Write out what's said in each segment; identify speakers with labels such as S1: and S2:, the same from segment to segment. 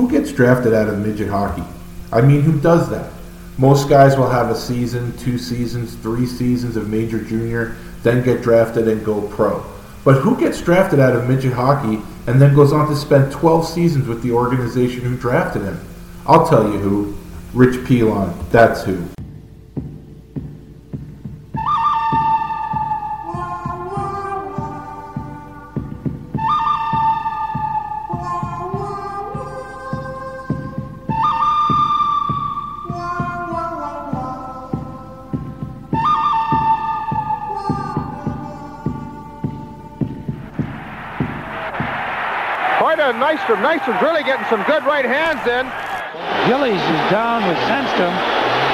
S1: who gets drafted out of midget hockey? I mean, who does that? Most guys will have a season, two seasons, three seasons of major junior, then get drafted and go pro. But who gets drafted out of midget hockey and then goes on to spend 12 seasons with the organization who drafted him? I'll tell you who. Rich Pilon. That's who.
S2: Some good right hands in.
S3: Gillies is down with Sandstrom.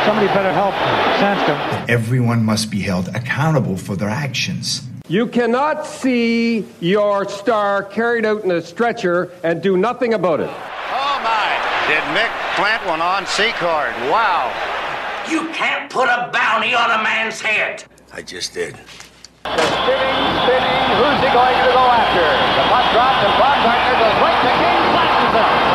S3: Somebody better help Sandstrom.
S4: Everyone must be held accountable for their actions.
S2: You cannot see your star carried out in a stretcher and do nothing about it.
S5: Oh my! Did Mick plant one on Secord? Wow!
S6: You can't put a bounty on a man's head.
S5: I just did.
S2: Spinning, spinning. Who's he going to go after? The puck drops and Baumgartner goes right to King, flashes him.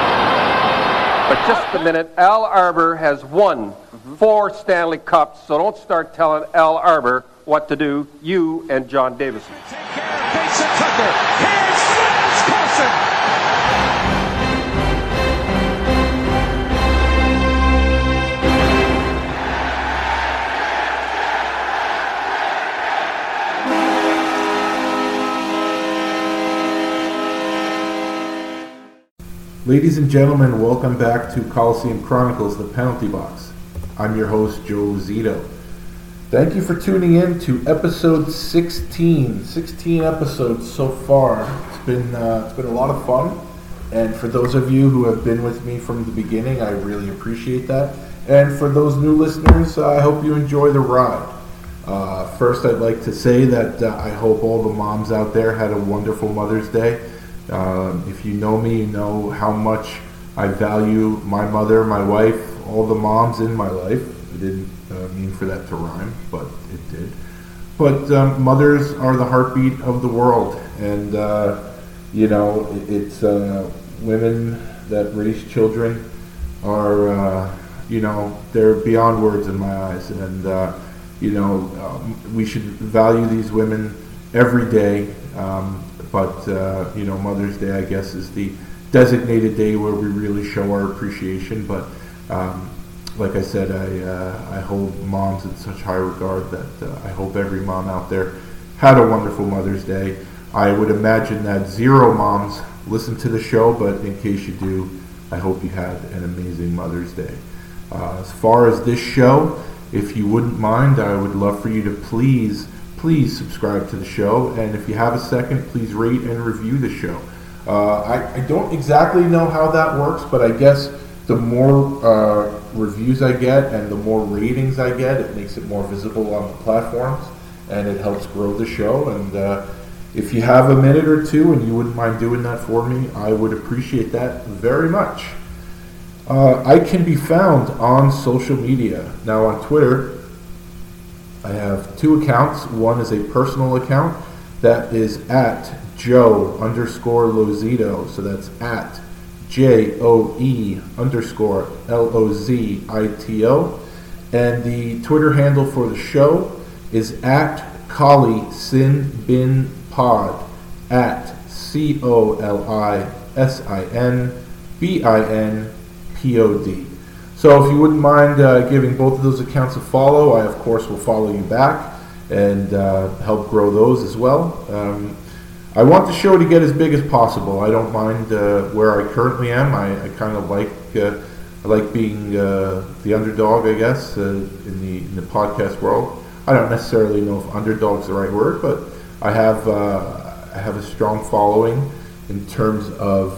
S2: But just a minute, Al Arbour has won four Stanley Cups, so don't start telling Al Arbour what to do, you and John
S7: Davidson.
S1: Ladies and gentlemen, welcome back to Coliseum Chronicles, the penalty box. I'm your host, Joe Lozito. Thank you for tuning in to episode 16. 16 episodes so far. It's been uh, it's been a lot of fun, and for those of you who have been with me from the beginning, I really appreciate that. And for those new listeners, uh, I hope you enjoy the ride. Uh, first, I'd like to say that uh, I hope all the moms out there had a wonderful Mother's Day. Um, if you know me, you know how much I value my mother, my wife, all the moms in my life. I didn't uh, mean for that to rhyme, but it did. But um, mothers are the heartbeat of the world, and uh, you know it's uh, women that raise children are uh, you know they're beyond words in my eyes, and uh, you know um, we should value these women every day. Um, but uh, you know, Mother's Day, I guess, is the designated day where we really show our appreciation. But um, like I said, I uh, I hold moms in such high regard that uh, I hope every mom out there had a wonderful Mother's Day. I would imagine that zero moms listen to the show, but in case you do, I hope you had an amazing Mother's Day. Uh, as far as this show, if you wouldn't mind, I would love for you to please please subscribe to the show. And if you have a second, please rate and review the show. Uh, I, I, don't exactly know how that works, but I guess the more uh, reviews I get and the more ratings I get, it makes it more visible on the platforms and it helps grow the show. And uh, if you have a minute or two and you wouldn't mind doing that for me, I would appreciate that very much. Uh, I can be found on social media. Now, on Twitter, I have two accounts. One is a personal account that is at Joe underscore Lozito. So that's at J O E underscore L O Z I T O. And the Twitter handle for the show is at Coli Sin Bin Pod at C O L I S I N B I N P O D. So if you wouldn't mind uh, giving both of those accounts a follow, I of course will follow you back and uh, help grow those as well. Um, I want the show to get as big as possible. I don't mind uh, where I currently am. I, I kind of like uh, I like being uh, the underdog, I guess, uh, in the in the podcast world. I don't necessarily know if underdog's the right word, but I have I have a strong following in terms of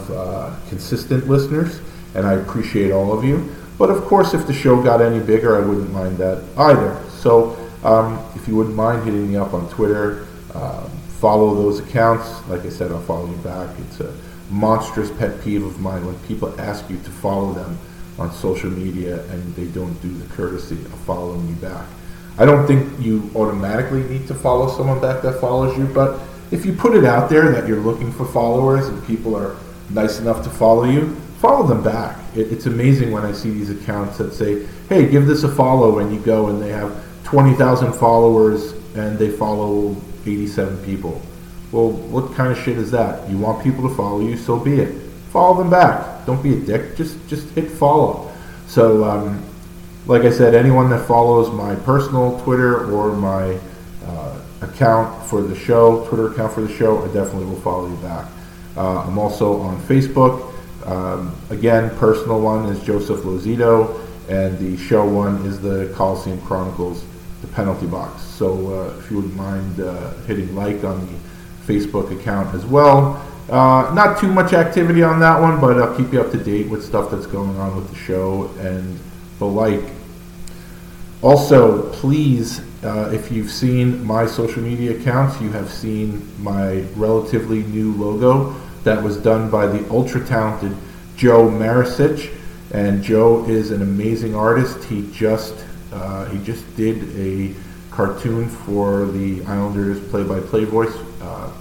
S1: consistent listeners, and I appreciate all of you. But of course, if the show got any bigger, I wouldn't mind that either. So um, if you wouldn't mind hitting me up on Twitter, um, follow those accounts. Like I said, I'll follow you back. It's a monstrous pet peeve of mine when people ask you to follow them on social media and they don't do the courtesy of following you back. I don't think you automatically need to follow someone back that follows you, but if you put it out there that you're looking for followers and people are nice enough to follow you, follow them back. It, it's amazing when I see these accounts that say, "Hey, give this a follow," and you go and they have twenty thousand followers and they follow eighty-seven people. Well, what kind of shit is that? You want people to follow you, so be it. Follow them back. Don't be a dick. Just just hit follow. So, um, like I said, anyone that follows my personal Twitter or my uh, account for the show, Twitter account for the show, I definitely will follow you back. Uh, I'm also on Facebook. Um, again, personal one is Joseph Lozito, and the show one is the Coliseum Chronicles, the penalty box. So uh, if you wouldn't mind uh, hitting like on the Facebook account as well. Uh, not too much activity on that one, but I'll keep you up to date with stuff that's going on with the show and the like. Also, please, uh, if you've seen my social media accounts, you have seen my relatively new logo that was done by the ultra talented Joe Marisic. And Joe is an amazing artist. He just uh, he just did a cartoon for the Islanders play-by-play voice, uh,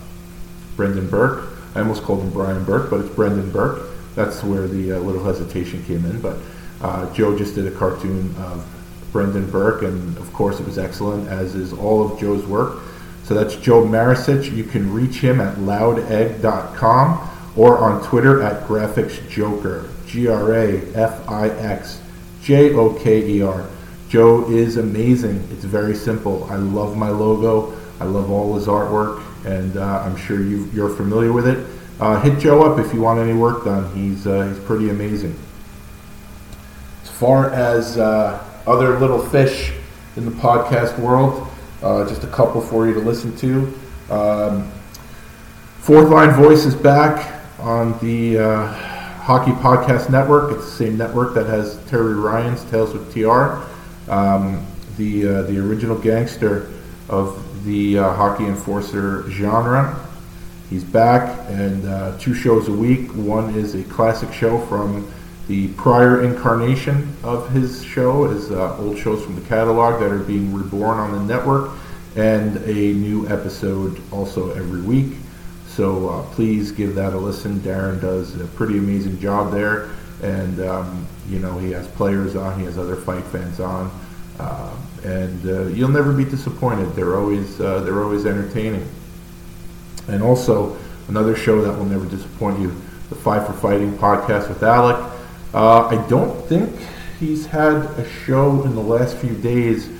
S1: Brendan Burke. I almost called him Brian Burke, but it's Brendan Burke. That's where the uh, little hesitation came in. But uh, Joe just did a cartoon of Brendan Burke, and of course it was excellent, as is all of Joe's work. So that's Joe Marisic. You can reach him at loudegg.com or on Twitter at grafixjoker. G R A F I X J O K E R. Joe is amazing. It's very simple. I love my logo. I love all his artwork, and uh, I'm sure you, you're familiar with it. Uh, hit Joe up if you want any work done. He's uh, he's pretty amazing. As far as uh, other little fish in the podcast world, uh, just a couple for you to listen to. Um, Fourth Line Voice is back on the uh, Hockey Podcast Network. It's the same network that has Terry Ryan's Tales with TR, um, the uh, the original gangster of the uh, hockey enforcer genre. He's back and uh, two shows a week. One is a classic show from the prior incarnation of his show, is uh, old shows from the catalog that are being reborn on the network, and a new episode also every week. So uh, please give that a listen. Darren does a pretty amazing job there, and um, you know he has players on, he has other fight fans on, uh, and uh, you'll never be disappointed. They're always uh, they're always entertaining. And also another show that will never disappoint you, the Five for Fighting podcast with Alec. Uh, I don't think he's had a show in the last few days.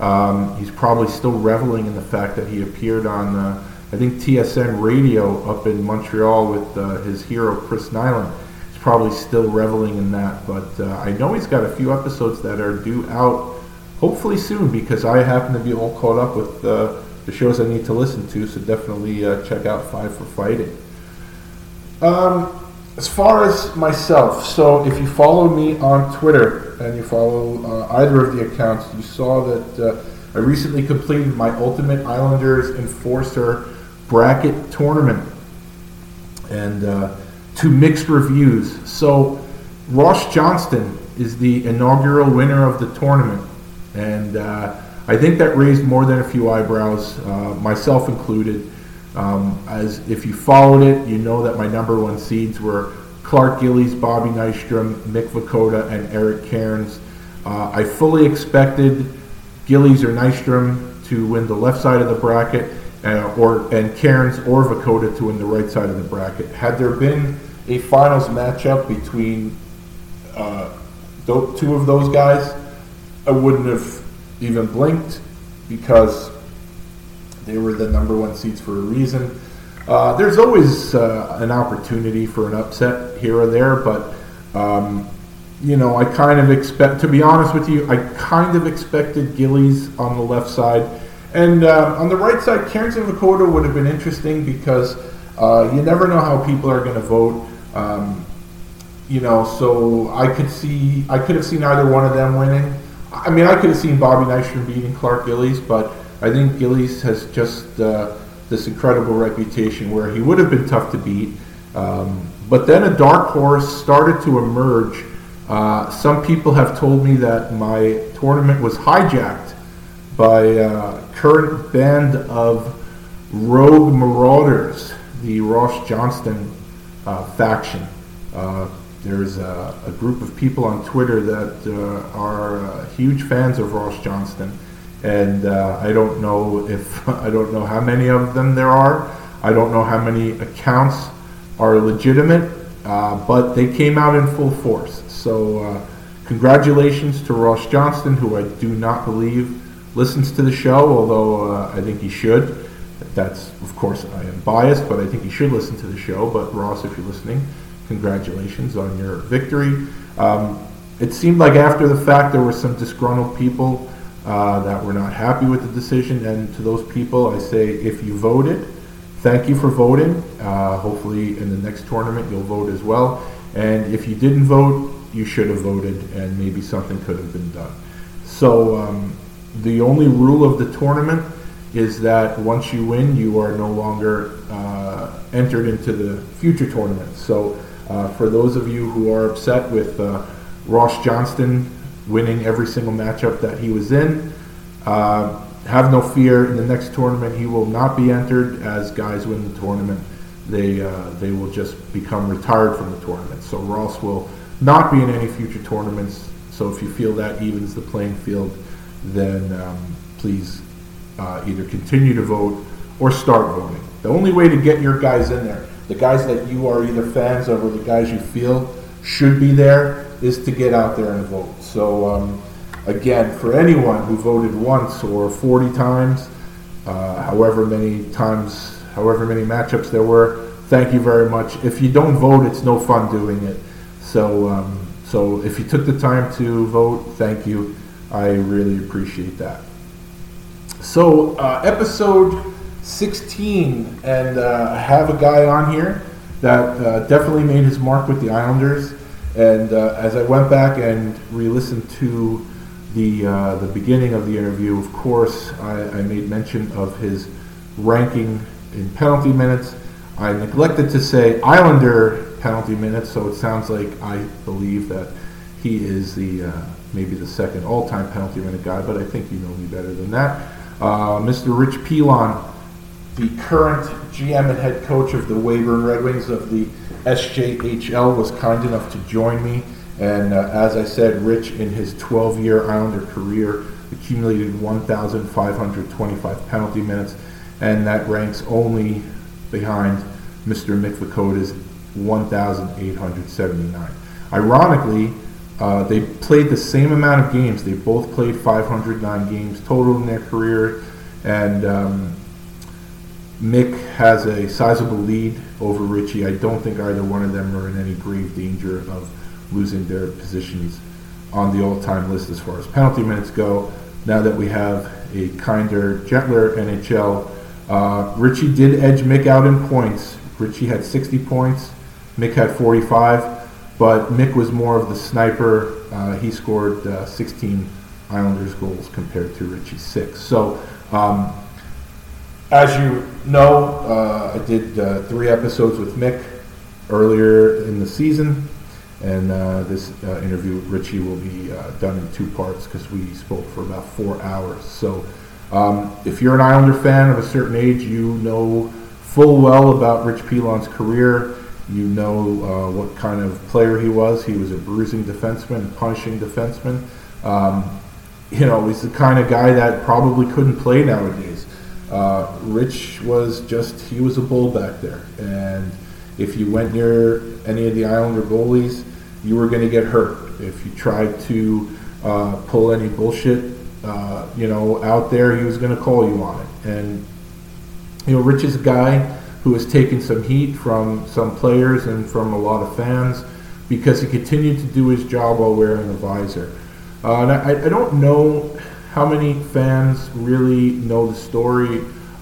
S1: Um, he's probably still reveling in the fact that he appeared on, uh, I think, TSN Radio up in Montreal with uh, his hero Chris Nilan. He's probably still reveling in that, but uh, I know he's got a few episodes that are due out hopefully soon because I happen to be all caught up with uh, the shows I need to listen to, so definitely uh, check out Five for Fighting. Um, as far as myself, so if you follow me on Twitter and you follow uh, either of the accounts, you saw that uh, I recently completed my Ultimate Islanders Enforcer bracket tournament and uh, two mixed reviews. So Ross Johnston is the inaugural winner of the tournament, and uh, I think that raised more than a few eyebrows, uh, myself included. Um, as if you followed it, you know that my number one seeds were Clark Gillies, Bobby Nystrom, Mick Vukota, and Eric Cairns. Uh, I fully expected Gillies or Nystrom to win the left side of the bracket, uh, or and Cairns or Vukota to win the right side of the bracket. Had there been a finals matchup between uh, two of those guys, I wouldn't have even blinked because they were the number one seeds for a reason. Uh, there's always uh, an opportunity for an upset here or there, but um, you know, I kind of expect, to be honest with you, I kind of expected Gillies on the left side, and uh, on the right side, Cairns and Vukota would have been interesting because uh, you never know how people are going to vote. Um, you know, so I could see, I could have seen either one of them winning. I mean, I could have seen Bobby Nystrom beating Clark Gillies, but I think Gillies has just uh, this incredible reputation where he would have been tough to beat. Um, but then a dark horse started to emerge. Uh, some people have told me that my tournament was hijacked by a current band of rogue marauders, the Ross Johnston uh, faction. Uh, there's a, a, group of people on Twitter that uh, are uh, huge fans of Ross Johnston, and uh, I don't know if I don't know how many of them there are. I don't know how many accounts are legitimate, uh, but they came out in full force. So uh, congratulations to Ross Johnston, who I do not believe listens to the show, although uh, I think he should. That's, of course, I am biased, but I think he should listen to the show. But Ross, if you're listening, congratulations on your victory. Um, it seemed like after the fact there were some disgruntled people uh, that were not happy with the decision, and to those people I say, if you voted, thank you for voting. Uh, hopefully, in the next tournament you'll vote as well. And if you didn't vote, you should have voted, and maybe something could have been done. So um, the only rule of the tournament is that once you win, you are no longer uh, entered into the future tournament. So, uh, for those of you who are upset with uh, Ross Johnston winning every single matchup that he was in, uh, have no fear. In the next tournament, he will not be entered as guys win the tournament. They uh, they will just become retired from the tournament. So Ross will not be in any future tournaments. So if you feel that evens the playing field then um, please uh, either continue to vote or start voting. The only way to get your guys in there, the guys that you are either fans of or the guys you feel should be there, is to get out there and vote. So, um, again, for anyone who voted once or 40 times, uh, however many times, however many matchups there were, thank you very much. If you don't vote, it's no fun doing it. So, um, so if you took the time to vote, thank you. I really appreciate that. So, uh, episode 16, and uh, I have a guy on here that uh, definitely made his mark with the Islanders. And uh, as I went back and re-listened to the uh, the beginning of the interview, of course, I, I made mention of his ranking in penalty minutes. I neglected to say Islander penalty minutes, so it sounds like I believe that he is the uh, maybe the second all-time penalty minute guy, but I think you know me better than that. Uh, Mr. Rich Pilon, the current GM and head coach of the Weyburn Red Wings of the SJHL, was kind enough to join me. And uh, as I said, Rich, in his 12-year Islander career, accumulated 1,525 penalty minutes, and that ranks only behind Mr. Mick Vukota's 1,879. Ironically, uh, they played the same amount of games. They both played 509 games total in their career, and um, Mick has a sizable lead over Richie. I don't think either one of them are in any grave danger of losing their positions on the all-time list as far as penalty minutes go. Now that we have a kinder, gentler NHL, uh, Richie did edge Mick out in points. Richie had 60 points. Mick had 45 but Mick was more of the sniper. Uh, he scored uh, 16 Islanders goals compared to Richie's six. So, um, as you know, uh, I did uh, three episodes with Mick earlier in the season, and uh, this uh, interview with Richie will be done in two parts because we spoke for about four hours. So, um, if you're an Islander fan of a certain age, you know full well about Rich Pilon's career. You know uh, what kind of player he was. He was a bruising defenseman, punishing defenseman. Um, you know, he's the kind of guy that probably couldn't play nowadays. Uh, Rich was just, he was a bull back there. And if you went near any of the Islander goalies, you were going to get hurt. If you tried to uh, pull any bullshit, uh, you know, out there, he was going to call you on it. And, you know, Rich is a guy who has taken some heat from some players and from a lot of fans because he continued to do his job while wearing a visor. Uh, and I, I, don't know how many fans really know the story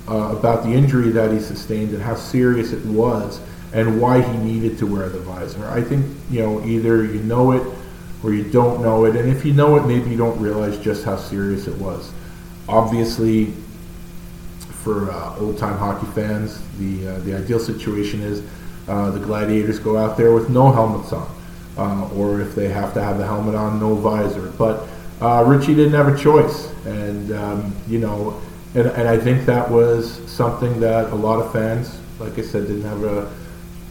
S1: uh, about the injury that he sustained and how serious it was and why he needed to wear the visor. I think, you know, either you know it or you don't know it. And if you know it, maybe you don't realize just how serious it was. Obviously, for uh, old time hockey fans, the uh, the ideal situation is uh, the Gladiators go out there with no helmets on, uh, or if they have to have the helmet on, no visor. But uh, Richie didn't have a choice, and um, you know, and, and I think that was something that a lot of fans, like I said, didn't have a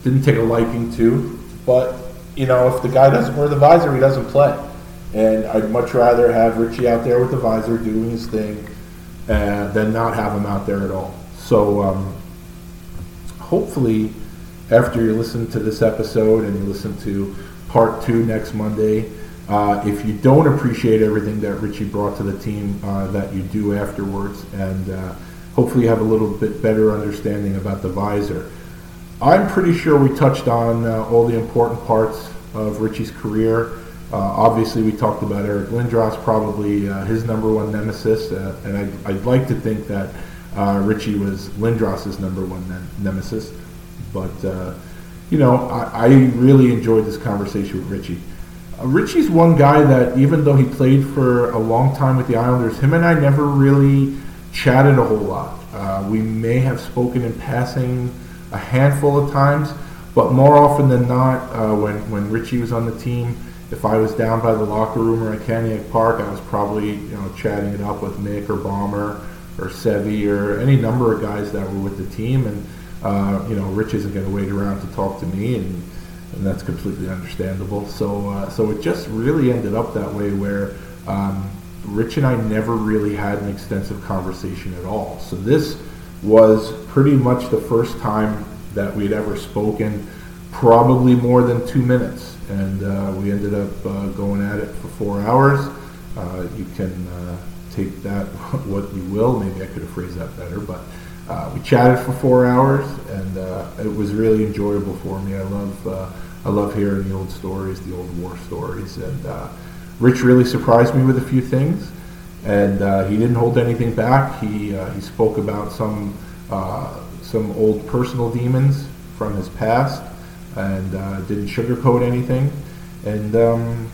S1: didn't take a liking to. But you know, if the guy doesn't wear the visor, he doesn't play. And I'd much rather have Richie out there with the visor doing his thing uh, than not have him out there at all. So um, hopefully, after you listen to this episode and you listen to part two next Monday, uh, if you don't appreciate everything that Richie brought to the team, uh, that you do afterwards, and uh, hopefully you have a little bit better understanding about the visor. I'm pretty sure we touched on uh, all the important parts of Richie's career. Uh, obviously, we talked about Eric Lindros, probably uh, his number one nemesis, and I'd, I'd, like to think that Richie was Lindros's number one ne- nemesis. But, you know, I, I really enjoyed this conversation with Richie. Richie's one guy that, even though he played for a long time with the Islanders, him and I never really chatted a whole lot. Uh, we may have spoken in passing a handful of times, but more often than not, uh, when, when Richie was on the team, if I was down by the locker room or at Cantiague Park, I was probably you know chatting it up with Mick or Bomber or Sevi or any number of guys that were with the team, and uh, you know Rich isn't going to wait around to talk to me, and and that's completely understandable. So, uh, so it just really ended up that way where um, Rich and I never really had an extensive conversation at all. So this was pretty much the first time that we'd ever spoken, probably more than two minutes, and uh, we ended up uh, going at it for four hours. Uh, you can uh, take that what you will. Maybe I could have phrased that better, but. Uh, we chatted for four hours, and uh, it was really enjoyable for me. I love uh, I love hearing the old stories, the old war stories, and uh, Rich really surprised me with a few things, and uh, he didn't hold anything back. He uh, he spoke about some some old personal demons from his past, and didn't sugarcoat anything, and. Um,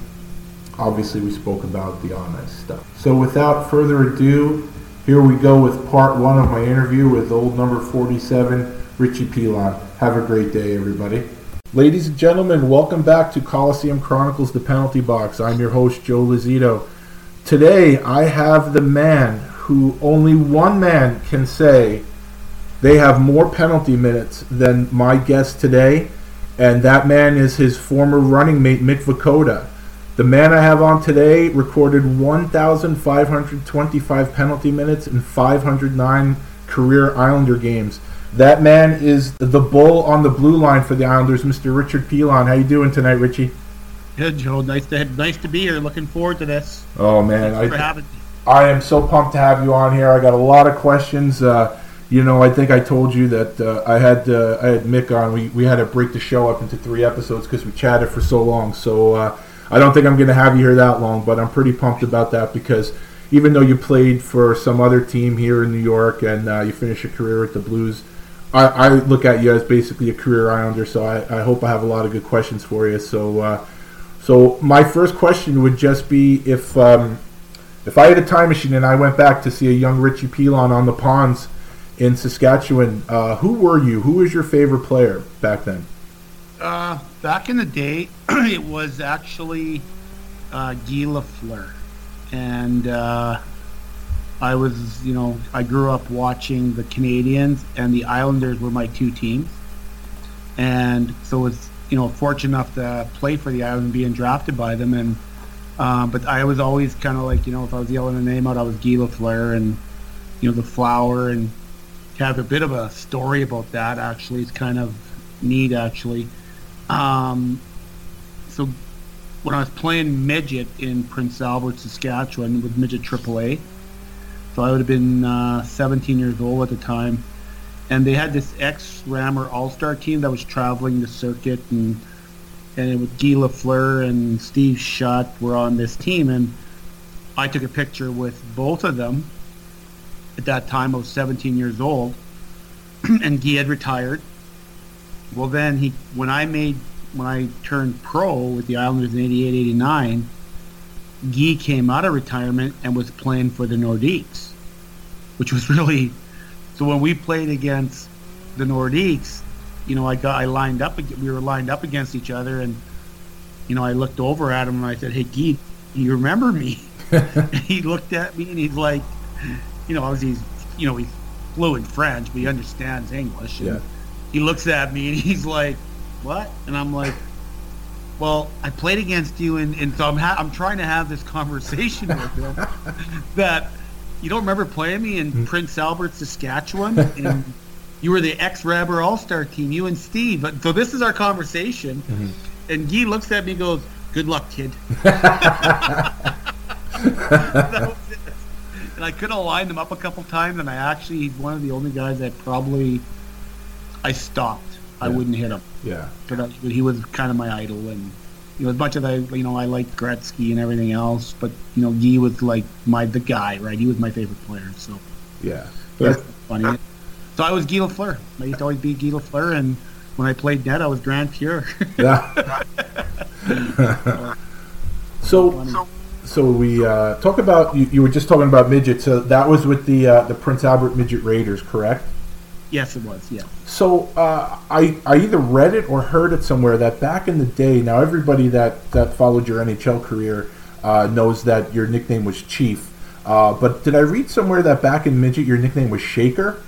S1: obviously, we spoke about the on ice stuff. So, without further ado, here we go with part one of my interview with old number 47, Richie Pilon. Have a great day, everybody. Ladies and gentlemen, welcome back to Coliseum Chronicles The Penalty Box. I'm your host, Joe Lozito. Today, I have the man who only one man can say they have more penalty minutes than my guest today, and that man is his former running mate, Mick Vukota. The man I have on today recorded 1,525 penalty minutes in 509 career Islander games. That man is the bull on the blue line for the Islanders, Mr. Richard Pilon. How you doing tonight, Richie?
S8: Good, Joe. Nice to nice to be here. Looking forward to this.
S1: Oh man,
S8: Thanks I, having me.
S1: I am so pumped to have you on here. I got a lot of questions. Uh, you know, I think I told you that uh, I had uh, I had Mick on. We we had to break the show up into three episodes because we chatted for so long. So uh, I don't think I'm going to have you here that long, but I'm pretty pumped about that because even though you played for some other team here in New York and uh, you finished your career at the Blues, I, I, look at you as basically a career Islander. So I, I, hope I have a lot of good questions for you. So, uh, so my first question would just be if um, if I had a time machine and I went back to see a young Richie Pilon on the ponds in Saskatchewan, uh, who were you? Who was your favorite player back then?
S8: Uh, back in the day, it was actually uh, Guy Lafleur, and uh, I was, you know, I grew up watching the Canadiens and the Islanders were my two teams, and so was, you know, fortunate enough to play for the Islanders, and being drafted by them, and um, but I was always kind of like, you know, if I was yelling a name out, I was Guy Lafleur, and you know, the flower, and have a bit of a story about that. Actually, it's kind of neat, actually. Um, so when I was playing midget in Prince Albert, Saskatchewan, with midget AAA, so I would have been uh, 17 years old at the time, and they had this ex-Rammer All-Star team that was traveling the circuit, and and it was Guy Lafleur and Steve Shutt were on this team, and I took a picture with both of them. At that time, I was 17 years old, and Guy had retired, well, then he when I made when I turned pro with the Islanders in 88, 89, Guy came out of retirement and was playing for the Nordiques, which was really so when we played against the Nordiques, you know, I got I lined up we were lined up against each other and you know, I looked over at him and I said, "Hey, Guy, you remember me?" he looked at me and he's like, you know, he's you know, he's fluent French, but he understands English. And,
S1: yeah
S8: he looks at me and he's like, "What?" And I'm like, Well, I played against you, and, and so I'm ha- I'm trying to have this conversation with him that you don't remember playing me in mm. Prince Albert, Saskatchewan, and you were the ex-Rabber All-Star team, you and Steve. But so this is our conversation, mm-hmm. and Guy looks at me and goes, "Good luck, kid." That was it. and I could have lined him up a couple times, and I actually he's one of the only guys that probably I stopped. I
S1: Yeah.
S8: wouldn't hit him
S1: Yeah.
S8: but I, he was kind of my idol, and you know, as much as I, you know, I liked Gretzky and everything else, but you know, Guy was like my the guy, right? He was my favorite player, so
S1: Yeah.
S8: that's funny. So I was Guy Lafleur. I used to always be Guy Lafleur, and when I played net, I was Grant Fuhr.
S1: Yeah. so, so we uh, talk about you, you were just talking about midget. So that was with the uh, the Prince Albert Midget Raiders, correct?
S8: Yes, it was. Yeah.
S1: So uh, I I either read it or heard it somewhere that back in the day. Now everybody that that followed your NHL career uh, knows that your nickname was Chief. Uh, but did I read somewhere that back in midget your nickname was Shaker?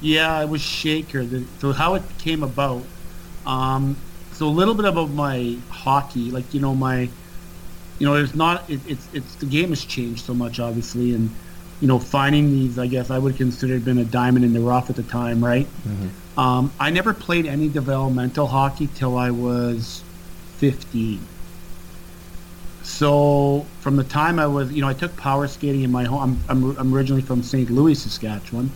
S8: Yeah, it was Shaker. The, so how it came about. Um, so a little bit about my hockey, like you know my, you know, it's not. It, it's it's the game has changed so much, obviously, and you know finding these, I guess I would consider been a diamond in the rough at the time, right? Um, I never played any developmental hockey till I was 15. So from the time I was, you know, I took power skating in my home. I'm, I'm, I'm originally from St. Louis, Saskatchewan,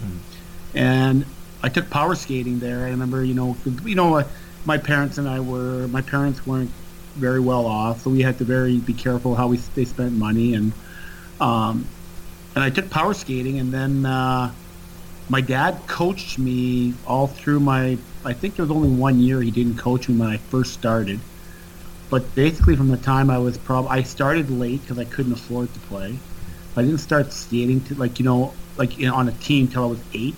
S8: and I took power skating there. I remember, you know, you know, my parents and I were, my parents weren't very well off, so we had to very be careful how we they spent money, and um, and I took power skating, and then uh, my dad coached me all through my. I think there was only one year he didn't coach me when I first started, but basically from the time I was prob, I started late because I couldn't afford to play. I didn't start skating to like you know like you know, on a team till I was eight,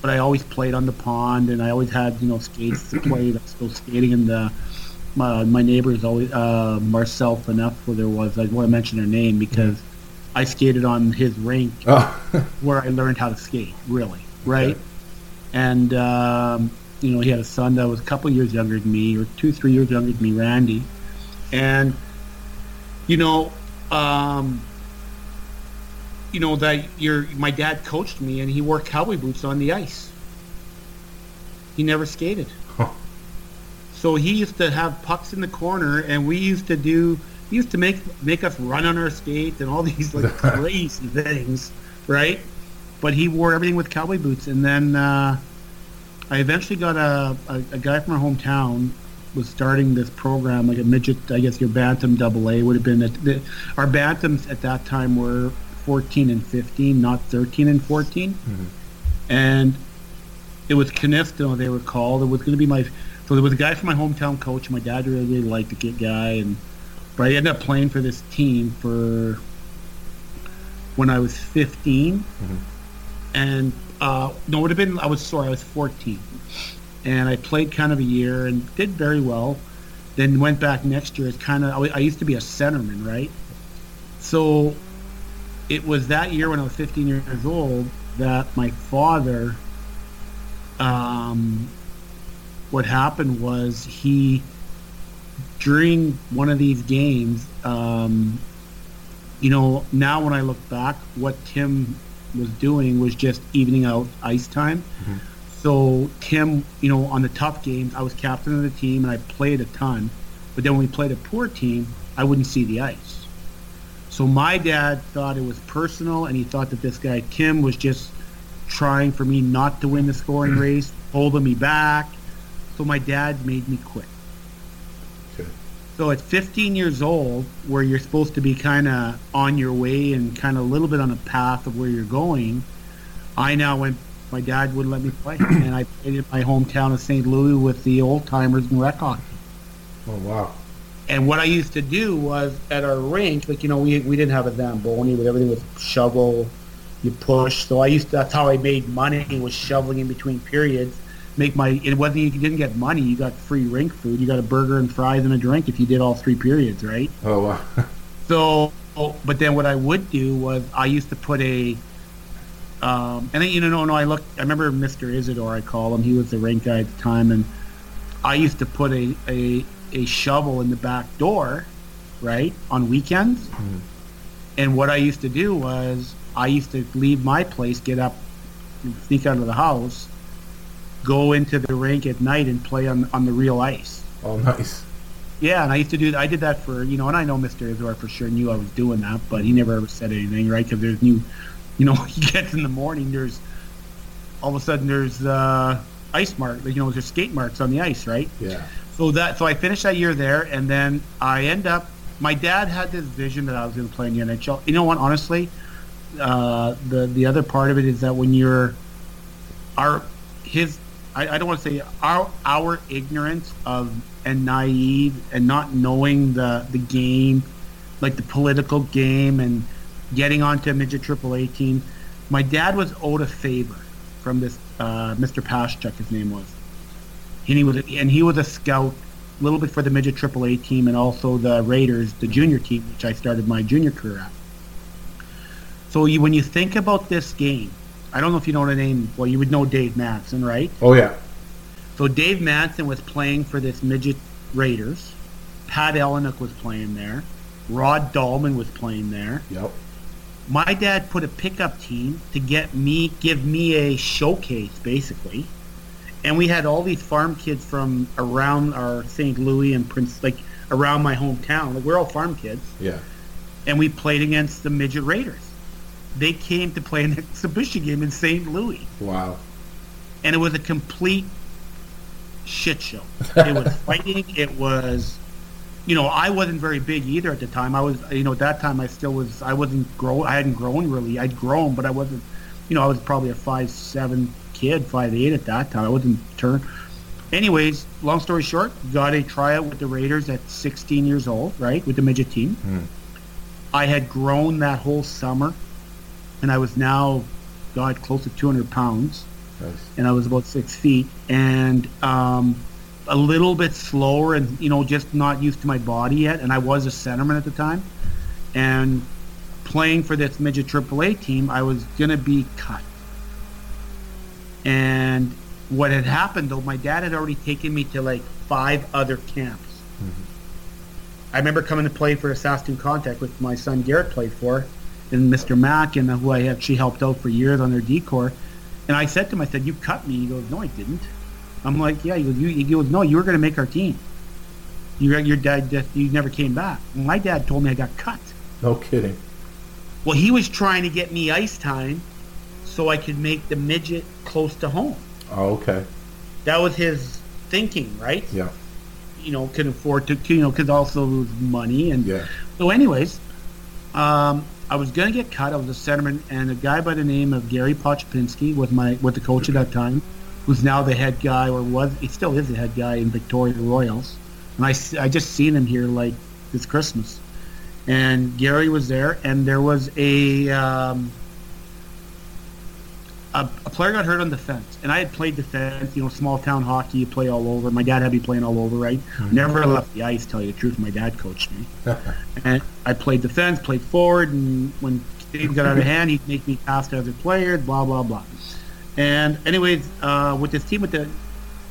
S8: but I always played on the pond, and I always had you know skates to play. Let's go skating, and the my my neighbors always uh, Marcel Faneuf, where there was I want to mention her name because I skated on his rink
S1: Oh,
S8: where I learned how to skate, really, right? And um, you know, he had a son that was a couple years younger than me, or two, three years younger than me, Randy. And you know, um, you know that your my dad coached me, and he wore cowboy boots on the ice. He never skated.
S1: Huh.
S8: So he used to have pucks in the corner, and we used to do. He used to make make us run on our skates and all these like crazy things, right? But he wore everything with cowboy boots, and then uh, I eventually got a, a, a guy from our hometown was starting this program like a midget. I guess your bantam double A would have been. At the, our bantams at that time were 14 and 15, not 13 and 14, and it was Canifto, they were called. It was going to be my. So there was a guy from my hometown coach. My dad really, really liked the kid guy, and but I ended up playing for this team for when I was 15, and uh, no, it would have been. I was sorry, I was 14, and I played kind of a year and did very well. Then went back next year as kind of. I, I used to be a centerman, right? So it was that year when I was 15 years old that my father um, what happened was he during one of these games um, you know now when i look back what tim was doing was just evening out ice time so tim you know on the tough games i was captain of the team and i played a ton but then when we played a poor team i wouldn't see the ice so my dad thought it was personal and he thought that this guy tim was just trying for me not to win the scoring race, holding me back. So my dad made me quit. So at 15 years old, where you're supposed to be kind of on your way and kind of a little bit on a path of where you're going, I now went. My dad wouldn't let me play, and I played in my hometown of St. Louis with the old timers in rec hockey.
S1: oh wow.
S8: And what I used to do was at our rink, like you know, we, we didn't have a Zamboni, but everything was shovel, you push. So I used to, that's how I made money was shoveling in between periods. Make my it wasn't you didn't get money, you got free rink food. You got a burger and fries and a drink if you did all three periods, right?
S1: Oh wow.
S8: So, but then what I would do was I used to put a, um, and then, you know, no, no, I looked, I remember Mr. Isidore, I call him, he was the rink guy at the time, and I used to put a, a a shovel in the back door, right, on weekends. And what I used to do was I used to leave my place, get up, sneak out of the house, go into the rink at night and play on on the real ice.
S1: Oh, nice.
S8: Yeah, and I used to do. that. I did that for you know, and I know Mr. Izor for sure knew I was doing that, but he never ever said anything, right? Because there's new, you know, he gets in the morning. There's all of a sudden there's uh, ice mark, you know, there's skate marks on the ice, right?
S1: Yeah.
S8: So that so I finished that year there, and then I end up. My dad had this vision that I was going to play in the NHL. You know what? Honestly, uh, the the other part of it is that when you're our his I, I don't want to say our our ignorance of and naive and not knowing the the game, like the political game and getting onto a midget triple A team. My dad was owed a favor from this uh, Mr. Paschuk, his name was, and he was and he was a scout, a little bit for the midget triple A team and also the Raiders, the junior team, which I started my junior career at. So you, when you think about this game, I don't know if you know the name. Well, you would know Dave Manson, right?
S1: Oh, yeah.
S8: So Dave Manson was playing for this midget Raiders. Pat Elynuik was playing there. Rod Dallman was playing there.
S1: Yep.
S8: My dad put a pickup team to get me, give me a showcase, basically. And we had all these farm kids from around our St. Louis and Prince, like around my hometown. Like we're all farm kids,
S1: Yeah.
S8: and we played against the midget Raiders. They came to play an exhibition game in St. Louis
S1: Wow.
S8: and it was a complete shit show. It was fighting. It was, you know, I wasn't very big either at the time. I was, you know, at that time I still was. I wasn't grow. I hadn't grown really. I'd grown, but I wasn't. You know, I was probably a five seven kid, five eight at that time. I wasn't turned. Anyways, long story short, got a tryout with the Raiders at 16 years old, right, with the midget team. Hmm. I had grown that whole summer, and I was now, God, close to 200 pounds
S1: Nice.
S8: and I was about six feet and um, a little bit slower and you know just not used to my body yet. And I was a centerman at the time, and playing for this midget AAA team, I was gonna be cut. And what had happened though, my dad had already taken me to like five other camps. I remember coming to play for a Saskatoon Contact with my son Garrett played for, and Mr. Mack, and who I actually helped out for years on their decor. And I said to him, I said, "You cut me." He goes, "No, I didn't." I'm like, "Yeah." He goes, "You?" He goes, "No, you were going to make our team. Your your dad just you never came back." My dad told me I got cut.
S1: No kidding.
S8: Well, he was trying to get me ice time so I could make the midget close to home.
S1: Oh, okay.
S8: That was his thinking, right?
S1: Yeah.
S8: You know, could afford to, to you know, because also it was money and
S1: Yeah.
S8: So, anyways, um, I was gonna get cut. I was a centerman, and a guy by the name of Gary Pochpinski was my was the coach at that time, who's now the head guy, or was he still is the head guy in Victoria Royals. And I I just seen him here like this Christmas, and Gary was there, and there was a um, a, a player got hurt on defense, and I had played defense. You know, small town hockey, you play all over. My dad had me playing all over, right? Never left the ice. Tell you the truth, my dad coached me, and I played defense, played forward, and when things got out of hand, he'd make me pass to other players, blah blah blah. And anyways, uh, with this team, with the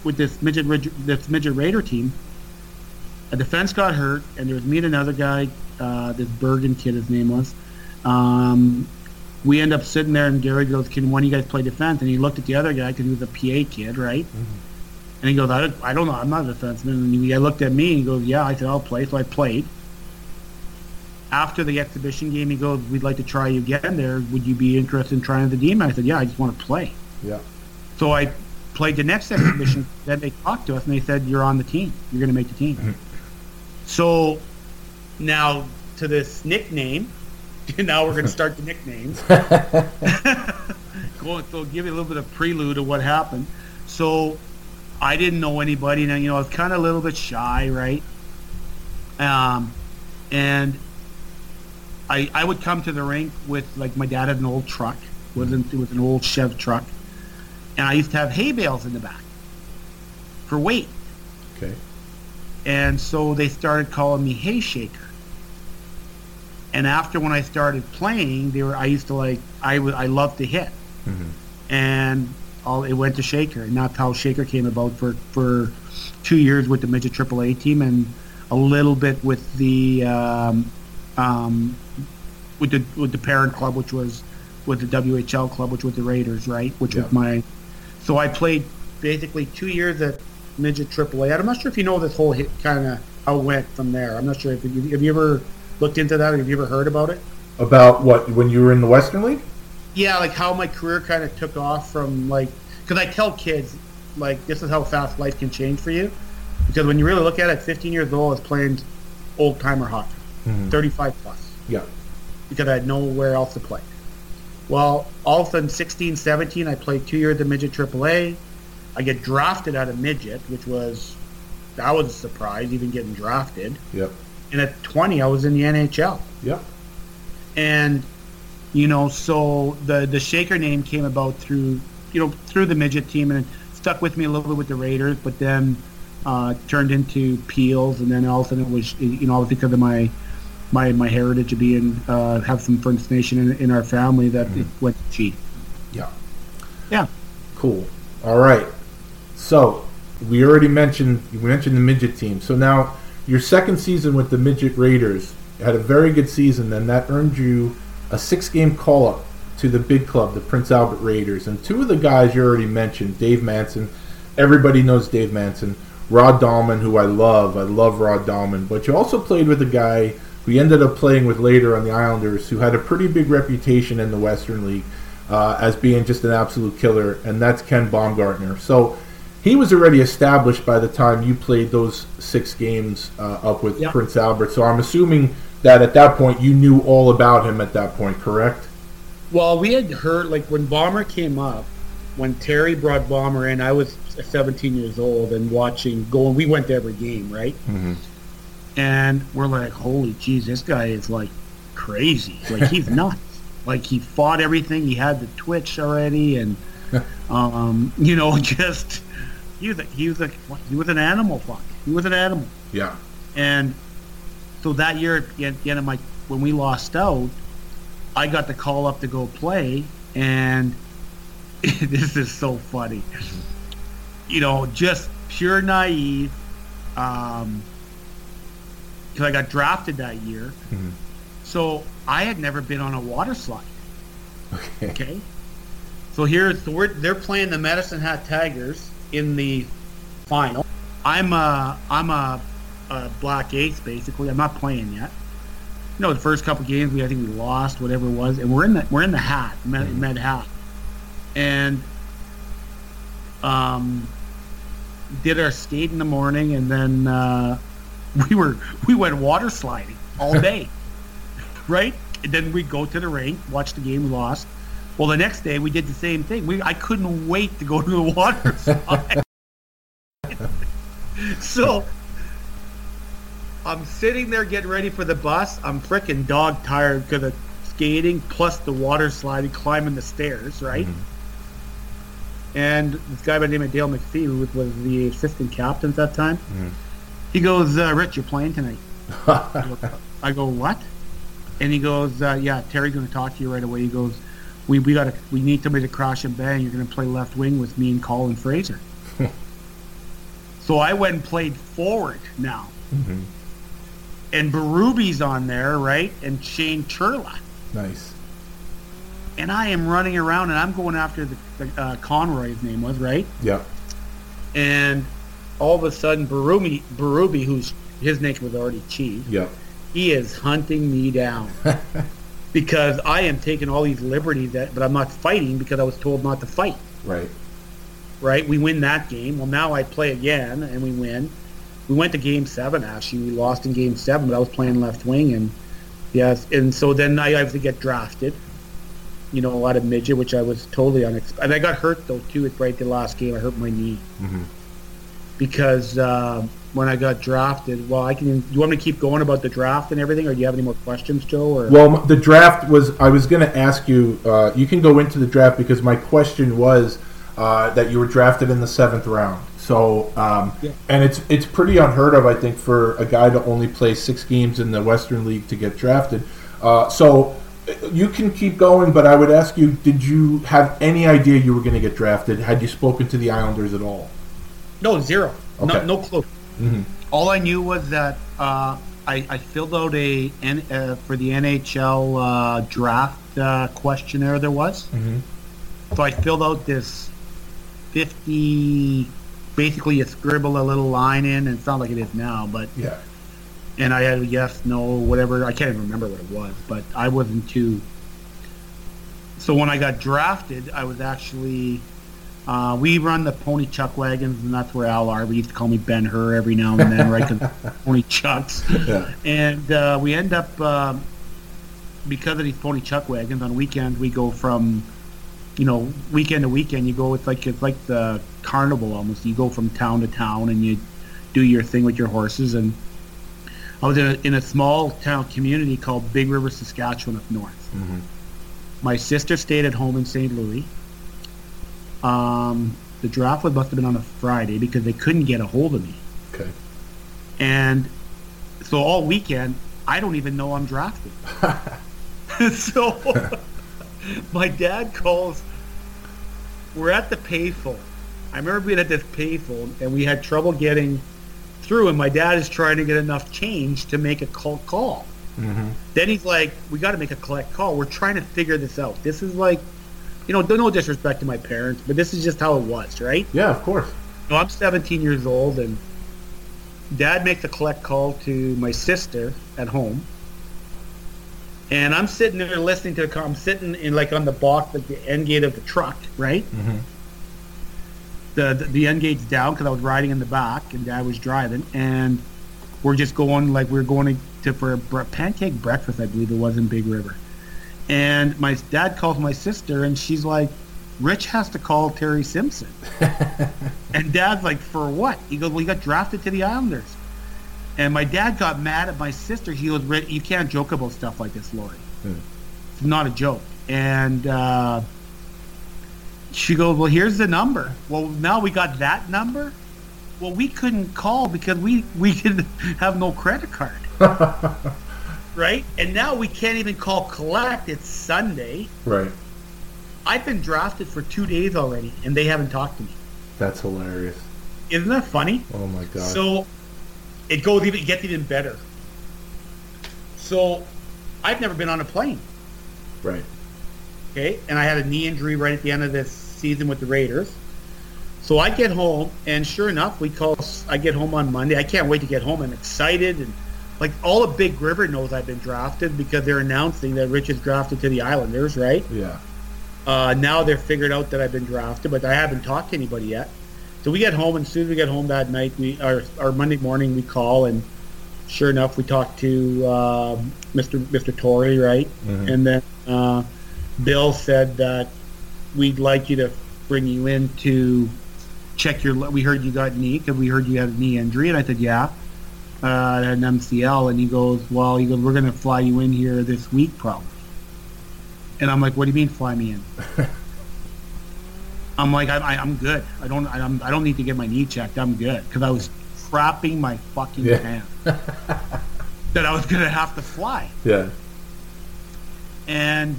S8: with this midget this midget Raider team, a defense got hurt, and there was me and another guy, uh, this Bergen kid, his name was. Um, we end up sitting there, and Gary goes, "Can one of you guys play defense?" And he looked at the other guy because he was a PA kid, right? Mm-hmm. And he goes, I don't, "I don't know, I'm not a defenseman." And he I looked at me, and he goes, "Yeah." I said, "I'll play." So I played. After the exhibition game, he goes, "We'd like to try you again. There, would you be interested in trying the team?" I said, "Yeah, I just want to play."
S1: Yeah.
S8: So I played the next exhibition. then they talked to us and they said, "You're on the team. You're going to make the team." Mm-hmm. So now to this nickname. now we're going to start the nicknames. Go, so give you a little bit of prelude of what happened. So I didn't know anybody, and you know I was kind of a little bit shy, right? Um, and I I would come to the rink with like my dad had an old truck, wasn't it was an old Chev truck, and I used to have hay bales in the back for weight.
S1: Okay.
S8: And so they started calling me Hay Shaker. And after when I started playing, they were I used to like I I loved to hit. And all it went to Shaker, and that's how Shaker came about for for two years with the midget AAA team and a little bit with the um, um, with the with the parent club, which was with the WHL club, which was the Raiders, right? Which
S1: Yeah.
S8: was my. So I played basically two years at midget AAA. I'm not sure if you know this whole hit kind of how it went from there. I'm not sure if you have you ever looked into that or have you ever heard about it?
S1: About what when you were in the Western League?
S8: yeah, like how my career kind of took off from like because I tell kids like this is how fast life can change for you because when you really look at it, 15 years old, is playing old timer hockey, mm-hmm. 35 plus
S1: Yeah.
S8: because I had nowhere else to play. Well, all of a sudden, 16, 17, I played two years at midget AAA. I get drafted out of midget, which was that was a surprise, even getting drafted.
S1: Yep.
S8: And at 20, I was in the NHL
S1: Yeah.
S8: and you know so the the shaker name came about through you know through the midget team and it stuck with me a little bit with the raiders but then uh, turned into peels and then all of a sudden it was you know because of my my my heritage of being uh, have some First Nation in, in our family that it went to G.
S1: Yeah.
S8: Yeah.
S1: Cool. All right. So we already mentioned you mentioned the midget team. So now your second season with the midget Raiders had a very good season. and that earned you a six-game call-up to the big club, the Prince Albert Raiders, and two of the guys you already mentioned, Dave Manson. Everybody knows Dave Manson. Rod Dallman, who I love. I love Rod Dallman. But you also played with a guy who ended up playing with later on the Islanders, who had a pretty big reputation in the Western League uh, as being just an absolute killer, and that's Ken Baumgartner. So he was already established by the time you played those six games uh, up with
S8: Yep.
S1: Prince Albert. So I'm assuming that at that point you knew all about him at that point, correct?
S8: Well, we had heard like when Bomber came up, when Terry brought Bomber in, I was 17 years old and watching going. We went to every game, right?
S1: Mm-hmm.
S8: And we're like, holy jeez, this guy is like crazy. Like he's nuts. Like he fought everything. He had the twitch already, and um, you know, just he was a, he was a he was an animal. Fuck, he was an animal.
S1: Yeah.
S8: And so that year, at the end- the end of my when we lost out, I got the call up to go play, and this is so funny. You know, just pure naive. Um, because I got drafted that year,
S1: Mhm.
S8: so I had never been on a water slide.
S1: Okay.
S8: Okay. So here's so we're, they're playing the Medicine Hat Tigers in the final. I'm a I'm a, a black ace basically. I'm not playing yet. You know, the first couple games we I think we lost whatever it was, and we're in the we're in the hat med, med hat, and um did our skate in the morning, and then uh, we were we went water sliding all day, right? And then we go to the rink, watch the game, we lost. Well, the next day we did the same thing. We I couldn't wait to go to the water slide. so I'm sitting there getting ready for the bus. I'm freaking dog tired because of skating plus the water sliding, climbing the stairs, right? And this guy by the name of Dale McFee, who was the assistant captain at that time, he goes, uh, "Rich, you're playing tonight." I go, "What?" And he goes, uh, "Yeah, Terry's going to talk to you right away." He goes, "We we got we need somebody to crash and bang. You're going to play left wing with me and Colin Fraser." so I went and played forward now, and Berube's on there, right? And Shane Churla,
S1: Nice.
S8: and I am running around and I'm going after the, the uh, Conroy. His name was right.
S1: Yeah.
S8: and all of a sudden Barumi, Barubi, who's his name was already Chief,
S1: Yep.
S8: he is hunting me down because I am taking all these liberties that, but I'm not fighting because I was told not to fight.
S1: Right.
S8: Right? We win that game. Well, now I play again and we win. We went to Game Seven. Actually, we lost in Game Seven, but I was playing left wing, and yes, and so then I have to get drafted. You know, a lot of midget, which I was totally unexpected. And I got hurt though too. It's right the last game, I hurt my knee because um, when I got drafted. Well, I can. Do you want me to keep going about the draft and everything, or do you have any more questions, Joe? Or
S1: Well, the draft was. I was going to ask you. Uh, you can go into the draft because my question was uh, that you were drafted in the seventh round. So, um,
S8: Yeah.
S1: and it's it's pretty unheard of, I think, for a guy to only play six games in the Western League to get drafted. Uh, so, You can keep going, but I would ask you: Did you have any idea you were going to get drafted? Had you spoken to the Islanders at all?
S8: No, zero. No,
S1: Okay.
S8: no clue. All I knew was that uh, I, I filled out a N, uh, for the NHL uh, draft uh, questionnaire. There was, so I filled out this fifty. Basically, you scribble a little line in, and it's not like it is now, but
S1: Yeah.
S8: and I had a yes, no, whatever. I can't even remember what it was, but I wasn't too. So when I got drafted, I was actually. Uh, we run the pony chuck wagons, and that's where Al Arbour used to call me Ben Hur every now and then, right? pony chucks.
S1: Yeah.
S8: And uh, we end up um, because of these pony chuck wagons on weekends. We go from, you know, weekend to weekend. You go. It's like it's like the carnival almost. You go from town to town, and you do your thing with your horses. And I was in a, in a small town community called Big River, Saskatchewan, up north. My sister stayed at home in St. Louis. Um, the draft would must have been on a Friday because they couldn't get a hold of me.
S1: Okay.
S8: And so all weekend, I don't even know I'm drafted. so my dad calls. We're at the payphone. I remember being at this payphone and we had trouble getting through, and my dad is trying to get enough change to make a call. call. Then he's like, "We got to make a collect call. We're trying to figure this out. This is like, you know, no disrespect to my parents, but this is just how it was, right?"
S1: Yeah, of course.
S8: No, I'm 17 years old, and Dad makes a collect call to my sister at home, and I'm sitting there listening to the call. I'm sitting in like on the box, like the end gate of the truck, right? Mm-hmm. The, the the end gate's down because I was riding in the back, and Dad was driving, and we're just going like we're going to, to for a pancake breakfast, I believe it was in Big River, and my dad calls my sister, and she's like, "Rich has to call Terry Simpson." And dad's like, for what? He goes, well, you got drafted to the Islanders. And my dad got mad at my sister. He goes, Rich, you can't joke about stuff like this, Lori. It's not a joke. And uh, she goes, well, here's the number. Well, now we got that number. Well, we couldn't call because we, we didn't have no credit card. right? And now we can't even call collect. It's Sunday.
S1: Right.
S8: I've been drafted for two days already, and they haven't talked to me.
S1: That's hilarious.
S8: Isn't that funny?
S1: Oh my god.
S8: So it goes even it gets even better. So I've never been on a plane,
S1: right.
S8: okay? And I had a knee injury right at the end of this season with the Raiders. So I get home, and sure enough, we call. I get home on Monday. I can't wait to get home. I'm excited, and like all of Big River knows I've been drafted because they're announcing that Rich is drafted to the Islanders, right?
S1: Yeah.
S8: Uh, now they're figured out that I've been drafted, but I haven't talked to anybody yet. So we get home, and as soon as we get home that night, we our, our Monday morning we call, and sure enough, we talk to uh, Mr. Mr. Torrey, right? And then uh, Bill said that we'd like you to bring you in to check your. We heard you got knee because we heard you had a knee injury, and I said, yeah, uh, an MCL, and he goes, well, he goes, we're going to fly you in here this week, probably. And I'm like, what do you mean fly me in? I'm like, I, I, I'm good. I don't, I, I'm, I don't need to get my knee checked. I'm good because I was crapping my fucking
S1: Yeah.
S8: pants that I was gonna have to fly.
S1: Yeah.
S8: And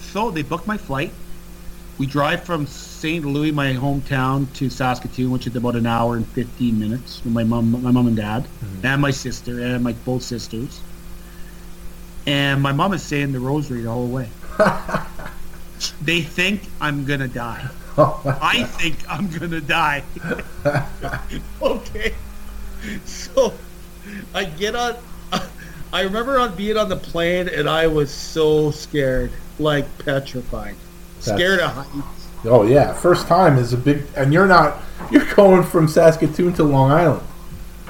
S8: so they booked my flight. We drive from St. Louis, my hometown, to Saskatoon, which is about an hour and 15 minutes with my mom, my mom and dad, mm-hmm. and my sister, and my both sisters. And my mom is saying the rosary the whole way. they think I'm gonna die. I think I'm gonna die. okay. So I get on. I remember on being on the plane, and I was so scared, like petrified, scared of heights.
S1: Oh yeah. First time is a big, and you're not. You're going from Saskatoon to Long Island.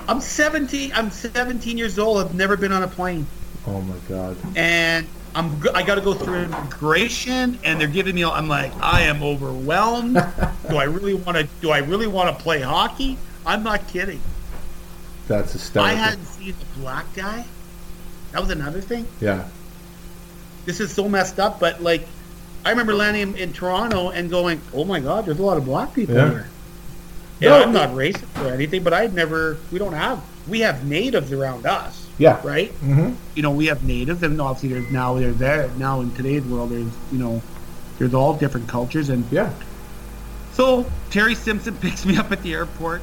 S8: I'm 17. I'm 17 years old. I've never been on a plane,
S1: Oh my god.
S8: and I'm. I got to go through immigration, and they're giving me. I'm like, I am overwhelmed. do I really want to? Do I really want to play hockey? I'm not kidding.
S1: That's hysterical.
S8: I hadn't seen a black guy. That was another thing.
S1: Yeah.
S8: This is so messed up, but like, I remember landing in, in Toronto and going, "Oh my God, there's a lot of black people
S1: Yeah.
S8: here." Yeah,
S1: No,
S8: I'm not racist or anything, but I'd never. We don't have. We have natives around us,
S1: Yeah.
S8: right?
S1: Mm-hmm.
S8: You know, we have natives, and obviously there's now there's there now in today's world there's you know there's all different cultures, and
S1: Yeah.
S8: so Terry Simpson picks me up at the airport,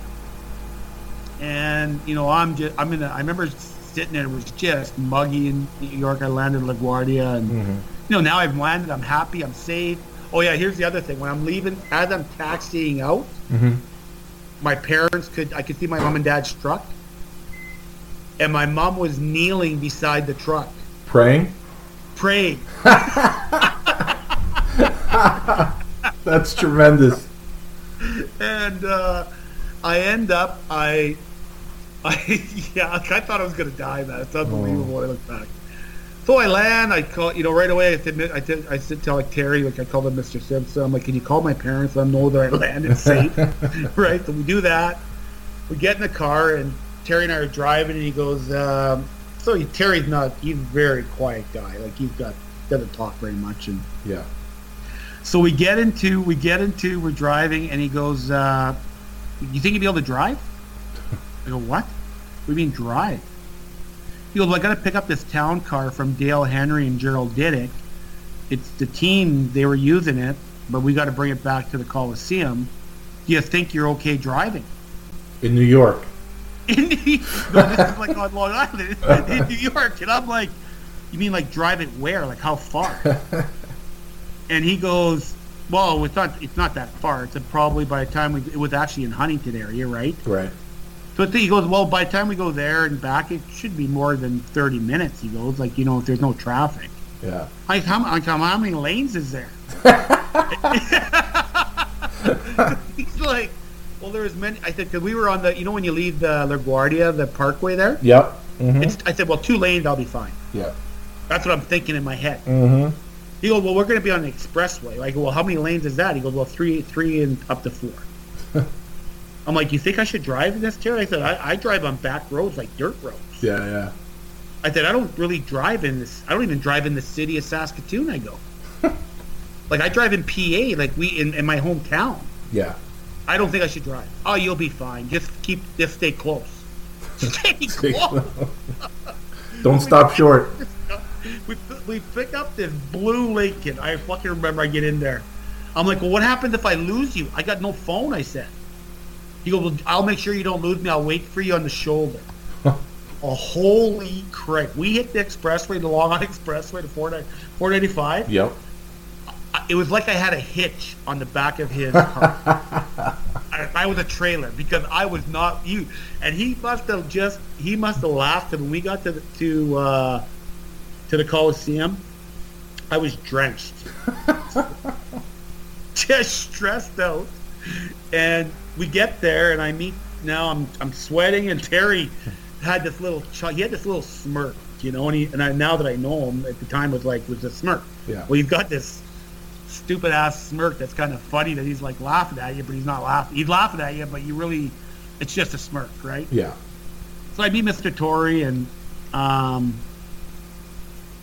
S8: and you know I'm just I'm in a, I remember sitting there it was just muggy in New York. I landed LaGuardia, and you know now I've landed. I'm happy. I'm safe. Oh yeah, here's the other thing. When I'm leaving, as I'm taxiing out, my parents could I could see my mom and dad's truck, and my mom was kneeling beside the truck
S1: Praying.
S8: praying.
S1: That's tremendous.
S8: and uh, I end up I I yeah I thought I was gonna die man it's unbelievable when I look back so I land I call you know right away I said I I said tell like Terry like I called him Mr. Simpson I'm like can you call my parents let them know that I landed safe right so we do that we get in the car and Terry and I are driving and he goes um, so he, Terry's not he's a very quiet guy like he's got doesn't talk very much and
S1: Yeah.
S8: so we get into we get into we're driving and he goes, uh, "You think you'd be able to drive?" I go, "What? What do you mean drive?" He goes, well, "I got to pick up this town car from Dale Henry and Gerald Diduck. It's the team they were using it, but we got to bring it back to the Coliseum. Do you think you're okay driving?"
S1: In New York.
S8: In New, no, this is like on Long Island, in New York, and I'm like, "You mean like drive it where? Like how far?" and he goes, "Well, it's not. It's not that far. It's probably by the time we. It was actually in Huntington area, right?
S1: Right.
S8: So he goes, well, by the time we go there and back, it should be more than thirty minutes. He goes, like you know, if there's no traffic.
S1: Yeah.
S8: I how, I how how many lanes is there? He's like, well, there's many. I said because we were on the, you know, when you leave the LaGuardia, the Parkway there.
S1: Yep. Mm-hmm.
S8: It's, I said, well, two lanes, I'll be fine.
S1: Yeah.
S8: That's what I'm thinking in my head.
S1: Mm-hmm.
S8: He goes, well, we're going to be on an expressway. I go, well, how many lanes is that? He goes, well, three, three, and up to four. I'm like, you think I should drive in this, Terry? I said, I, I drive on back roads like dirt roads.
S1: Yeah. Yeah.
S8: I said, I don't really drive in this. I don't even drive in the city of Saskatoon. I go, like I drive in PA, like we in, in my hometown.
S1: Yeah.
S8: I don't think I should drive. Oh, you'll be fine. Just keep, just stay close. Stay close.
S1: Don't stop short.
S8: we, we pick up this blue Lincoln. I fucking remember I get in there. I'm like, well, what happens if I lose you? I got no phone, I said. He goes, well, I'll make sure you don't lose me. I'll wait for you on the shoulder. oh, holy crap. We hit the expressway, the Long Island Expressway, the 495.
S1: Yep.
S8: It was like I had a hitch on the back of his car. I, I was a trailer because I was not you. And he must have just, he must have laughed. And when we got to the, to, uh, to the Coliseum, I was drenched, just stressed out. And we get there, and I meet now. I'm I'm sweating, and Terry had this little he had this little smirk, you know. And he and I now that I know him at the time was like was a smirk.
S1: Yeah.
S8: Well, you've got this stupid ass smirk that's kind of funny that he's like laughing at you, but he's not laughing. He's laughing at you, but you really, it's just a smirk, right?
S1: Yeah.
S8: So I meet Mr. Torrey, and um,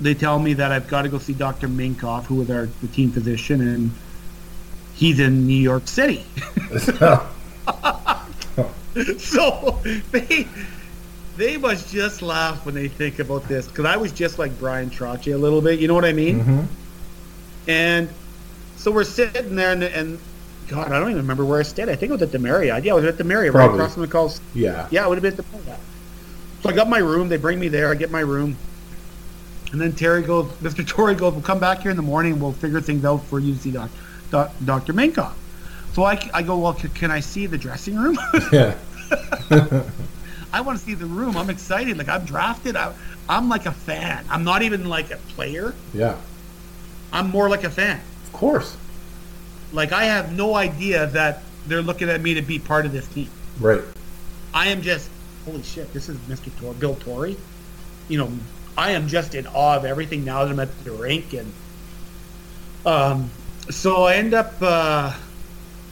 S8: they tell me that I've got to go see Dr. Minkoff, who was our the team physician, and he's in New York City. so they they must just laugh when they think about this because I was just like Brian Trotty a little bit. You know what I mean?
S1: Mhm.
S8: And so we're sitting there, and, and God, I don't even remember where I stayed. I think it was at the Marriott. Yeah, I was at the Marriott, right across from the Coli.
S1: Yeah.
S8: Yeah, it would have been at the Marriott. So I got my room. They bring me there. I get my room. And then Terry goes, Mr. Torrey goes, we'll come back here in the morning. We'll figure things out for you to see doc, doc, Dr. Minkoff. So I, I go, well, c- can I see the dressing room?
S1: Yeah.
S8: I want to see the room. I'm excited. Like I'm drafted. I, I'm like a fan. I'm not even like a player.
S1: Yeah.
S8: I'm more like a fan.
S1: Of course.
S8: Like I have no idea that they're looking at me to be part of this team.
S1: Right.
S8: I am just holy shit. This is Mr. Tor- Bill Torrey. You know, I am just in awe of everything now that I'm at the rink, and um, so I end up uh,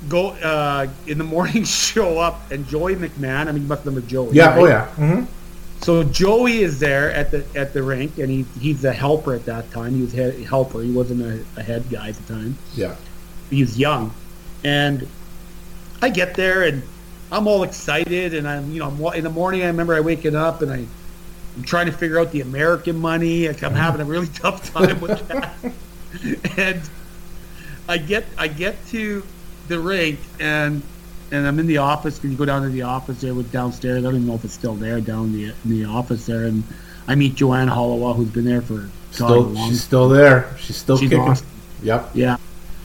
S8: go uh, in the morning. Show up, and Joey McMahon. I mean, you must remember Joey.
S1: Yeah.
S8: right?
S1: Oh yeah. Mm-hmm.
S8: So Joey is there at the at the rink, and he he's a helper at that time. He was head helper. He wasn't a, a head guy at the time
S1: Yeah.
S8: he was young, and I get there and I'm all excited and I'm you know I'm in the morning I remember I waking up and I I'm trying to figure out the American money. Like, I'm having a really tough time with that. and I get I get to the rink and and I'm in the office. Can you go down to the office there with downstairs? I don't even know if it's still there down the in the office there. And I meet Joanne Hollowell, who's been there for
S1: Still,
S8: long
S1: she's still there. She's still
S8: She's
S1: kicking.
S8: awesome.
S1: Yep.
S8: yeah.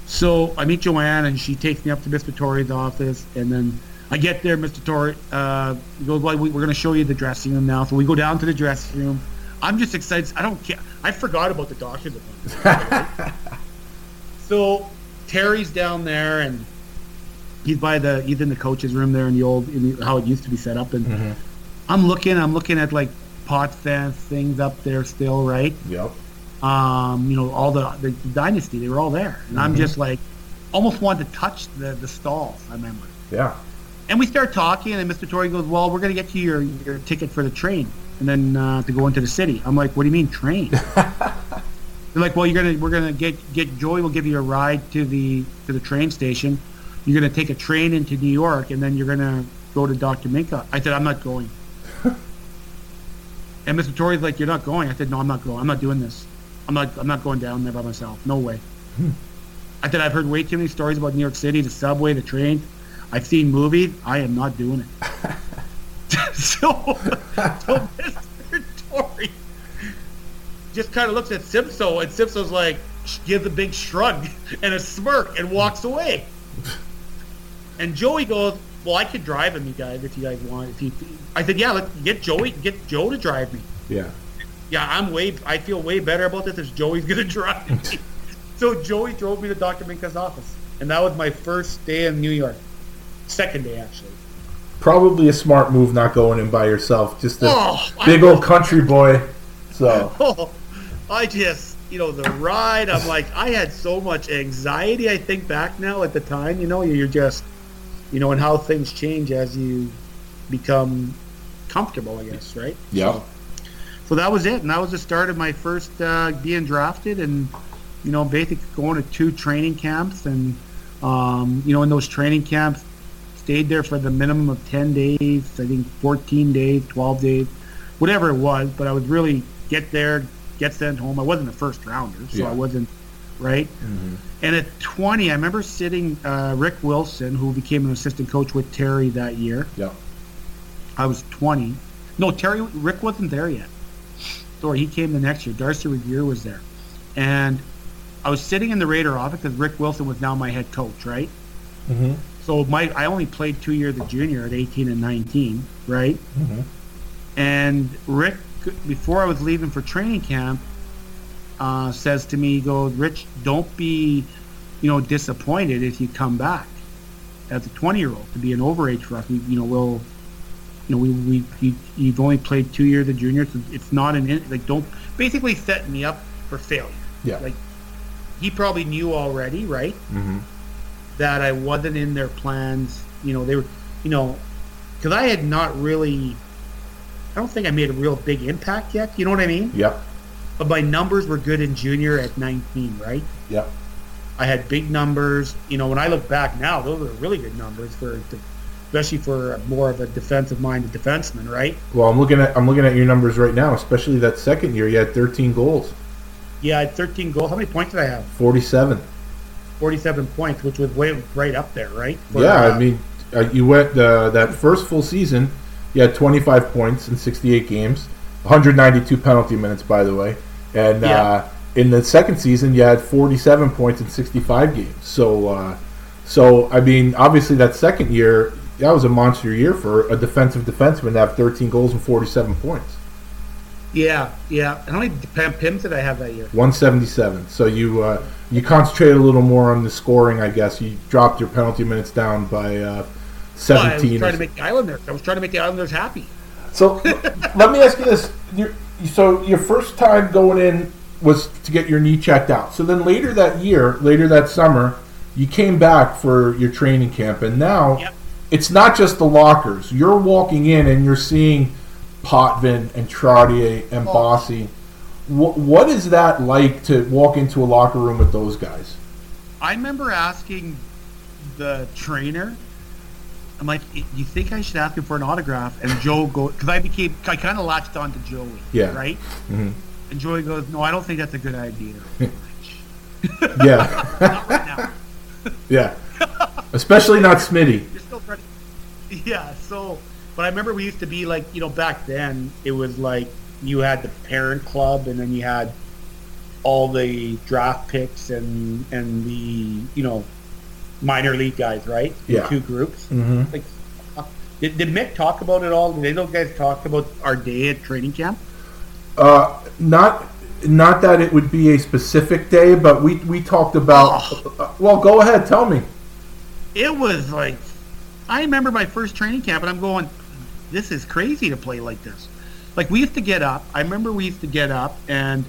S8: So I meet Joanne, and she takes me up to Mr. Torrey's office, and then I get there. Mr. Torrey uh, he goes, "Well, we- we're going to show you the dressing room now." So we go down to the dressing room. I'm just excited. I don't care. I forgot about the doctor's appointment. so Terry's down there, and he's by the he's in the coach's room there in the old in the, how it used to be set up, and I'm looking. I'm looking at like Potvin's things up there still, right?
S1: Yep.
S8: um, you know, all the, the dynasty, they were all there. And
S1: Mm-hmm.
S8: I'm just like, almost wanted to touch the, the stalls, I remember.
S1: Yeah.
S8: And we start talking, and Mr. Torrey goes, well, we're going to get you your, your ticket for the train and then uh, to go into the city. I'm like, what do you mean train? They're like, well, you're gonna we're gonna get get Joey will give you a ride to the to the train station. You're gonna take a train into New York, and then you're gonna go to Dr. Minka. I said, I'm not going. and Mr. Torrey's like, you're not going. I said, no, I'm not going. I'm not doing this. I'm not I'm not going down there by myself. No way. Hmm. I said, I've heard way too many stories about New York City, the subway, the train. I've seen movies. I am not doing it. so, so Mr. Torrey just kind of looks at Simpson, and Simpson's like gives a big shrug and a smirk and walks away. And Joey goes, "Well, I could drive him, you guys, if you guys want." If you, I said, "Yeah, let's get Joey, get Joe to drive me."
S1: Yeah.
S8: Yeah, I'm way. I feel way better about this if Joey's gonna drive me. so Joey drove me to Dr. Minka's office, and that was my first day in New York. Second day, actually.
S1: Probably a smart move not going in by yourself. Just a
S8: Oh, I
S1: big old country boy. So
S8: Oh, I just, you know, the ride. I'm like, I had so much anxiety. I think back now at the time, you know, you're just, you know, and how things change as you become comfortable, I guess, right?
S1: yeah.
S8: So that was it, and that was the start of my first uh, being drafted, and you know, basically going to two training camps, and um, you know, in those training camps, stayed there for the minimum of ten days, I think fourteen days, twelve days, whatever it was. But I was really get there, get sent home. I wasn't a first rounder, so
S1: Yeah.
S8: I wasn't right. And at 20, I remember sitting uh, Rick Wilson, who became an assistant coach with Terry that year.
S1: Yeah.
S8: I was 20. No, Terry Rick wasn't there yet. Sorry, he came the next year. Darcy Regier was there, and I was sitting in the Raider office because Rick Wilson was now my head coach, right?
S1: Mm-hmm.
S8: So my I only played two years of junior at 18 and 19, right?
S1: Mhm.
S8: And Rick, before I was leaving for training camp, uh, says to me, he goes, Rich, don't be, you know, disappointed if you come back as a 20 year old to be an overage for us. We, you know, we'll, you know, we, we you, you've only played two years of junior, so it's not an in- like don't basically set me up for failure.
S1: Yeah.
S8: Like he probably knew already, right?
S1: Mm-hmm.
S8: that I wasn't in their plans. You know, they were, you know, because I had not really, I don't think I made a real big impact yet. You know what I mean?
S1: Yep.
S8: But my numbers were good in junior at 19, right?
S1: Yep.
S8: I had big numbers. You know, when I look back now, those are really good numbers for, especially for more of a defensive-minded defenseman, right?
S1: Well, I'm looking at I'm looking at your numbers right now, especially that second year. You had 13 goals,
S8: Yeah, I had 13 goals. How many points did I have?
S1: 47.
S8: 47 points, which was way right up there, right? For,
S1: yeah,
S8: uh,
S1: I mean, uh, you went uh, that first full season. You had 25 points in 68 games, 192 penalty minutes, by the way, and
S8: Yeah.
S1: uh, in the second season you had 47 points in 65 games. So, uh, so I mean, obviously that second year that was a monster year for a defensive defenseman to have 13 goals and 47 points.
S8: yeah, yeah. And how many Pims did I have that year?
S1: 177. So you uh, you concentrated a little more on the scoring, I guess. You dropped your penalty minutes down by uh,
S8: Well, I was
S1: 17.
S8: trying to make the Islanders. I was trying to make the Islanders happy.
S1: So let me ask you this: your, so your first time going in was to get your knee checked out. So then later that year, later that summer, you came back for your training camp, and now
S8: Yep.
S1: it's not just the lockers. You're walking in and you're seeing Potvin and Trottier and oh. Bossy. What, what is that like to walk into a locker room with those guys?
S8: I remember asking the trainer I'm like, you think I should ask him for an autograph? And Joe goes, because I became I kind of latched on to Joey.
S1: Yeah.
S8: Right.
S1: Mhm.
S8: And Joey goes, no, I don't think that's a good idea.
S1: Yeah.
S8: Right now.
S1: yeah. Especially not Smitty.
S8: You're still trying. Yeah. So, but I remember we used to be like, you know, back then it was like you had the parent club, and then you had all the draft picks and and the you know minor league guys, right? The
S1: Yeah.
S8: two groups.
S1: Mhm.
S8: Like, uh, did, did Mick talk about it all? Did those guys talk about our day at training camp?
S1: Uh, not not that it would be a specific day, but we we talked about. uh, well, go ahead, tell me.
S8: It was like, I remember my first training camp, and I'm going, this is crazy to play like this. Like we used to get up. I remember we used to get up, and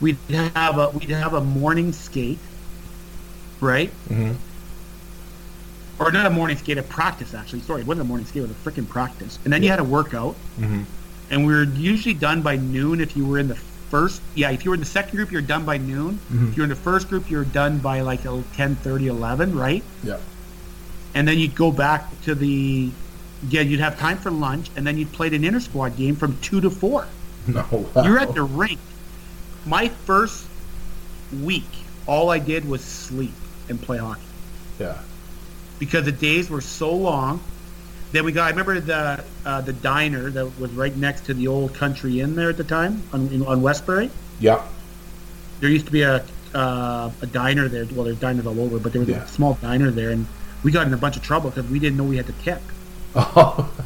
S8: we'd have a we'd have a morning skate, right?
S1: Mhm.
S8: Or not a morning skate, a practice actually. Sorry, it wasn't a morning skate; it was a freaking practice. And then you had a workout,
S1: Mhm.
S8: and we were usually done by noon. If you were in the first, yeah, if you were in the second group, you're done by noon.
S1: Mhm.
S8: If you're in the first group, you're done by like 10, 30, 11, right?
S1: Yeah.
S8: and then you'd go back to the yeah you'd have time for lunch and then you'd play an inter squad game from two to four
S1: No. Wow.
S8: you're at the rink my first week all i did was sleep and play hockey
S1: Yeah.
S8: Because the days were so long then we got i remember the uh, the diner that was right next to the old country inn there at the time on, in, on westbury
S1: Yeah.
S8: there used to be a uh, a diner there well there's diners all over but there was
S1: Yeah.
S8: a small diner there and we got in a bunch of trouble because we didn't know we had to tip
S1: Oh.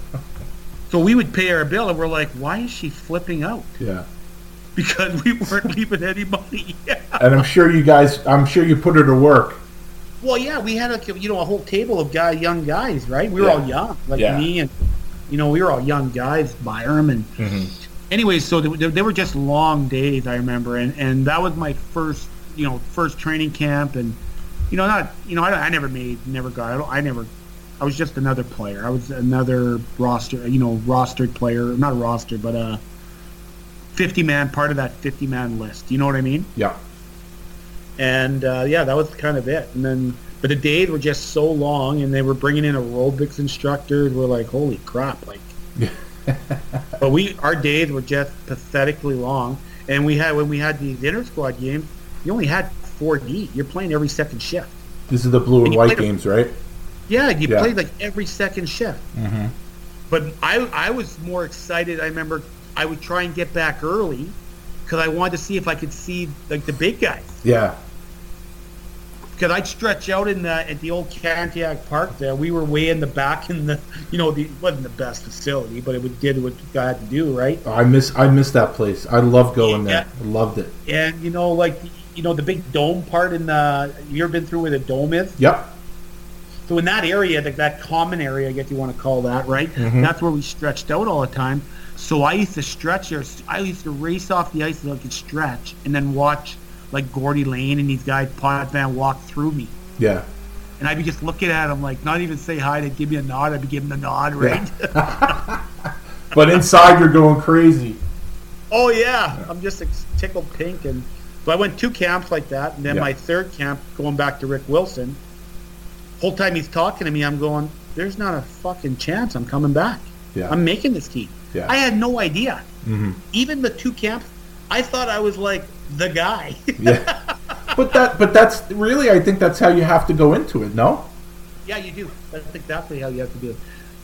S8: So we would pay our bill, and we're like, "Why is she flipping out?"
S1: yeah.
S8: Because we weren't leaving any money. Yeah.
S1: And I'm sure you guys. I'm sure you put her to work.
S8: Well, yeah, we had a you know a whole table of guy young guys, right? We were
S1: Yeah.
S8: all young, like
S1: Yeah.
S8: me and you know we were all young guys, Byram and. Mm-hmm. Anyways, so they, they were just long days. I remember, and and that was my first you know first training camp, and you know not you know I, I never made never got I, don't, I never. I was just another player. I was another roster, you know, rostered player. Not a roster, but a fifty man part of that fifty man list. You know what I mean?
S1: Yeah.
S8: And uh, yeah, that was kind of it. And then, but the days were just so long, and they were bringing in aerobics instructors. We're like, holy crap! Like, but we our days were just pathetically long. And we had when we had these inter squad games, you only had four D. You're playing every second shift.
S1: This is the blue and
S8: And
S1: white
S8: played a-
S1: games, right?
S8: Yeah, you
S1: Yeah.
S8: played like every second shift.
S1: Mm-hmm.
S8: But I I was more excited. I remember I would try and get back early because I wanted to see if I could see like the big guys.
S1: Yeah.
S8: because I'd stretch out in the at the old Cantiague Park there. We were way in the back in the you know the it wasn't the best facility, but it would, did what you had to do, right?
S1: I miss. I miss that place. I love going there. I loved it.
S8: And you know, like you know the big dome part in the you ever been through where the dome is?
S1: Yep.
S8: So in that area, like that common area, I guess you want to call that, right?
S1: Mhm.
S8: That's where we stretched out all the time. So I used to stretch there. I used to race off the ice so I could stretch, and then watch like Gordy Lane and these guys, Potvin, walk through me.
S1: Yeah.
S8: And I'd be just looking at them, like not even say hi. They'd give me a nod. I'd be giving them a nod, right?
S1: But inside, you're going crazy.
S8: oh yeah, I'm just tickled pink. And so I went two camps like that, and then
S1: Yeah.
S8: my third camp, going back to Rick Wilson. Whole time he's talking to me, I'm going, "There's not a fucking chance I'm coming back.
S1: Yeah.
S8: I'm making this team."
S1: Yeah.
S8: I had no idea.
S1: hmm
S8: Even the two camps, I thought I was like the guy.
S1: Yeah. but that. But that's really. I think that's how you have to go into it. No.
S8: Yeah, you do. That's exactly how you have to do it.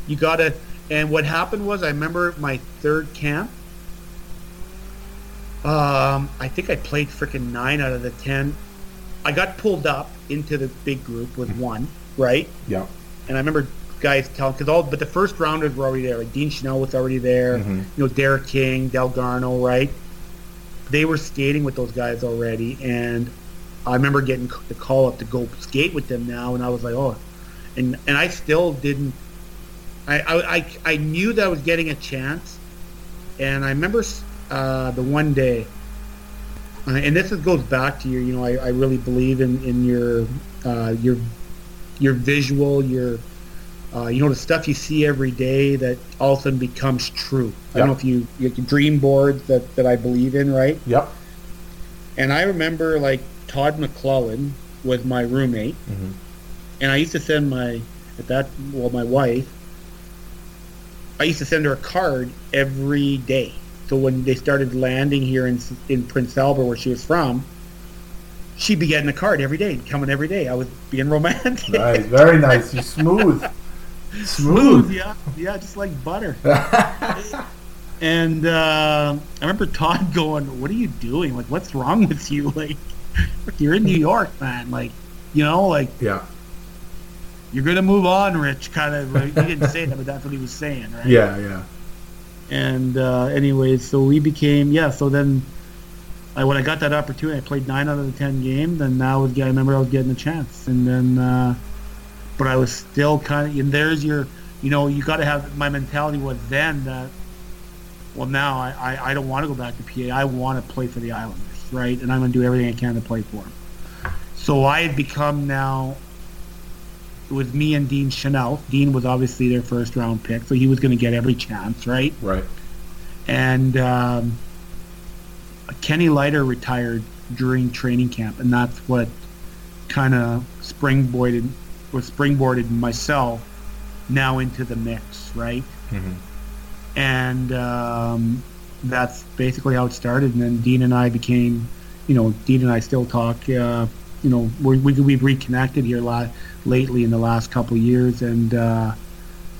S8: You gotta. And what happened was, I remember my third camp. Um, I think I played freaking nine out of the ten. I got pulled up into the big group with one, right?
S1: Yeah.
S8: And I remember guys telling because all, but the first rounders were already there. Like Dean Chynoweth was already there.
S1: Mhm.
S8: You know, Derek King, Dalgarno, right? They were skating with those guys already, and I remember getting the call up to go skate with them now, and I was like, oh, and and I still didn't. I I I, I knew that I was getting a chance, and I remember uh, the one day, uh, and this is, goes back to your, you know, I, I really believe in in your uh, your your visual, your uh, you know the stuff you see every day that all of a sudden becomes true. I don't know if you you dream boards that that I believe in, right?
S1: Yep.
S8: And I remember like Todd McLellan was my roommate,
S1: Mhm.
S8: and I used to send my at that, well, my wife, I used to send her a card every day. So when they started landing here in in Prince Albert, where she was from, she'd be getting a card every day, coming every day. I was being romantic.
S1: Nice, very nice. You're smooth.
S8: Smooth, yeah, yeah, just like butter. and uh, I remember Todd going, "What are you doing? Like, what's wrong with you? Like, you're in New York, man. Like, you know, like
S1: Yeah.
S8: you're gonna move on, Rich." Kind of. Like, he didn't say that, but that's what he was saying, right?
S1: Yeah, yeah.
S8: And uh, anyways, so we became yeah. So then, I, when I got that opportunity, I played nine out of the ten games, and now I was I remember I was getting a chance, and then, uh, but I was still kind of. And there's your, you know, you got to have my mentality was then that. Well, now I, I, I don't want to go back to PA. I want to play for the Islanders, right? And I'm going to do everything I can to play for them. So I had become now. It was me and Dean Chynoweth. Dean was obviously their first round pick, so he was going to get every chance, right?
S1: Right.
S8: and um, Kenny Leiter retired during training camp, and that's what kind of springboarded or springboarded myself now into the mix, right?
S1: Mhm.
S8: And um, that's basically how it started. And then Dean and I became, you know, Dean and I still talk. Uh, you know, we, we we've reconnected here la- lately in the last couple of years, and. Uh,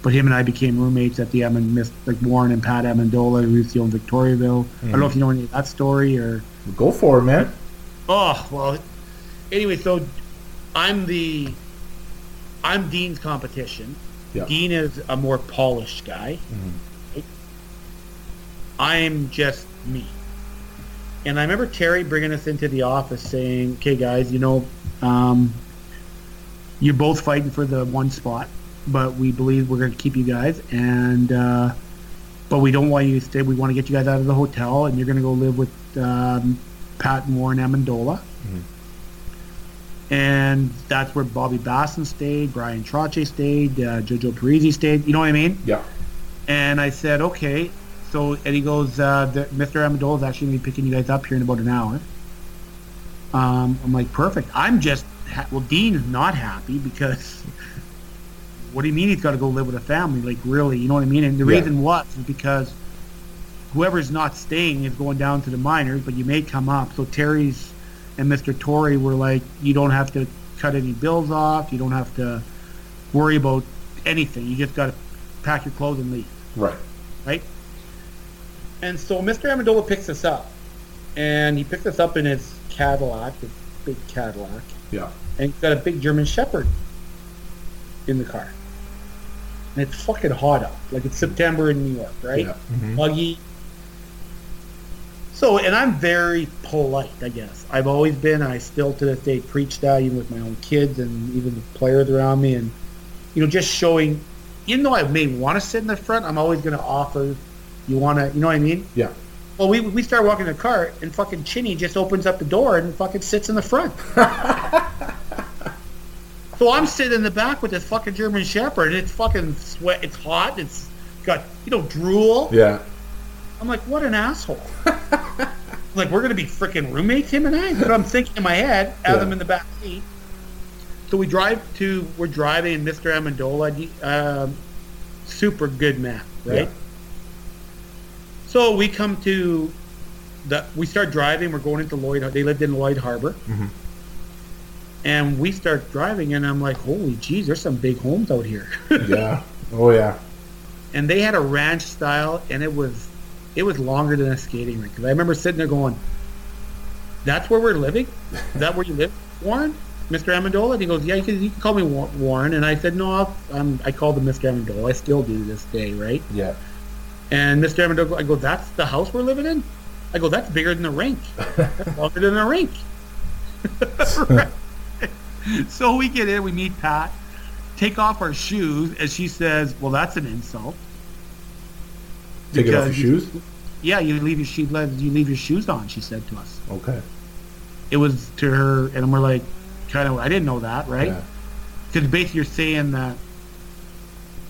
S8: but him and I became roommates at the Miss- like Warren and Pat Amendola, who used to own Victoriaville. I don't know if you know any of that story or.
S1: Go for it, man.
S8: Oh well. Anyway, so I'm the I'm Dean's competition.
S1: Yeah.
S8: Dean is a more polished guy. Right? I'm just me. And I remember Terry bringing us into the office saying, "Okay, guys, you know, um, you're both fighting for the one spot, but we believe we're going to keep you guys, and uh, but we don't want you to stay. We want to get you guys out of the hotel, and you're going to go live with um, Pat and Warren Amendola." And that's where Bobby Basson stayed, Bryan Trottier stayed, uh, Jojo Parisi stayed. You know what I mean?
S1: Yeah.
S8: And I said, okay. So, and he goes, uh, the, Mr. Amendola is actually going to be picking you guys up here in about an hour. Um, I'm like, perfect. I'm just, ha- well, Dean is not happy because what do you mean he's got to go live with a family? Like, really, you know what I mean? And the
S1: Yeah.
S8: reason was is because whoever's not staying is going down to the minors, but you may come up. So Terry's and Mr. Torrey were like, you don't have to cut any bills off. You don't have to worry about anything. You just got to pack your clothes and leave
S1: Right.
S8: right? And so Mr. Amendola picks us up, and he picks us up in his Cadillac, his big Cadillac,
S1: Yeah.
S8: and he's got a big German Shepherd in the car. And it's fucking hot out, like it's September in New York, right?
S1: Yeah. Mhm.
S8: Muggy. So, and I'm very polite, I guess. I've always been, and I still to this day preach that, even with my own kids and even the players around me, and you know, just showing. Even though I may want to sit in the front, I'm always going to offer. You want to, you know what I mean?
S1: Yeah.
S8: Well, we we start walking the cart, and fucking Chinny just opens up the door and fucking sits in the front. so I'm sitting in the back with this fucking German Shepherd, and it's fucking sweat. It's hot. It's got you know drool.
S1: Yeah.
S8: I'm like, what an asshole. like we're gonna be freaking roommates, him and I. But I'm thinking in my head, have
S1: Yeah.
S8: in the back seat. So we drive to, we're driving, and Mr. Amendola, um, super good man, right?
S1: Yeah.
S8: So we come to the, we start driving. We're going into Lloyd. They lived in Lloyd Harbor,
S1: Mhm.
S8: and we start driving, and I'm like, holy jeez, there's some big homes out here.
S1: Yeah. Oh yeah.
S8: and they had a ranch style, and it was it was longer than a skating rink. 'Cause I remember sitting there going, "That's where we're living? Is that where you live, Warren, Mr. Amendola?" And he goes, "Yeah, you can, you can call me Warren." And I said, "No, I'll, um, I called him Mr. Amendola. I still do to this day, right?"
S1: Yeah.
S8: And Mr. Amendola, I go, "That's the house we're living in." I go, "That's bigger than the rink. That's longer than the rink." so we get in, we meet Pat, take off our shoes, and she says, "Well, that's an insult."
S1: Take it off your
S8: Because-
S1: shoes.
S8: Yeah, you leave your she you leave your shoes on. She said to us.
S1: Okay.
S8: It was to her, and we're like, kind of. I didn't know that, right?
S1: Yeah.
S8: Because basically you're saying that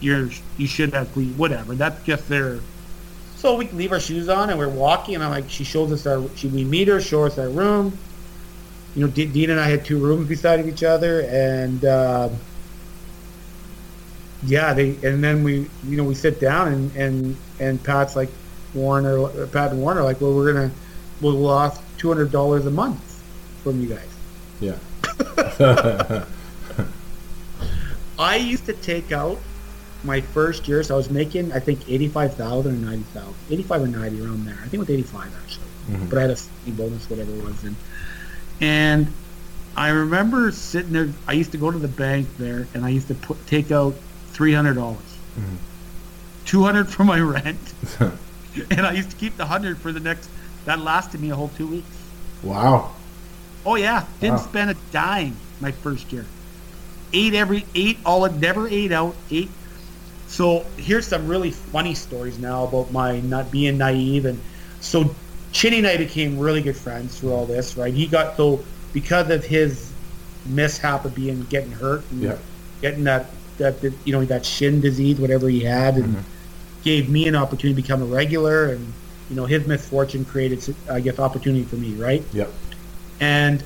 S8: you're you should have we whatever. That's just their. So we leave our shoes on and we're walking, and I'm like, she shows us our. She we meet her, show us our room. You know, D- Dean and I had two rooms beside of each other, and uh, yeah, they and then we you know we sit down and and and Pat's like Warner, Pat and Warner like, well, we're gonna we'll lost two hundred dollars a month from you guys.
S1: Yeah.
S8: I used to take out my first year, so I was making I think eighty five thousand or ninety thousand, eighty five or ninety around there. I think it was eighty five actually, mm-hmm. but I had a bonus, whatever it was, and and I remember sitting there. I used to go to the bank there, and I used to put take out three hundred dollars, two hundred for my rent, and I used to keep the hundred for the next. That lasted me a whole two weeks.
S1: Wow.
S8: Oh yeah, didn't
S1: Wow.
S8: spend a dime my first year. Ate every ate all it never ate out. Ate. So here's some really funny stories now about my not being naive and so Chinny and I became really good friends through all this. Right, he got so because of his mishap of being getting hurt and
S1: Yeah.
S8: getting that that that, you know that shin disease whatever he had and gave me an opportunity to become a regular and you know his misfortune created I guess opportunity for me right?
S1: Yep.
S8: and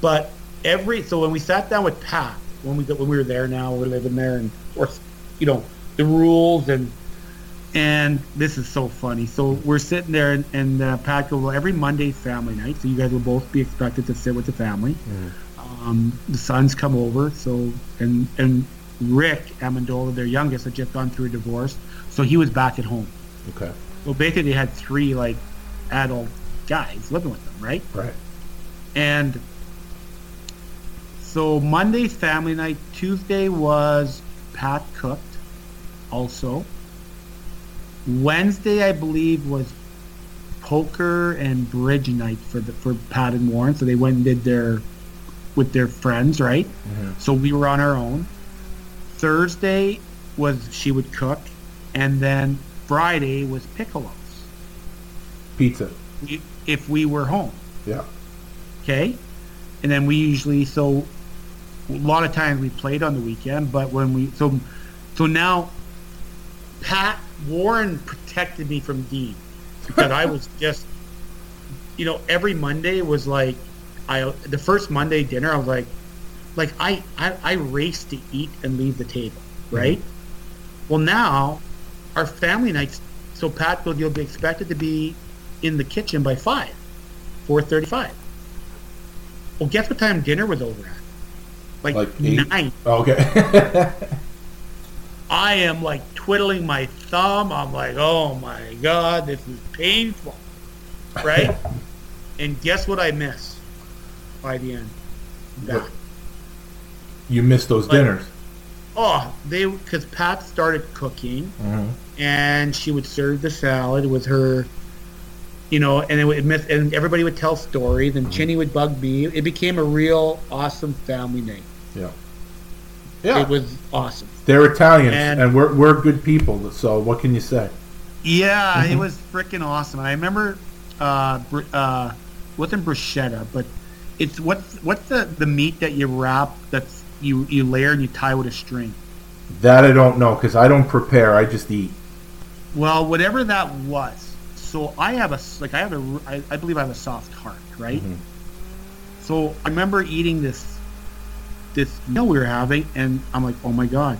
S8: but every so when we sat down with Pat when we when we were there now we're living there and of course you know the rules and and this is so funny. So we're sitting there and, and uh, Pat goes well every Monday family night so you guys will both be expected to sit with the family um, the sons come over so and and Rick Amendola their youngest had just gone through a divorce so he was back at home
S1: Okay.
S8: so basically they had three like adult guys living with them right
S1: Right.
S8: and so Monday's family night. Tuesday was Pat cooked, also. Wednesday, I believe, was poker and bridge night for the for Pat and Warren. So they went and did their with their friends, right? Mm-hmm. So we were on our own. Thursday was she would cook, and then Friday was piccolos.
S1: Pizza.
S8: we- If we were home.
S1: Yeah.
S8: okay and then we usually so a lot of times we played on the weekend but when we so so now pat warren protected me from dean because i was just you know every monday was like i the first monday dinner i was like like i i, I race to eat and leave the table mm-hmm. right well now our family nights so pat you'll be expected to be in the kitchen by 5 4.35 well, guess what time dinner was over at? Like,
S1: Like
S8: nine.
S1: Okay.
S8: I am like twiddling my thumb. I'm like, oh my god, this is painful, right? and guess what I miss by the end? That.
S1: you missed those
S8: Like-
S1: dinners.
S8: Oh, they because Pat started cooking,
S1: Mhm.
S8: and she would serve the salad with her, you know, and it would miss, and everybody would tell stories, and Chinny would bug me. It became a real awesome family night.
S1: Yeah. Yeah.
S8: It was awesome.
S1: They're Italians,
S8: And-
S1: and, we're we're good people. So what can you say?
S8: Yeah, it was freaking awesome. I remember, uh, uh, wasn't bruschetta, but it's what's what's the the meat that you wrap that's you you layer and you tie with a string.
S1: That I don't know because I don't prepare. I just eat.
S8: Well, whatever that was. So I have a like I have a I, I believe I have a soft heart, right? Mm-hmm. So I remember eating this this meal we were having, and I'm like, oh my god,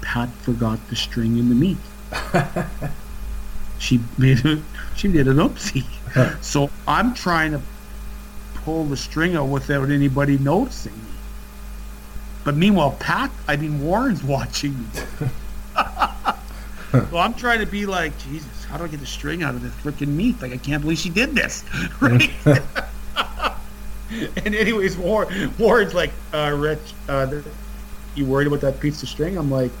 S8: Pat forgot the string in the meat. she made a, she did an oopsie. so I'm trying to pull the string out without anybody noticing me. But meanwhile, Pat, I mean Warren's watching me. So I'm trying to be like, Jesus, how do I get the string out of this freaking meat? Like, I can't believe she did this, right? and anyways, Warren, Warren's like, uh, Rich, uh, you worried about that piece of string? I'm like,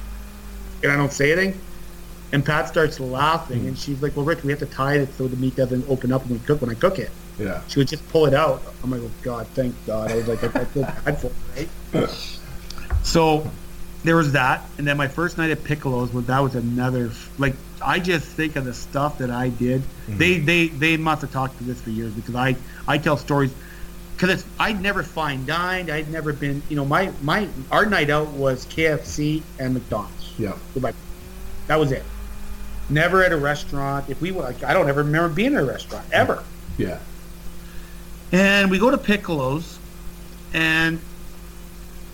S8: and I don't say anything. And Pat starts laughing, and she's like, well, Rich, we have to tie it so the meat doesn't open up when we cook when I cook it.
S1: Yeah.
S8: She would just pull it out. I'm like, oh God, thank God. I was like, I feel bad for her, right? So there was that, and then my first night at Piccolo's, well, that was another like I just think of the stuff that I did. Mm-hmm. They they they must have talked to this for years because I I tell stories because I'd never fine dined. I'd never been you know my my our night out was KFC and McDonald's.
S1: Yeah.
S8: Goodbye. That was it. Never at a restaurant. If we were like, I don't ever remember being at a restaurant ever.
S1: Yeah.
S8: And we go to Piccolo's, and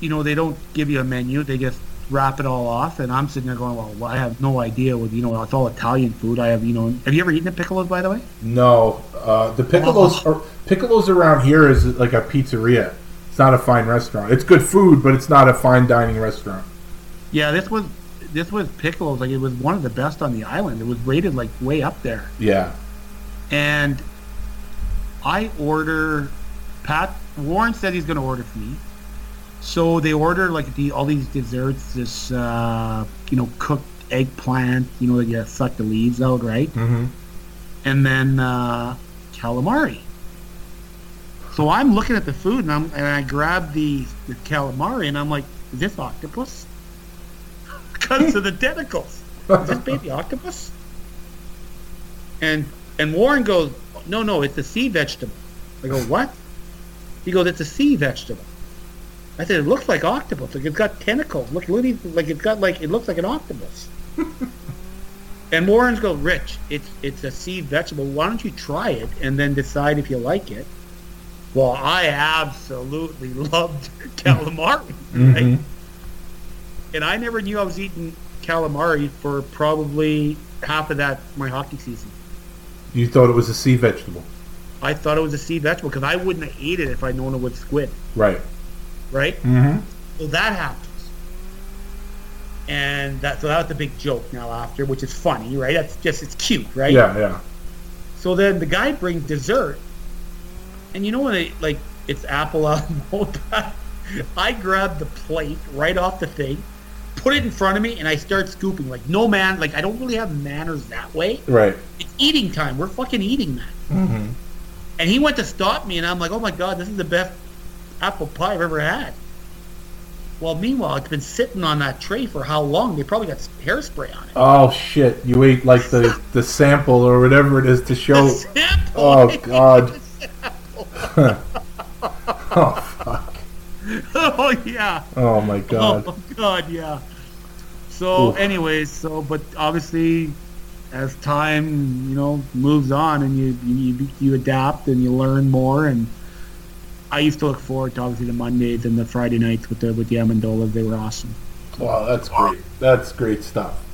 S8: you know they don't give you a menu; they just wrap it all off, and I'm sitting there going, well, I have no idea what you know. It's all Italian food. I have you know. Have you ever eaten at Piccolo's, by the way?
S1: No, uh, the Piccolo's or, Piccolo's around here is like a pizzeria. It's not a fine restaurant. It's good food, but it's not a fine dining restaurant.
S8: Yeah, this was this was Piccolo's. Like it was one of the best on the island. It was rated like way up there.
S1: Yeah.
S8: And I order. Pat Warren said he's going to order for me. So they order like the all these desserts. This uh, you know cooked eggplant. You know you suck the leaves out, right?
S1: Mm-hmm.
S8: And then uh, calamari. So I'm looking at the food and I'm and I grab the, the calamari and I'm like, is this octopus? Because of the tentacles. Is this baby octopus? And and Warren goes, no, no, it's a sea vegetable. I go, what? He goes, it's a sea vegetable. I said, it looks like octopus. Like it's got tentacles. Look, look, like it's got like it looks like an octopus. and Warren's go, Rich, it's it's a sea vegetable. Why don't you try it and then decide if you like it? Well, I absolutely loved calamari, right? Mm-hmm. And I never knew I was eating calamari for probably half of that my hockey season.
S1: You thought it was a sea vegetable,
S8: I thought it was a sea vegetable because I wouldn't have ate it if I'd known it was squid,
S1: right?
S8: right?
S1: Mm-hmm.
S8: So that happens. And that so that was the big joke now after, which is funny, right? That's just it's cute, right?
S1: Yeah, yeah.
S8: So then the guy brings dessert, and you know when they like it's apple out I grab the plate right off the thing, put it in front of me, and I start scooping. Like no man, like I don't really have manners that way.
S1: Right.
S8: It's eating time. We're fucking eating that.
S1: Mm-hmm.
S8: And he went to stop me, and I'm like, oh my god, this is the best apple pie I've ever had. Well, meanwhile, it's been sitting on that tray for how long? They probably got hairspray on it.
S1: Oh shit! You ate like the the sample or whatever it is to show.
S8: Sample.
S1: Oh god. oh fuck.
S8: oh yeah.
S1: Oh my god.
S8: Oh god, yeah. So,
S1: Oof.
S8: anyways, so but obviously, as time you know moves on and you you you adapt and you learn more and. I used to look forward to obviously the Mondays and the Friday nights with the with the Amendolas. They were awesome.
S1: Wow, that's great. That's great stuff.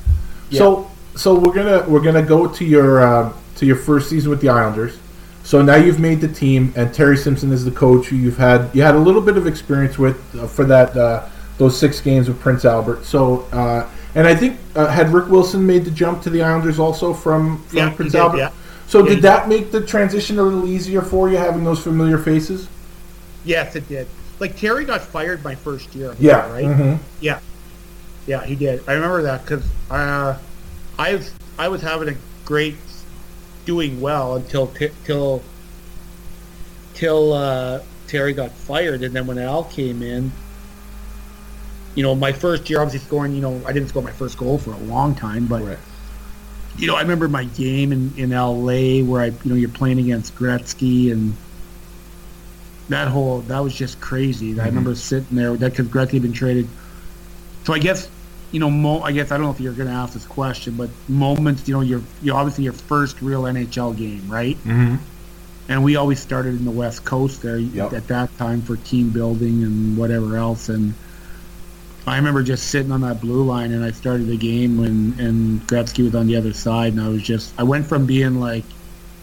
S1: So, so we're gonna we're gonna go to your uh, to your first season with the Islanders. So now you've made the team, and Terry Simpson is the coach who you've had you had a little bit of experience with uh, for that uh, those six games with Prince Albert. So, uh, and I think uh, had Rick Wilson made the jump to the Islanders also from, from
S8: Yeah,
S1: Prince
S8: did,
S1: Albert.
S8: yeah.
S1: So
S8: Yeah,
S1: did that make the transition a little easier for you having those familiar faces?
S8: Yes, it did. Like Terry got fired my first year.
S1: Yeah.
S8: Right.
S1: mhm.
S8: Yeah, yeah, he did. I remember that because uh, I was I was having a great, doing well until t- till till uh, Terry got fired, and then when Al came in, you know, my first year, obviously scoring. You know, I didn't score my first goal for a long time, but
S1: Right.
S8: you know, I remember my game in in L.A. where I, you know, you're playing against Gretzky and. That whole that was just crazy. I remember sitting there that because Gretzky had been traded so I guess you know, mo- I guess I don't know if you're going to ask this question, but moments, you know, your you obviously your first real NHL game, right?
S1: Mhm.
S8: And we always started in the West Coast there
S1: Yep.
S8: at that time for team building and whatever else. And I remember just sitting on that blue line, and I started the game when and Gretzky was on the other side, and I was just I went from being like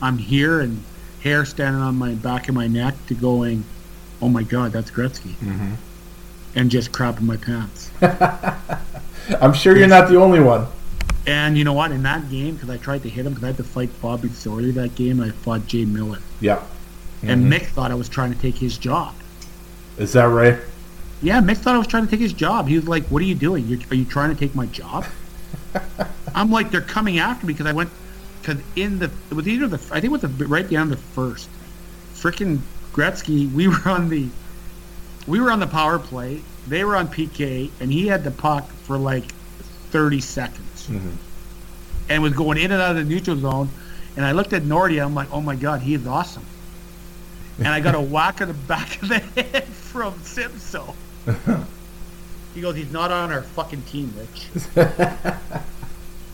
S8: I'm here and hair standing on my back of my neck to going, oh my god, that's Gretzky,
S1: Mhm.
S8: and just crapping my pants.
S1: I'm sure you're not the only one.
S8: And you know what? In that game, because I tried to hit him, because I had to fight Bobby Sawyer that game, I fought Jay Miller.
S1: Yeah.
S8: And Mick thought I was trying to take his job.
S1: Is that right?
S8: Yeah, Mick thought I was trying to take his job. He was like, "What are you doing? You're, are you trying to take my job?" I'm like, "They're coming after me because I went because in the it was either the I think it was the, right down the first freaking Gretzky. We were on the we were on the power play. They were on PK, and he had the puck for like 30 seconds, mm-hmm. and was going in and out of the neutral zone. And I looked at Nordy. I'm like, "Oh my god, he is awesome." and I got a whack on the back of the head from Simpson. he goes, he's not on our fucking team, Rich.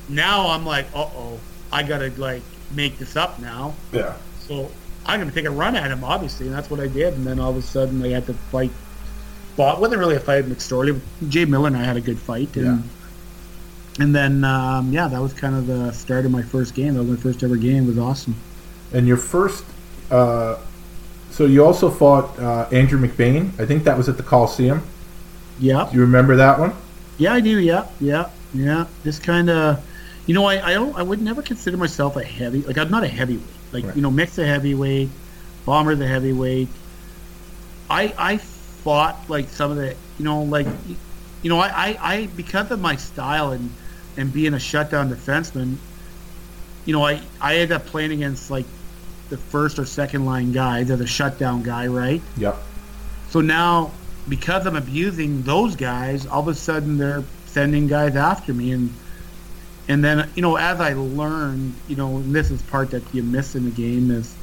S8: now I'm like, uh oh, I gotta like make this up now.
S1: Yeah.
S8: So I'm gonna take a run at him, obviously, and that's what I did. And then all of a sudden, I had to fight fought. wasn't really a fight with McSorley. Jay Miller and I had a good fight, and
S1: Yeah.
S8: and then um, yeah, that was kind of the start of my first game. That was my first ever game. It was awesome.
S1: And your first, uh, so you also fought uh, Andrew McBain. I think that was at the Coliseum.
S8: Yeah,
S1: Do you remember that one?
S8: yeah, I do. Yeah, yeah, yeah. Just kind of, you know, I I don't I would never consider myself a heavy. Like I'm not a heavyweight. Like
S1: Right.
S8: you know, mix a heavyweight, bomber the heavyweight. I I fought like some of the you know like you know I, I, I because of my style and and being a shutdown defenseman, you know I I ended up playing against like the first or second line guy. They're the shutdown guy, right?
S1: Yep.
S8: So now because I'm abusing those guys, all of a sudden they're sending guys after me and and then you know as I learned, you know, and this is part that you miss in the game is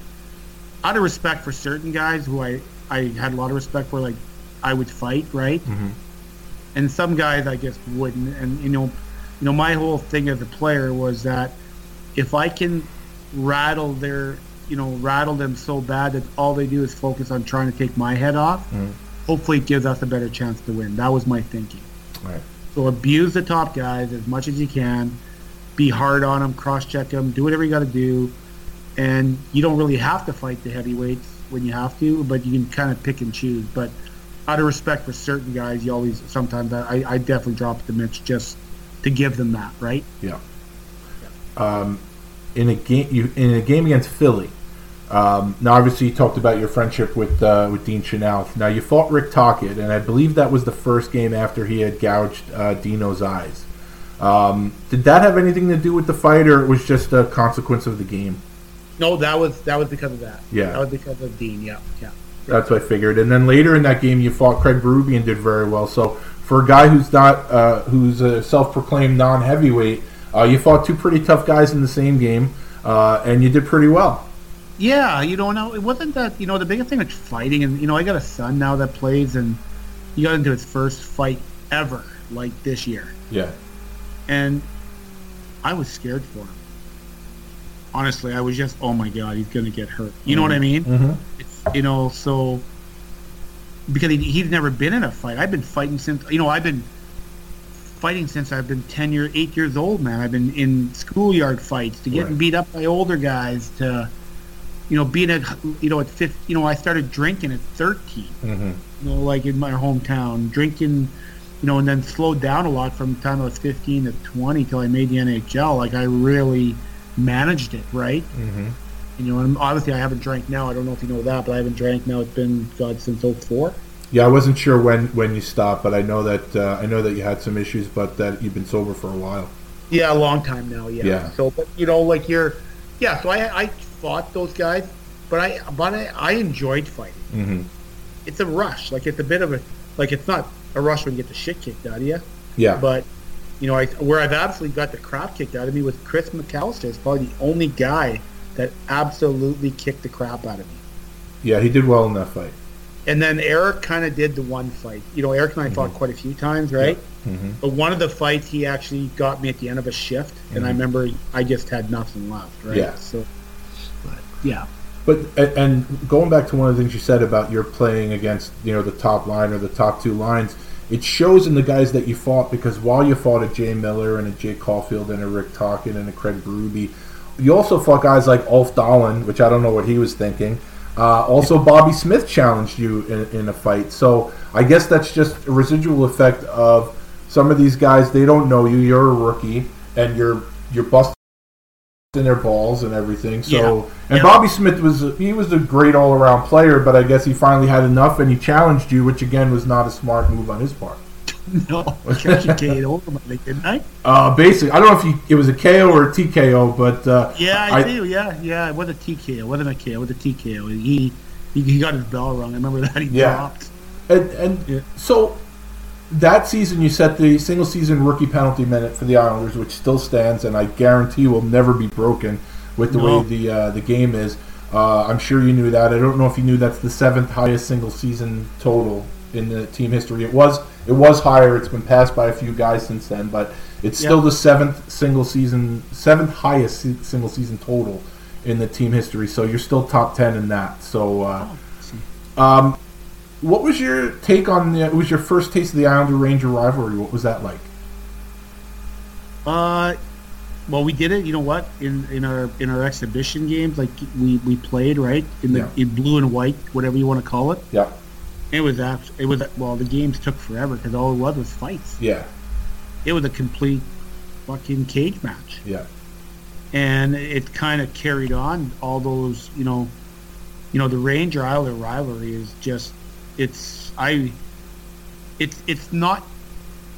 S8: out of respect for certain guys who I I had a lot of respect for, like I would fight, right?
S1: Mhm.
S8: And some guys I just wouldn't. And you know, you know, my whole thing as a player was that if I can rattle their, you know, rattle them so bad that all they do is focus on trying to take my head off,
S1: Mhm.
S8: hopefully it gives us a better chance to win. That was my thinking.
S1: Right.
S8: So abuse the top guys as much as you can. Be hard on them, cross-check them, do whatever you got to do, and you don't really have to fight the heavyweights when you have to, but you can kind of pick and choose. But out of respect for certain guys, you always sometimes I, I definitely drop the mitch just to give them that right.
S1: Yeah. Um, in a game, you in a game against Philly. Um, now, obviously, you talked about your friendship with uh, with Dean Chynoweth. Now, you fought Rick Tocchet, and I believe that was the first game after he had gouged uh, Dino's eyes. Um, did that have anything to do with the fight, or it was just a consequence of the game?
S8: No, that was that was because of that.
S1: Yeah.
S8: that was because of Dean. Yeah, yeah.
S1: That's what I figured. And then later in that game, you fought Craig Berube and did very well. So for a guy who's not uh, who's a self-proclaimed non-heavyweight, uh, you fought two pretty tough guys in the same game, uh, and you did pretty well.
S8: Yeah, you know, no, it wasn't that. You know, the biggest thing with fighting, and you know, I got a son now that plays, and he got into his first fight ever, like this year,
S1: Yeah.
S8: and I was scared for him. Honestly, I was just, oh my god, he's gonna get hurt. You know what I mean?
S1: Mm-hmm.
S8: It's, you know, so because he, he's never been in a fight. I've been fighting since, you know, I've been fighting since I've been ten year, eight years old, man. I've been in schoolyard fights to getting
S1: Right.
S8: beat up by older guys to, you know, being at, you know, at fifth, you know, I started drinking at thirteen.
S1: Mm-hmm.
S8: You know, like in my hometown, drinking, you know, and then slowed down a lot from the time I was fifteen to twenty till I made the NHL. Like I really managed it, right?
S1: Mm-hmm.
S8: You know, and obviously I haven't drank now. I don't know if you know that, but I haven't drank now. It's been God since 04.
S1: Yeah, I wasn't sure when, when you stopped, but I know that uh, I know that you had some issues, but that you've been sober for a while.
S8: Yeah, a long time now. Yeah.
S1: Yeah.
S8: So, but you know, like you're, yeah. So I I fought those guys, but I but I, I enjoyed fighting.
S1: Mm-hmm.
S8: It's a rush. Like it's a bit of a like it's not a rush when you get the shit kicked out of you,
S1: Yeah.
S8: but you know, I where I've absolutely got the crap kicked out of me was Chris McAllister is probably the only guy that absolutely kicked the crap out of me.
S1: yeah, he did well in that fight.
S8: And then Eric kind of did the one fight. You know, Eric and I fought quite a few times, right?
S1: Mm-hmm.
S8: But one of the fights, he actually got me at the end of a shift, and I remember I just had nothing left, right?
S1: Yeah.
S8: So, yeah,
S1: But and going back to one of the things you said about your playing against you know the top line or the top two lines, it shows in the guys that you fought because while you fought a Jay Miller and a Jay Caufield and a Rick Tocchet and a Craig Berube, you also fought guys like Ulf Dahlen, which I don't know what he was thinking. Uh, also, Bobby Smith challenged you in, in a fight, so I guess that's just a residual effect of some of these guys. They don't know you; you're a rookie, and you're you're busting in their balls and everything. So,
S8: Yeah.
S1: and
S8: Yeah.
S1: Bobby Smith was he was a great all around player, but I guess he finally had enough and he challenged you, which again was not a smart move on his part.
S8: no, I actually KO'd over my leg, didn't I?
S1: Uh, basically, I don't know if he, it was a KO or a TKO, but uh,
S8: Yeah, I, do. Yeah, yeah. It was a TKO. Wasn't a KO. Was a TKO. He he, he got his bell rung. I remember that. He
S1: Yeah.
S8: dropped.
S1: And, and
S8: Yeah.
S1: so that season, you set the single season rookie penalty minute for the Islanders, which still stands, and I guarantee will never be broken with the
S8: No.
S1: way the uh, the game is. Uh, I'm sure you knew that. I don't know if you knew that's the seventh highest single season total in the team history. It was it was higher. It's been passed by a few guys since then, but it's still
S8: Yeah.
S1: the seventh single season, seventh highest se- single season total in the team history. So you're still top ten in that. So. Uh, um, What was your take on the? It was your first taste of the Islander Ranger rivalry. What was that like?
S8: Uh, well, we did it. You know what? In in our in our exhibition games, like we we played right in the
S1: Yeah.
S8: in blue and white, whatever you want to call it.
S1: Yeah,
S8: It was It was well, the games took forever because all it was was fights.
S1: yeah,
S8: It was a complete fucking cage match,
S1: yeah,
S8: and it kind of carried on all those. You know, you know the Ranger Islander rivalry is just it's I. It's it's not.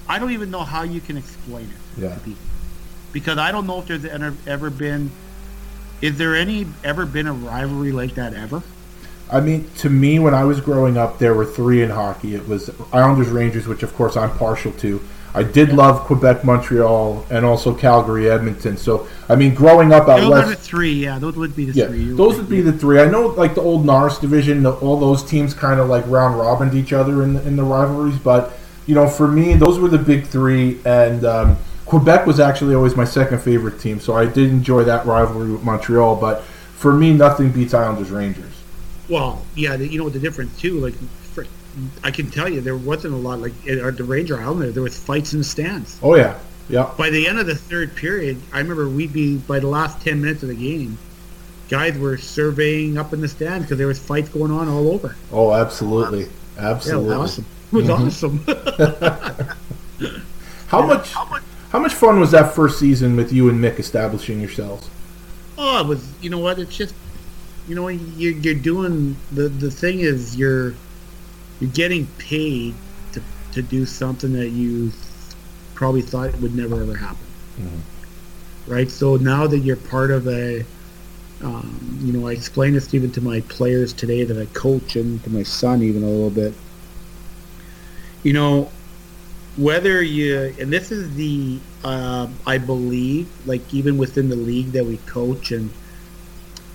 S8: I don't even know how you can explain it
S1: Yeah.
S8: to people because I don't know if there's ever, ever been. Is there any ever been a rivalry like that ever?
S1: I mean, to me, when I was growing up, there were three in hockey. It was Islanders, Rangers, which of course I'm partial to. I did love Quebec, Montreal, and also Calgary, Edmonton. So, I mean, growing up out
S8: Those are the
S1: west,
S8: three. Yeah, those would be the
S1: yeah,
S8: three.
S1: Those would be the three. I know, like the old Norris division, the, all those teams kind of like round robined each other in the, in the rivalries. But you know, for me, those were the big three, and um, Quebec was actually always my second favorite team. So I did enjoy that rivalry with Montreal. But for me, nothing beats Islanders, Rangers.
S8: Well, yeah, the, you know the difference too. Like, I can tell you there wasn't a lot. Like at the Ranger Island there was fights in the stands.
S1: Oh yeah, yeah.
S8: By the end of the third period, I remember we'd be by the last ten minutes of the game, guys were surveying up in the stands because there was fights going on all over.
S1: Oh, absolutely,
S8: Yeah, it
S1: absolutely.
S8: was awesome. It was mm-hmm. awesome.
S1: How much? How much fun was that first season with you and Mick establishing yourselves?
S8: Oh, it was. You know what? It's just, you know, you're, you're doing the the thing is you're you're getting paid to to do something that you probably thought would never ever happen. Right. So now that you're part of a, um, you know, I explained this even to my players today that I coach and to my son even a little bit. You know, whether you and this is the uh, I believe like even within the league that we coach and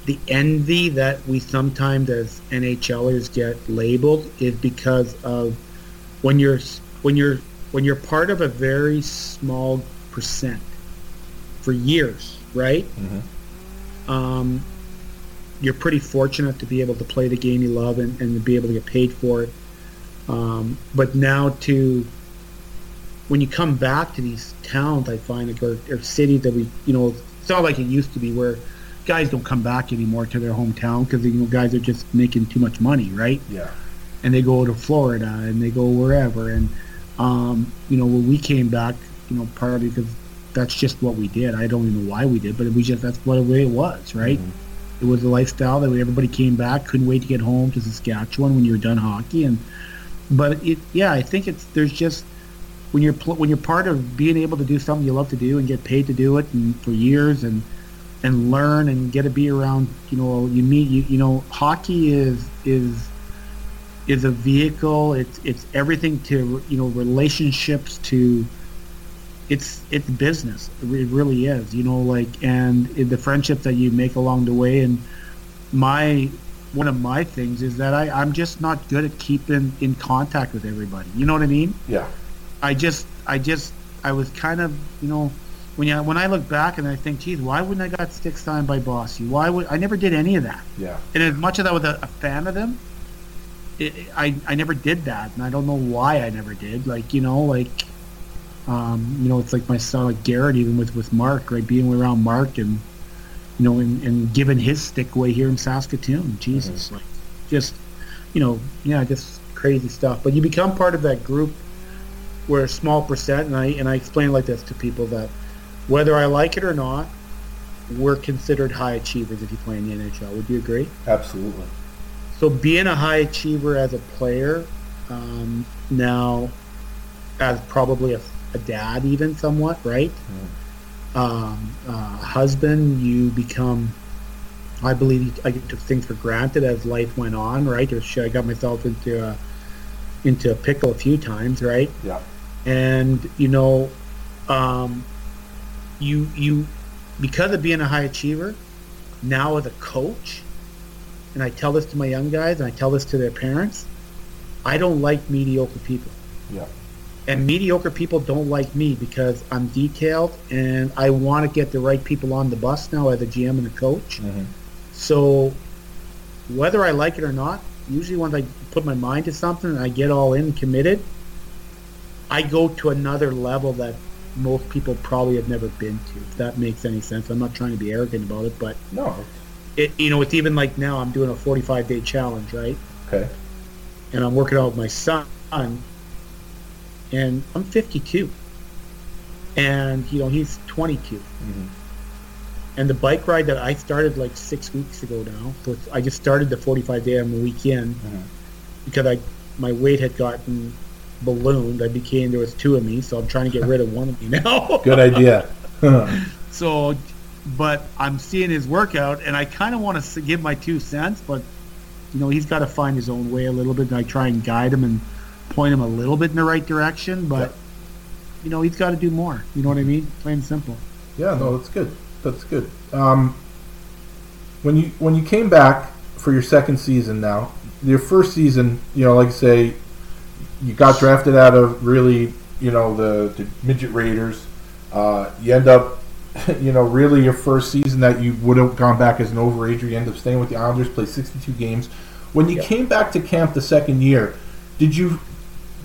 S8: the envy that we sometimes as NHLers get labeled is because of when you're when you're when you're part of a very small percent for years, right? Um, you're pretty fortunate to be able to play the game you love and, and to be able to get paid for it. Um, but now to when you come back to these towns, I find like, or, or cities that we, you know, it's not like it used to be where guys don't come back anymore to their hometown because you know guys are just making too much money, right?
S1: Yeah.
S8: And they go to Florida and they go wherever, and um, you know when we came back, you know, partly because that's just what we did. I don't even know why we did, but we just that's what the way it was, right? It was a lifestyle that everybody came back, couldn't wait to get home to Saskatchewan when you were done hockey, and but it, yeah, I think it's there's just when you're when you're part of being able to do something you love to do and get paid to do it and for years and and learn and get to be around you know you meet you you know hockey is is is a vehicle it's it's everything to you know relationships to it's it's business it really is you know like and the friendships that you make along the way and my one of my things is that I, I'm just not good at keeping in contact with everybody. You know what I mean?
S1: Yeah.
S8: I just, I just, I was kind of, you know, when you, when I look back and I think, geez, why wouldn't I got stick signed by Bossy? Why would I never did any of that?
S1: Yeah.
S8: And as much as I was a, a fan of them, it, I I never did that, and I don't know why I never did. Like you know, like um, you know, it's like my son, like Garrett, even with with Mark, right, being around Mark and you know, and, and giving his stick away here in Saskatoon. Jesus, like just you know, yeah, just crazy stuff. But you become part of that group where a small percent, and I and I explain like this to people that whether I like it or not, we're considered high achievers if you play in the NHL. Would you agree?
S1: Absolutely.
S8: So being a high achiever as a player, um, now as probably a, a dad, even somewhat, right? Um, uh, husband, you become. I believe I took things for granted as life went on, right? I got myself into a into a pickle a few times, right?
S1: Yeah.
S8: and you know um, you you because of being a high achiever now as a coach and i tell this to my young guys and i tell this to their parents i don't like mediocre people
S1: Yeah.
S8: and mediocre people don't like me because i'm detailed and i want to get the right people on the bus now as a gm and a coach
S1: Mhm.
S8: so whether i like it or not usually once I put my mind to something and I get all in committed, I go to another level that most people probably have never been to. If that makes any sense. I'm not trying to be arrogant about it, but
S1: No.
S8: it, you know, it's even like now I'm doing a 45 day challenge, right?
S1: Okay.
S8: And I'm working out with my son, and I'm 52, and you know he's 22. Mm-hmm. And the bike ride that I started like six weeks ago now, so it's, I just started the 45 day on the weekend mm-hmm. because I my weight had gotten ballooned. I became there was two of me, so I'm trying to get rid of one of me now.
S1: Good idea.
S8: So, but I'm seeing his workout, and I kind of want to give my two cents, but you know, he's got to find his own way a little bit. And I try and guide him and point him a little bit in the right direction, but you know, he's got to do more. You know what I mean? Plain and simple.
S1: Yeah, no, that's good. That's good. Um, when you when you came back for your second season now, your first season, you know, like I say, you got drafted out of really, you know, the, the midget Raiders. Uh, you end up, you know, really your first season that you would have gone back as an overager. You end up staying with the Islanders, played 62 games. When you came back to camp the second year, did you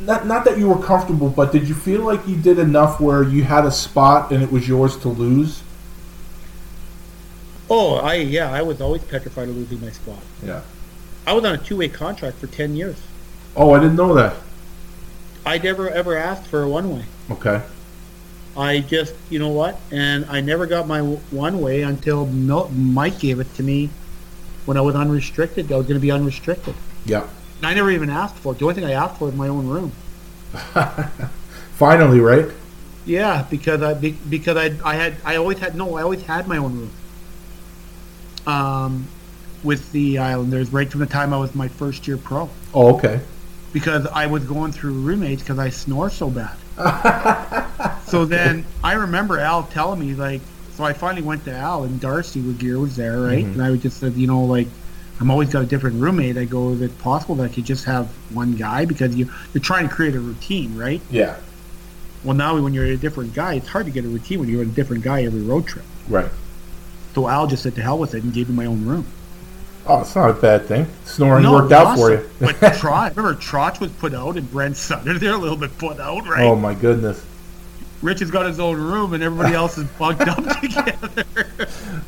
S1: not not that you were comfortable, but did you feel like you did enough where you had a spot and it was yours to lose?
S8: Oh, I yeah, I was always petrified of losing my spot.
S1: Yeah.
S8: I was on a two way contract for ten years.
S1: Oh, I didn't know that.
S8: I never ever asked for a one way.
S1: Okay.
S8: I just, you know what? And I never got my one way until Mike gave it to me when I was unrestricted. I was going to be unrestricted.
S1: Yeah.
S8: And I never even asked for it. The only thing I asked for was my own room.
S1: Finally, right?
S8: Yeah, because I be- because I I had I always had no I always had my own room. Um, with the Islanders right from the time I was my first year pro
S1: Oh, okay.
S8: Because I was going through roommates because I snore so bad. so then I remember Al telling me like, so I finally went to Al and Darcy Regier was there, right? Mm-hmm. And I would just said, you know, like, I'm always got a different roommate. I go, is it possible that I could just have one guy because you you're trying to create a routine, right?
S1: Yeah.
S8: Well, now when you're a different guy, it's hard to get a routine when you're a different guy every road trip.
S1: Right.
S8: So Al just said to hell with it and gave me my own room.
S1: Oh, it's not a bad thing. Snoring
S8: No,
S1: worked out for you.
S8: but Trotch, remember Trotch was put out and Brent Sutter, they're a little bit put out, right?
S1: oh my goodness.
S8: Rich has got his own room and everybody else is bunked up together.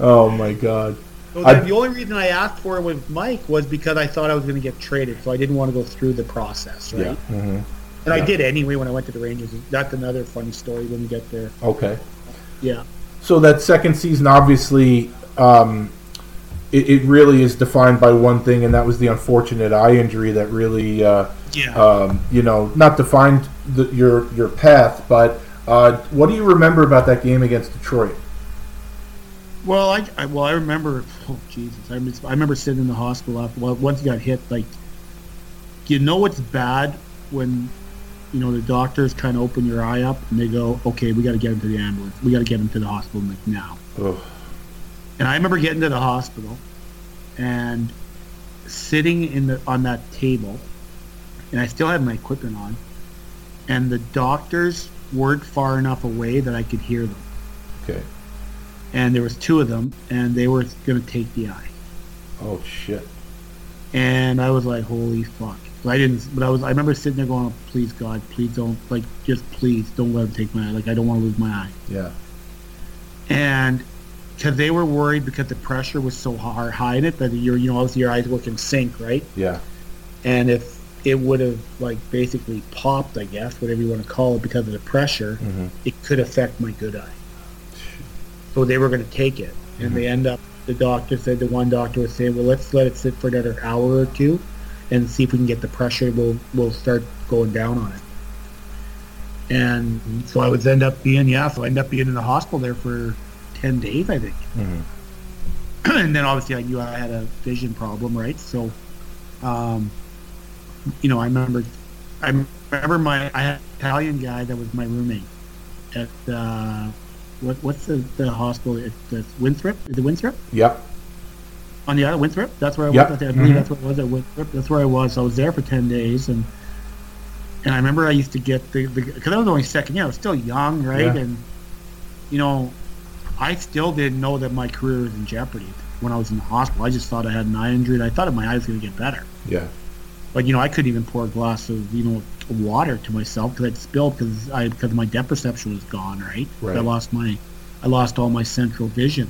S1: Oh my god.
S8: So
S1: I-
S8: the only reason I asked for it with Mike was because I thought I was going to get traded, so I didn't want to go through the process, right?
S1: Yeah. hmm
S8: And I did anyway when I went to the Rangers. That's another funny story when we get there.
S1: Okay.
S8: Yeah.
S1: So that second season, obviously, um, it, it really is defined by one thing, and that was the unfortunate eye injury that really, uh,
S8: Yeah.
S1: um, you know, not defined the, your your path. But uh, what do you remember about that game against Detroit?
S8: Well, I, I well I remember. Oh Jesus! I, mis- I remember sitting in the hospital after well, once you got hit. Like, you know what's bad when you know the doctors kind of open your eye up and they go, "Okay, we got to get him to the ambulance. We got to get him to the hospital like now."
S1: Ugh.
S8: And I remember getting to the hospital and sitting in the on that table, and I still had my equipment on, and the doctors weren't far enough away that I could hear them
S1: Okay.
S8: and there was two of them, and they were going to take the eye.
S1: Oh shit.
S8: And I was like, "Holy fuck!" I didn't. But I was. I remember sitting there going, "Please God, please don't like, just please don't let them take my eye. Like I don't want to lose my eye."
S1: Yeah.
S8: And because they were worried because the pressure was so hard, high in it that your, you know, obviously your eyes look in sync, right?
S1: Yeah.
S8: And if it would have like basically popped, I guess, whatever you want to call it, because of the pressure,
S1: Mhm.
S8: it could affect my good eye. So they were going to take it, and they end up. The doctor said the one doctor was saying, "Well, let's let it sit for another hour or two, and see if we can get the pressure. We'll we'll start going down on it." And so I would end up being yeah. So I end up being in the hospital there for ten days, I think. and then obviously I knew I had a vision problem, right? So, um, you know, I remember, I remember my I had an Italian guy that was my roommate at uh, what what's the, the hospital? At the Winthrop? Is it Winthrop?
S1: Yep.
S8: On the island, Winthrop. That's where I
S1: Yep.
S8: was. I I believe
S1: Mhm.
S8: that's where it was at Winthrop. That's where I was. I was there for ten days, and and I remember I used to get the because I was only second year. I was still young, right?
S1: Yeah.
S8: And you know, I still didn't know that my career was in jeopardy when I was in the hospital. I just thought I had an eye injury. And I thought my eye was going to get better.
S1: Yeah.
S8: But you know, I couldn't even pour a glass of you know water to myself because I'd spilled because I because my depth perception was gone. Right.
S1: Right.
S8: I lost my, I lost all my central vision.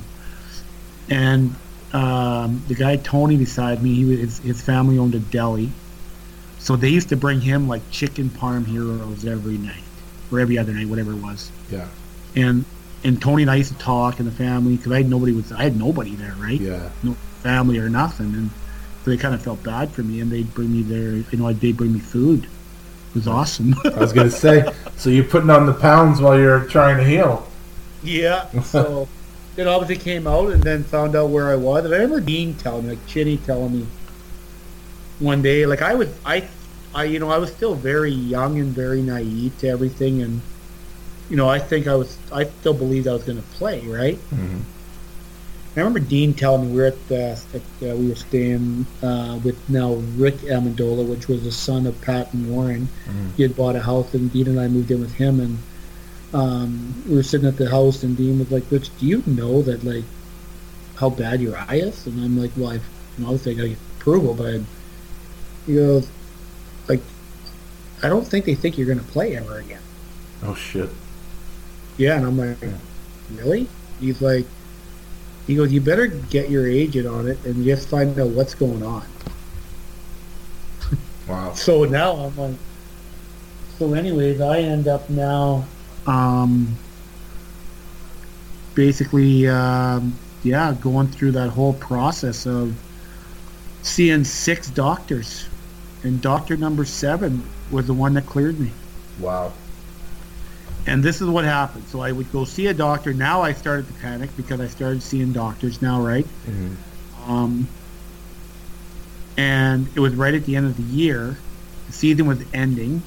S8: And um, the guy Tony beside me, he was, his, his family owned a deli, so they used to bring him like chicken parm heroes every night or every other night, whatever it was.
S1: Yeah.
S8: And and Tony and I used to talk in the family because I had nobody with I had nobody there, right?
S1: Yeah.
S8: No family or nothing, and so they kind of felt bad for me, and they'd bring me their, you know, they'd bring me food. It was awesome.
S1: I was gonna say. So you're putting on the pounds while you're trying to heal.
S8: Yeah. So it obviously came out and then found out where I was. And I remember Dean telling me, like Chinny telling me one day, like I was, I, I, you know, I was still very young and very naive to everything, and you know, I think I was, I still believed I was going to play, right?
S1: Mhm.
S8: I remember Dean telling me we were at, the, at uh, we were staying uh, with now Rick Amendola, which was the son of Pat and Warren. He had bought a house, and Dean and I moved in with him, and um, we were sitting at the house, and Dean was like, "Rich, do you know that like how bad your eye is?" And I'm like, "Well, I've, you know, obviously I got to get approval, but I, he goes, like, I don't think they think you're going to play ever again."
S1: Oh shit.
S8: Yeah, and I'm like, really? He's like, he goes, you better get your agent on it and just find out what's going on.
S1: Wow.
S8: So now I'm like, so anyways, I end up now, um, basically, um, yeah, going through that whole process of seeing six doctors, and doctor number seven was the one that cleared me.
S1: Wow.
S8: And this is what happened. So I would go see a doctor. Now I started to panic because I started seeing doctors now, right?
S1: Mhm.
S8: Um, and it was right at the end of the year. The season was ending,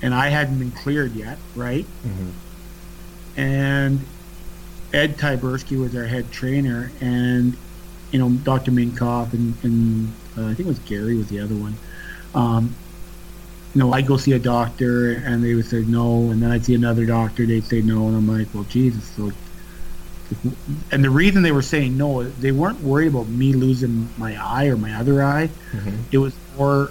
S8: and I hadn't been cleared yet, right?
S1: Mhm.
S8: And Ed Tyberski was our head trainer, and you know Dr. Minkoff and, and uh, I think it was Gary was the other one. Um, you know, I'd go see a doctor, and they would say no, and then I'd see another doctor, they'd say no, and I'm like, well, Jesus. So, and the reason they were saying no, they weren't worried about me losing my eye or my other eye. It was more,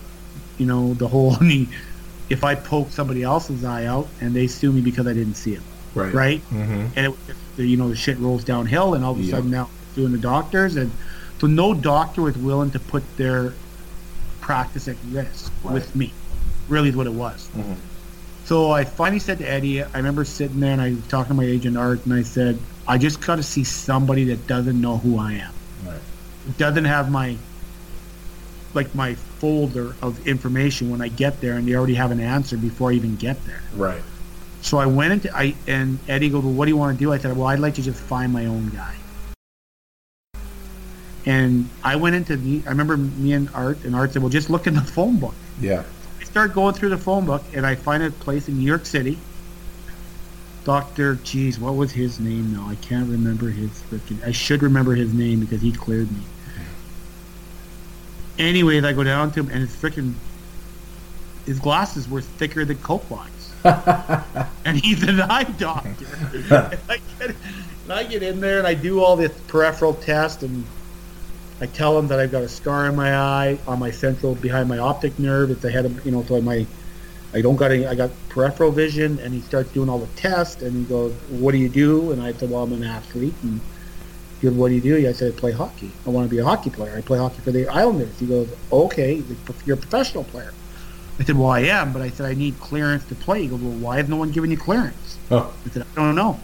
S8: you know, the whole if I poke somebody else's eye out and they sue me because I didn't see it,
S1: Right.
S8: right?
S1: Mm-hmm.
S8: and it, just, you know the shit rolls downhill and all of a
S1: Yeah.
S8: sudden now doing the doctors and so no doctor was willing to put their practice at risk with me really is what it was
S1: Mhm.
S8: so i finally said to eddie i remember sitting there and i was talking to my agent art and i said i just got to see somebody that doesn't know who i am
S1: Right.
S8: doesn't have my like my folder of information when i get there and they already have an answer before i even get there
S1: Right.
S8: so I went into I and Eddie goes, well, what do you want to do? I said, well, I'd like to just find my own guy. And I went into the. I remember me and Art and Art said, well, just look in the phone book.
S1: Yeah.
S8: Start going through the phone book and I find a place in New York City. Doctor, geez, what was his name now? I can't remember his freaking. I should remember his name because he cleared me. Anyways, I go down to him and his freaking. His glasses were thicker than Coke lines. and he's an eye doctor. and, I get, and I get in there and I do all this peripheral test and I tell him that I've got a scar in my eye on my central behind my optic nerve. It's ahead of you know, so my I don't got any. I got peripheral vision, and he starts doing all the tests, and he goes, "What do you do?" And I said, "Well, I'm an athlete." And he goes, "What do you do?" I said, "I play hockey. I want to be a hockey player. I play hockey for the Islanders." He goes, "Okay, you're a professional player." I said, "Well, I am, but I said I need clearance to play." He goes, "Well, why has no one given you clearance?"
S1: Oh.
S8: I said, "I don't know."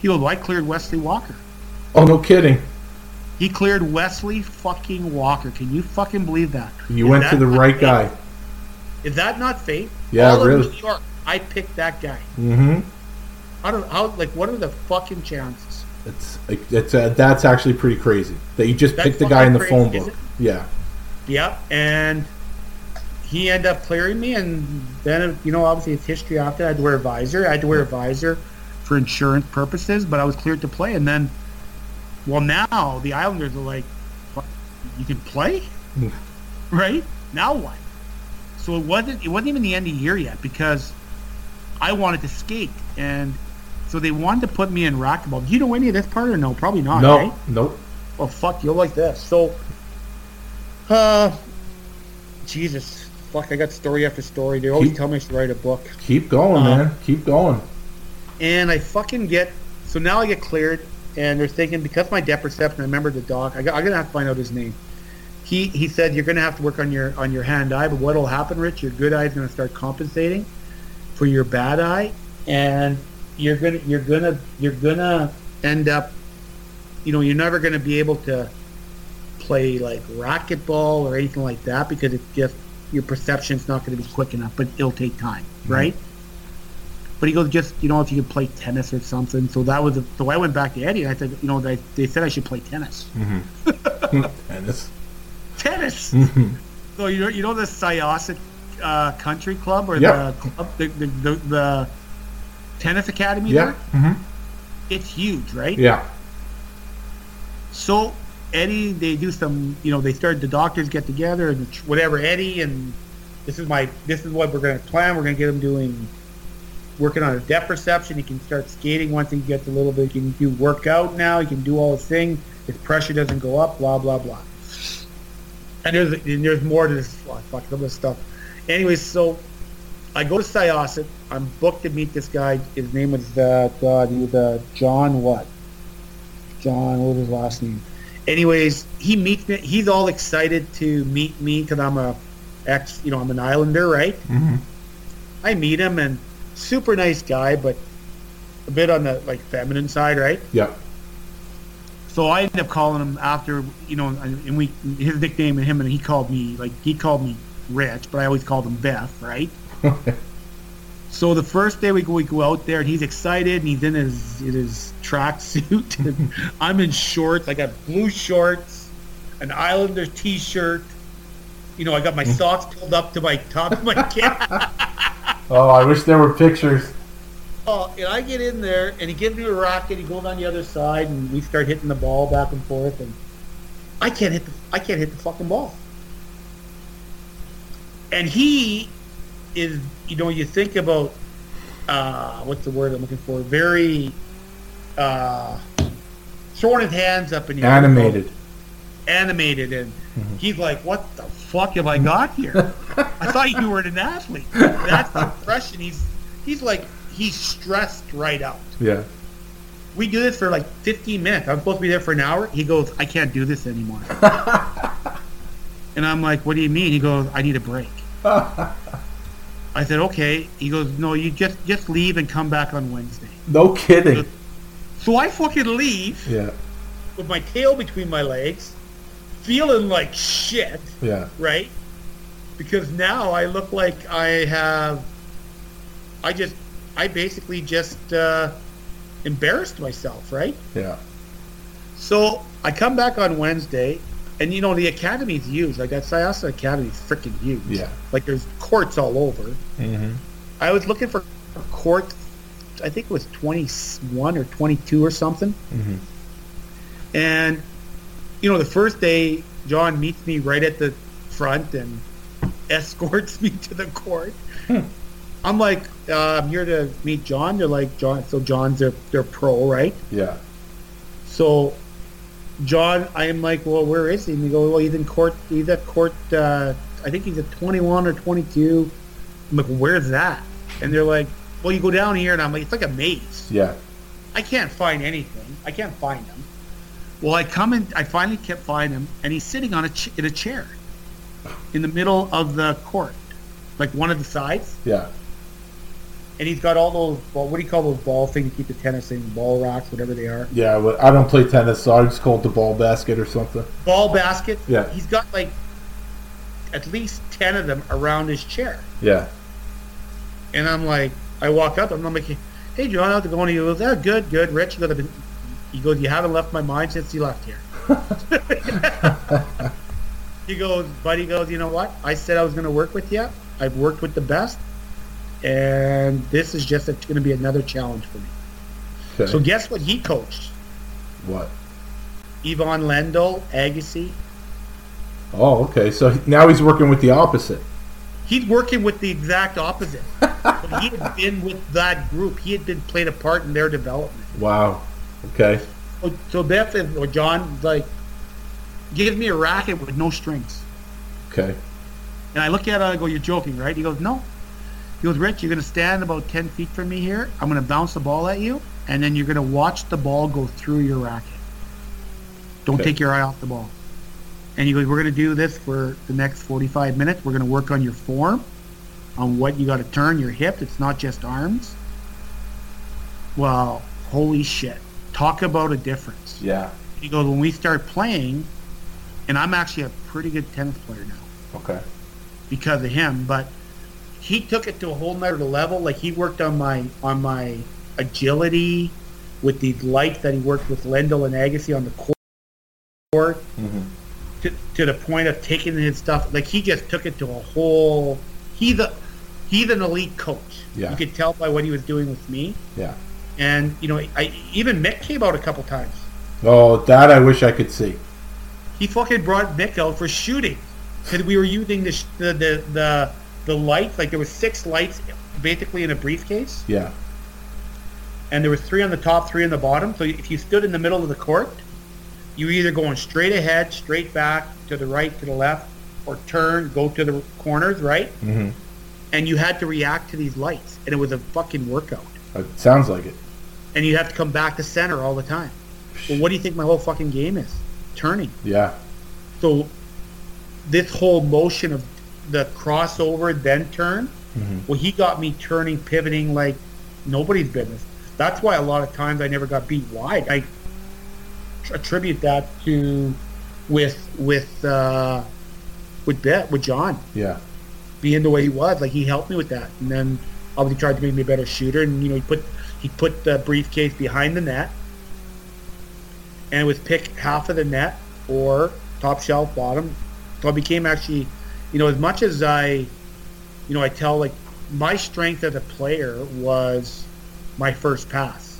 S8: He goes, "Well, I cleared Wesley Walker."
S1: Oh, no kidding.
S8: He cleared Wesley fucking Walker. Can you fucking believe that?
S1: You
S8: Is
S1: went
S8: that
S1: to the right
S8: fate?
S1: guy.
S8: Is that not fate?
S1: Yeah,
S8: All
S1: really.
S8: Of New York, I picked that guy.
S1: Mm-hmm.
S8: How don't how like what are the fucking chances?
S1: It's it's uh, that's actually pretty crazy that you just
S8: That's
S1: picked the guy in the
S8: fucking
S1: phone book. Yeah.
S8: Yep, and he ended up clearing me, and then you know obviously it's history after. I had to wear a visor. I had to wear a visor for insurance purposes, but I was cleared to play. And then, well, now the Islanders are like, "Fuck, you can play, right? Now what? So it wasn't it wasn't even the end of the year yet because I wanted to skate, and so they wanted to put me in racquetball. Do you know any of this part or no? Probably not.
S1: No.
S8: Right?
S1: Nope.
S8: well, fuck, you'll like this. So, uh, Jesus, fuck, I got story after story. They always
S1: Keep-
S8: tell me I should write a book.
S1: Keep going,
S8: Uh,
S1: man. Keep going.
S8: And I fucking get, so now I get cleared, and they're thinking, because my depth perception, I remember the doc, I going to have to find out his name. He, he said, you're going to have to work on your on your hand eye, but what will happen, Rich, your good eye is going to start compensating for your bad eye, and you're gonna you're gonna you're gonna end up you know you're never gonna be able to play like racquetball or anything like that because it's just your perception's not going to be quick enough but it'll take time right but he goes just you know if you could play tennis or something so that was so i went back to eddie and i said you know they, they said i should play tennis
S1: Tennis.
S8: tennis so you know you know the Syosset uh, country club or
S1: Yeah.
S8: the club the, the, the, the tennis academy
S1: Yeah.
S8: there
S1: hmm
S8: it's huge right
S1: Yeah.
S8: So Eddie, they do some, you know, they start the doctors get together and whatever. Eddie and this is my, this is what we're going to plan. We're going to get him doing, working on his depth perception. He can start skating once he gets a little bit. He can do workout now. He can do all his thing. His pressure doesn't go up. Blah blah blah. And there's and there's more to this. Oh, fuck some of this stuff. Anyways, so I go to Syosset. I'm booked to meet this guy. His name was uh, God, he was uh, John what? John, what was his last name? Anyways, he meets me. He's all excited to meet me because I'm a ex, you know, I'm an Islander, right?
S1: hmm
S8: I meet him and super nice guy, but a bit on the like feminine side, right?
S1: Yeah.
S8: So I ended up calling him after, you know, and we his nickname and him and he called me like he called me Rich, but I always called him Beth, right? So the first day we go, we go out there, and he's excited, and he's in his in his tracksuit, and I'm in shorts. I got blue shorts, an Islander T-shirt. You know, I got my mm. socks pulled up to my top of my cap.
S1: Oh, I wish there were pictures.
S8: Oh, and I get in there, and he gives me a racket. He goes on the other side, and we start hitting the ball back and forth, and I can't hit the I can't hit the fucking ball. And he is, you know, you think about uh, what's the word I'm looking for? Very uh, throwing his hands up in the air.
S1: Animated.
S8: and mm-hmm. he's like, "What the fuck have I got here? I thought you were an athlete." That's the impression. He's he's like he's stressed right out.
S1: Yeah.
S8: We do this for like 15 minutes. I'm supposed to be there for an hour. He goes, "I can't do this anymore." and I'm like, "What do you mean?" He goes, "I need a break." I said, "Okay." He goes, "No, you just just leave and come back on Wednesday."
S1: No kidding.
S8: So I fucking leave
S1: Yeah.
S8: with my tail between my legs, feeling like shit.
S1: Yeah.
S8: right? Because now I look like I have, I just, I basically just uh, embarrassed myself, right?
S1: Yeah.
S8: So I come back on Wednesday, and you know the academy's huge. Like that Syosset Academy's freaking huge.
S1: Yeah.
S8: Like there's courts all over.
S1: Mm-hmm.
S8: I was looking for a court. I think it was 21 or 22 or something.
S1: Mhm.
S8: And you know, the first day, John meets me right at the front and escorts me to the court. I'm like, uh, I'm here to meet John. They're like, John. So John's their their pro, right?
S1: Yeah.
S8: So John, I'm like, well, where is he? And they go, well, he's in court. He's at court. Uh, I think he's at 21 or 22. I'm like, where's that? And they're like, well, you go down here, and I'm like, it's like a maze.
S1: Yeah.
S8: I can't find anything. I can't find him. Well, I come and I finally kept finding him, and he's sitting on a ch- in a chair in the middle of the court, like one of the sides.
S1: Yeah.
S8: And he's got all those. Well, what do you call those ball things to keep the tennis in? Ball rocks, whatever they are.
S1: Yeah. I don't play tennis, so I just call it the ball basket or something.
S8: Ball basket.
S1: Yeah.
S8: He's got like at least ten of them around his chair.
S1: Yeah.
S8: And I'm like, I walk up and I'm like, hey, John, how's it going? He goes, yeah, good, good. Rich, goes, "I've been-" he goes, you haven't left my mind since you left here. he goes, buddy goes, you know what? I said I was going to work with you. I've worked with the best. And this is just going to be another challenge for me.
S1: Okay.
S8: So guess what he coached?
S1: what?
S8: Ivan Lendl, Agassi.
S1: Oh, okay. So now he's working with the opposite.
S8: He's working with the exact opposite. he had been with that group. He had been played a part in their development.
S1: Wow. Okay.
S8: So, so Beth and or John like gives me a racket with no strings.
S1: Okay.
S8: And I look at it, I go, "You're joking, right?" He goes, "No." He goes, "Rich, you're going to stand about ten feet from me here. I'm going to bounce the ball at you, and then you're going to watch the ball go through your racket. Don't
S1: Okay.
S8: take your eye off the ball." And he goes, "We're going to do this for the next 45 minutes. We're going to work on your form, on what you got to turn your hip. It's not just arms." Well, holy shit! Talk about a difference.
S1: Yeah.
S8: He goes, "When we start playing, and I'm actually a pretty good tennis player now."
S1: Okay.
S8: because of him, but he took it to a whole nother level. Like he worked on my on my agility with these lights that he worked with Lendl and Agassi on the court
S1: Mhm.
S8: to, to the point of taking his stuff. Like he just took it to a whole. He's a he's an elite coach.
S1: Yeah.
S8: You could tell by what he was doing with me,
S1: Yeah.
S8: And you know, I even Mick came out a couple times.
S1: Oh, that I wish I could see.
S8: He fucking brought Mick out for shooting because we were using the, the the the the lights. Like there was six lights basically in a briefcase,
S1: Yeah.
S8: and there was three on the top, three on the bottom. So if you stood in the middle of the court, you were either going straight ahead, straight back, to the right, to the left, or turn, go to the corners, right?
S1: Mm-hmm.
S8: And you had to react to these lights, and it was a fucking workout.
S1: It sounds like it.
S8: And you have to come back to center all the time. Well, what do you think my whole fucking game is? Turning.
S1: Yeah.
S8: So this whole motion of the crossover then turn, well, he got me turning, pivoting like nobody's business. That's why a lot of times I never got beat wide. I attribute that to with with uh, with Bet with John
S1: Yeah.
S8: being the way he was. Like he helped me with that, and then obviously tried to make me a better shooter. And you know, he put he put the briefcase behind the net, and it was pick half of the net or top shelf bottom. So I became actually, you know, as much as I, you know, I tell like my strength as a player was my first pass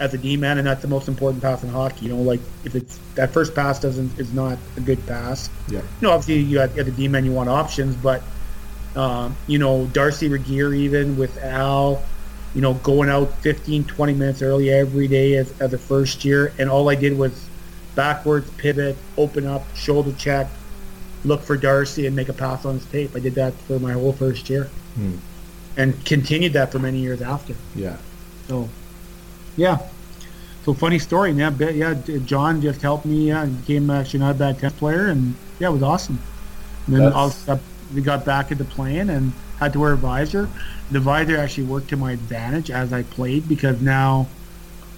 S8: as a D man, and that's the most important pass in hockey. You know, like if it's that first pass doesn't is not a good pass,
S1: Yeah.
S8: you know, obviously you have, as a D-man you want options, but um, you know, Darcy Regier even with Al, you know, going out 15, 20 minutes early every day as, as a first year, and all I did was backwards pivot, open up, shoulder check, look for Darcy, and make a pass on his tape. I did that for my whole first year, hmm. and continued that for many years after.
S1: Yeah.
S8: So, yeah. So funny story, yeah. but Yeah, John just helped me. Yeah, and became actually not a bad tennis player, and yeah, it was awesome. And then
S1: That's-
S8: got, we got back into playing and had to wear a visor. The visor actually worked to my advantage as I played because now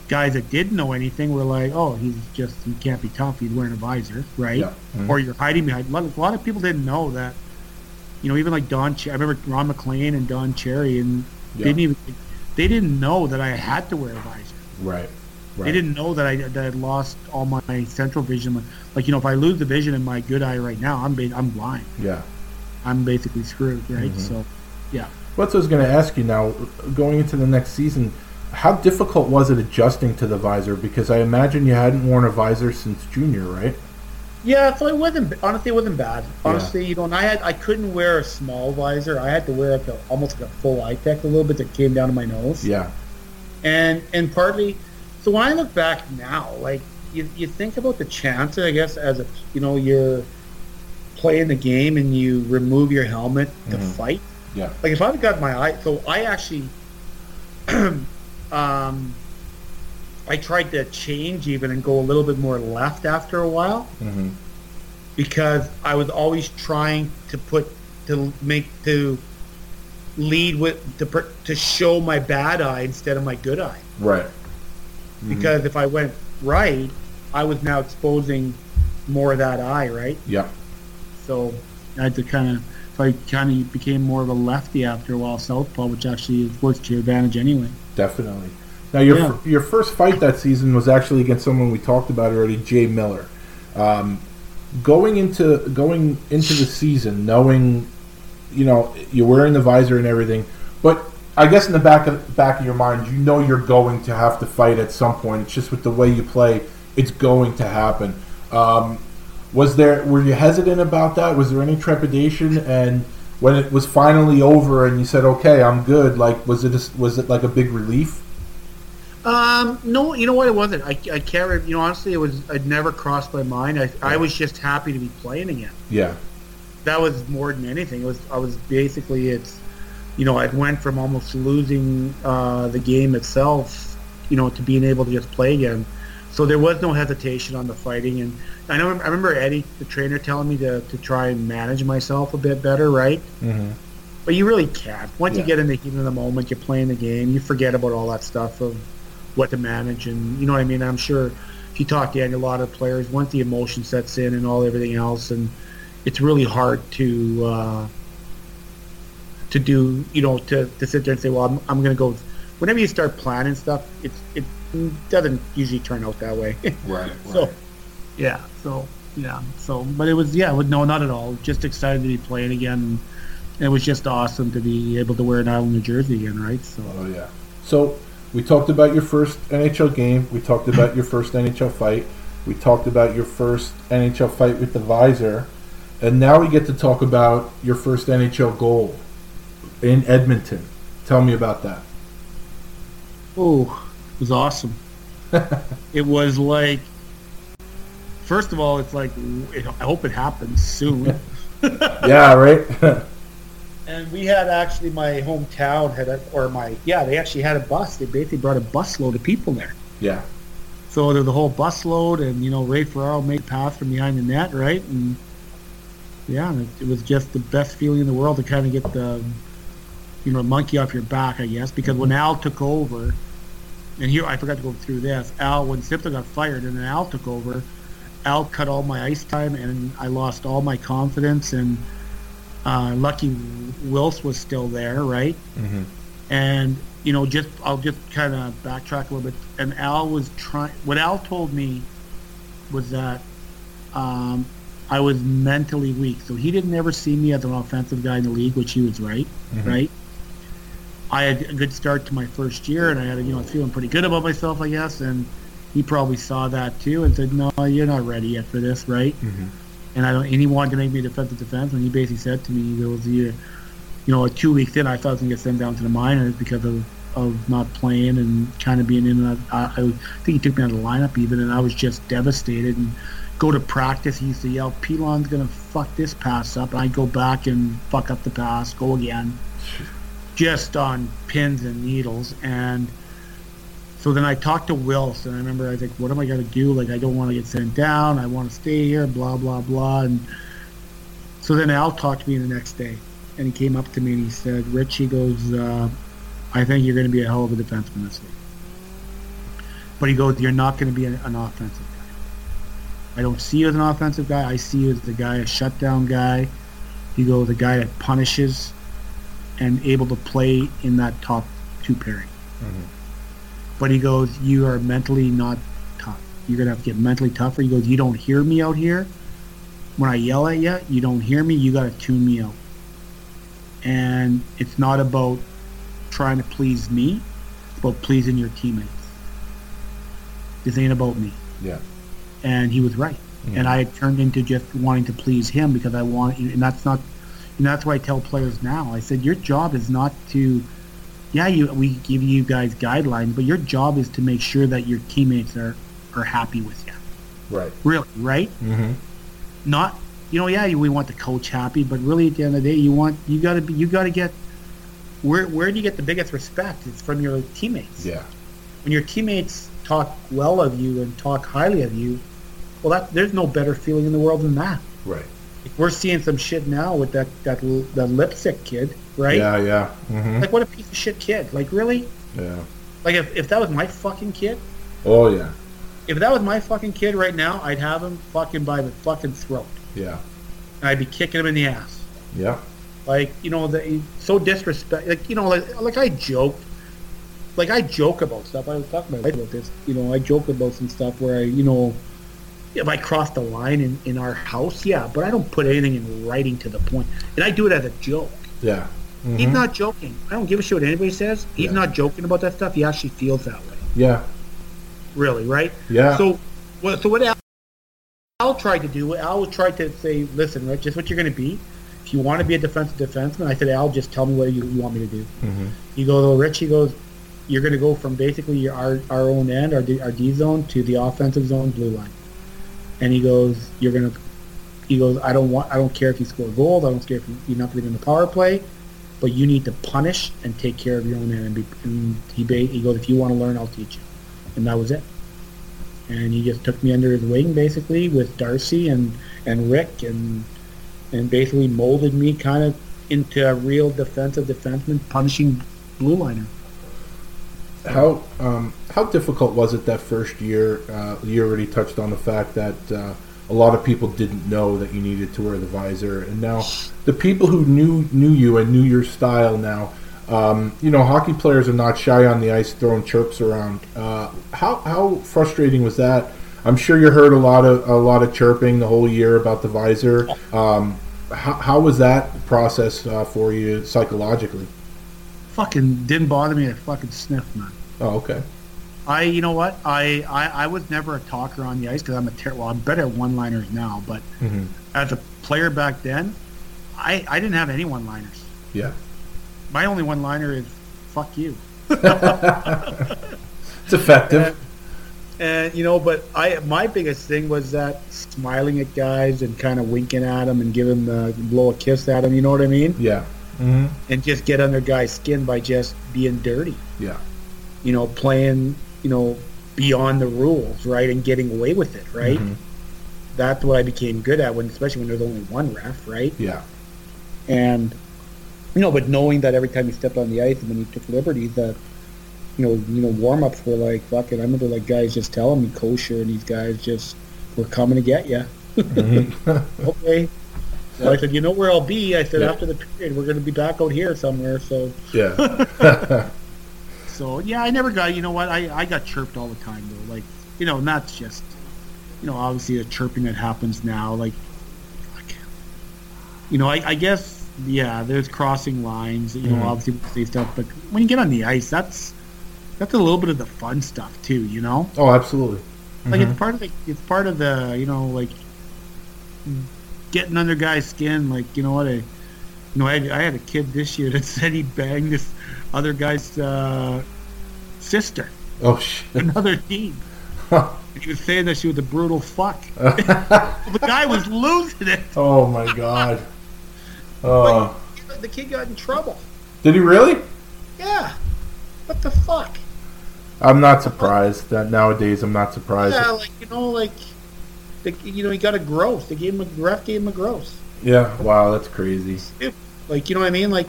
S8: guys that didn't know anything were like, "Oh, he's just he can't be tough. He's wearing a visor, right?"
S1: Yeah. Mhm.
S8: Or you're hiding behind. A lot, a lot of people didn't know that. You know, even like Don. I remember Ron MacLean and Don Cherry, and
S1: Yeah.
S8: they didn't even they didn't know that I had to wear a visor.
S1: Right. Right.
S8: They didn't know that I that I'd lost all my central vision. Like you know, if I lose the vision in my good eye right now, I'm I'm blind.
S1: Yeah.
S8: I'm basically screwed, right?
S1: Mm-hmm.
S8: So, yeah.
S1: What I was going to ask you now, going into the next season, how difficult was it adjusting to the visor? Because I imagine you hadn't worn a visor since junior, right?
S8: Yeah, so it wasn't honestly it wasn't bad. Honestly, you know, and I had I couldn't wear a small visor. I had to wear like a, almost like a full eye tech a little bit that came down to my nose.
S1: Yeah.
S8: And and partly, so when I look back now, like you, you think about the chances, I guess, as a you know you're playing the game and you remove your helmet to fight.
S1: Yeah.
S8: Like if I've got my eye, so I actually, um, I tried to change even and go a little bit more left after a while
S1: Mm-hmm.
S8: because I was always trying to put to make to lead with to to show my bad eye instead of my good eye
S1: Right.
S8: because if I went right, I was now exposing more of that eye, right?
S1: Yeah.
S8: So I had to kind of, so I kind of became more of a lefty after a while, southpaw, which actually works to your advantage anyway.
S1: Definitely. Now, your
S8: Yeah.
S1: your first fight that season was actually against someone we talked about already, Jay Miller. Um, going into going into the season, knowing, you know, you're wearing the visor and everything, but I guess in the back of back of your mind, you know you're going to have to fight at some point. It's just with the way you play, it's going to happen. Um, was there were you hesitant about that? Was there any trepidation? And when it was finally over and you said, "Okay, I'm good," like was it a, was it like a big relief?
S8: Um, no, you know what? It wasn't. I, I can't. You know, honestly, it was. It never crossed my mind. I, I was just happy to be playing again.
S1: Yeah.
S8: That was more than anything. It was. I was basically. It's. You know, I went from almost losing uh, the game itself. You know, to being able to just play again. So there was no hesitation on the fighting, and I know. I remember Eddie, the trainer, telling me to, to try and manage myself a bit better, right?
S1: Mm-hmm.
S8: But you really can't. Once
S1: Yeah.
S8: you get in the heat of the moment, you're playing the game. You forget about all that stuff of what to manage, and you know what I mean. I'm sure if you talk to any a lot of players, once the emotion sets in and all everything else, and it's really hard to uh, to do. You know, to, to sit there and say, "Well, I'm, I'm going to go." Whenever you start planning stuff, it's it doesn't usually turn out that way.
S1: Right.
S8: So, yeah. So, yeah. So, but it was, yeah, no, not at all. Just excited to be playing again. And it was just awesome to be able to wear an Islander jersey again, right? So,
S1: Oh yeah. So we talked about your first NHL game. We talked about your first NHL fight. We talked about your first NHL fight with the visor, and now we get to talk about your first NHL goal in Edmonton. Tell me about that.
S8: oh, it was awesome. it was like, first of all, it's like, I hope it happens soon.
S1: Yeah, right.
S8: And we had actually my hometown had a, or my yeah they actually had a bus. They basically brought a busload of people there.
S1: yeah.
S8: So there's was a whole busload, and you know Ray Ferraro made a pass from behind the net, right? And yeah, it, it was just the best feeling in the world to kind of get the you know monkey off your back, I guess. Because when Al took over, and here I forgot to go through this. Al when Simpson got fired, and then Al took over, Al cut all my ice time, and I lost all my confidence. And uh, lucky Wills was still there, right?
S1: Mm-hmm.
S8: and you know just i'll just kind of backtrack a little bit and al was trying what al told me was that um, i was mentally weak so he didn't ever see me as an offensive guy in the league which he was right right i had a good start to my first year and i had a, you know feeling pretty good about myself i guess and he probably saw that too and said no you're not ready yet for this right mm-hmm. and i don't and he wanted to make me a defensive defense and he basically said to me there was a year you know, a two weeks in, I thought I was going to get sent down to the minors because of, of not playing and kind of being in. And I, I think he took me out of the lineup even, and I was just devastated. And go to practice, he used to yell, "Pilon's going to fuck this pass up," and I'd go back and fuck up the pass, go again, just on pins and needles. And so then I talked to Wills, and I remember I was like, "What am I to do? Like, I don't want to get sent down. I want to stay here. Blah blah blah." And so then Al talked to me the next day and he came up to me and he said, "Rich," he goes, uh, "I think you're going to be a hell of a defenseman this league." But he goes, "You're not going to be an, an offensive guy. I don't see you as an offensive guy. I see you as the guy, a shutdown guy." He goes, "The guy that punishes and able to play in that top two pairing." But he goes, "You are mentally not tough. You're going to have to get mentally tougher." He goes, "You don't hear me out here." When I yell at you, you don't hear me. You got to tune me out and it's not about trying to please me. It's about pleasing your teammates. This ain't about me.
S1: Yeah.
S8: And he was right. Mm-hmm. And I had turned into just wanting to please him because I want, and that's not, and that's why I tell players now. I said your job is not to, yeah, you we give you guys guidelines, but your job is to make sure that your teammates are are happy with you.
S1: Right.
S8: Really, right?
S1: Mm-hmm.
S8: not you know yeah we want the coach happy but really at the end of the day you want you got to be you got to get where where do you get the biggest respect it's from your teammates
S1: Yeah.
S8: when your teammates talk well of you and talk highly of you well that there's no better feeling in the world than that
S1: Right.
S8: We're seeing some shit now with that that the lipstick kid right
S1: Yeah. Yeah. Mm-hmm.
S8: like what a piece of shit kid like really
S1: Yeah.
S8: like if, if that was my fucking kid
S1: Oh yeah.
S8: if that was my fucking kid right now i'd have him fucking by the fucking throat
S1: Yeah.
S8: and i'd be kicking him in the ass
S1: Yeah.
S8: Like you know, the, so disrespect. Like you know, like like I joke, like I joke about stuff. I was talking about this. You know, I joke about some stuff where I, you know, if I cross the line in in our house, yeah, but I don't put anything in writing to the point, and I do it as a joke.
S1: Yeah.
S8: He's not joking. I don't give a shit what anybody says. He's
S1: Yeah.
S8: not joking about that stuff. He actually feels that way.
S1: Yeah.
S8: Really, right?
S1: Yeah.
S8: So, what? So what Al, Al tried to do? Al tried to say, "Listen, Rich, just what you're going to be. If you want to be a defensive defenseman, I said, Al, just tell me what you, you want me to do."
S1: Mm-hmm.
S8: He goes, "Oh, Rich," he goes, you're going to go from basically your, our our own end, our D, our D zone, to the offensive zone blue line. And he goes, you're to. He goes, I don't want. I don't care if you score goals. I don't care if you're not going to in the power play, but you need to punish and take care of your own man." And, be, and he he goes, if you want to learn, I'll teach you. And that was it. And he just took me under his wing basically with Darcy and and Rick and and basically molded me kind of into a real defensive defenseman, punishing blue liner.
S1: How um, how difficult was it that first year? Uh, you already touched on the fact that uh, a lot of people didn't know that you needed to wear the visor, and now the people who knew knew you and knew your style now. Um, you know, hockey players are not shy on the ice throwing chirps around. Uh, how how frustrating was that? I'm sure you heard a lot of a lot of chirping the whole year about the visor. Um, how, how was that process uh, for you psychologically?
S8: Fucking didn't bother me a fucking sniff, man.
S1: Oh, okay.
S8: I, you know what? I, I, I was never a talker on the ice because I'm a ter- well, I'm better at one-liners now. But
S1: Mhm.
S8: as a player back then, I, I didn't have any one-liners.
S1: Yeah.
S8: My only one-liner is "fuck you."
S1: It's effective.
S8: And you know, but I my biggest thing was that smiling at guys and kind of winking at them and giving the blow a kiss at them. You know what I mean?
S1: Yeah. hmm
S8: And just get under guys' skin by just being dirty.
S1: Yeah.
S8: You know, playing you know beyond the rules, right, and getting away with it, right.
S1: Mhm.
S8: That's what I became good at when, especially when there's only one ref, right?
S1: Yeah.
S8: And you know, but knowing that every time you stepped on the ice and when you took liberties, that you know, you know, warm ups were like fucking. I remember like guys just telling me kosher, and these guys just were coming to get you. okay. So I said, you know where I'll be. I said
S1: Yeah.
S8: after the period, we're going to be back out here somewhere. So,
S1: Yeah.
S8: so yeah, I never got. You know what? I I got chirped all the time though. Like, you know, not just, you know, obviously the chirping that happens now. Like, you know, I, I guess yeah, there's crossing lines. You know,
S1: Mhm.
S8: obviously we say stuff, but when you get on the ice, that's that's a little bit of the fun stuff too. You know,
S1: oh, absolutely.
S8: like
S1: Mhm.
S8: it's part of the it's part of the you know like getting under guys' skin. Like you know what I, you know I, I had a kid this year that said he banged this other guy's uh, sister,
S1: Oh shit.
S8: another team. And he was saying that she was a brutal fuck. the guy was losing it.
S1: oh my god. Oh.
S8: The kid got in trouble.
S1: Did he really?
S8: Yeah. What the fuck?
S1: I'm not surprised. That nowadays, I'm not surprised.
S8: Yeah, like you know, like the, you know, he got a gross. They gave him a the ref gave him a gross.
S1: Yeah. Wow, that's crazy.
S8: Like you know what I mean? Like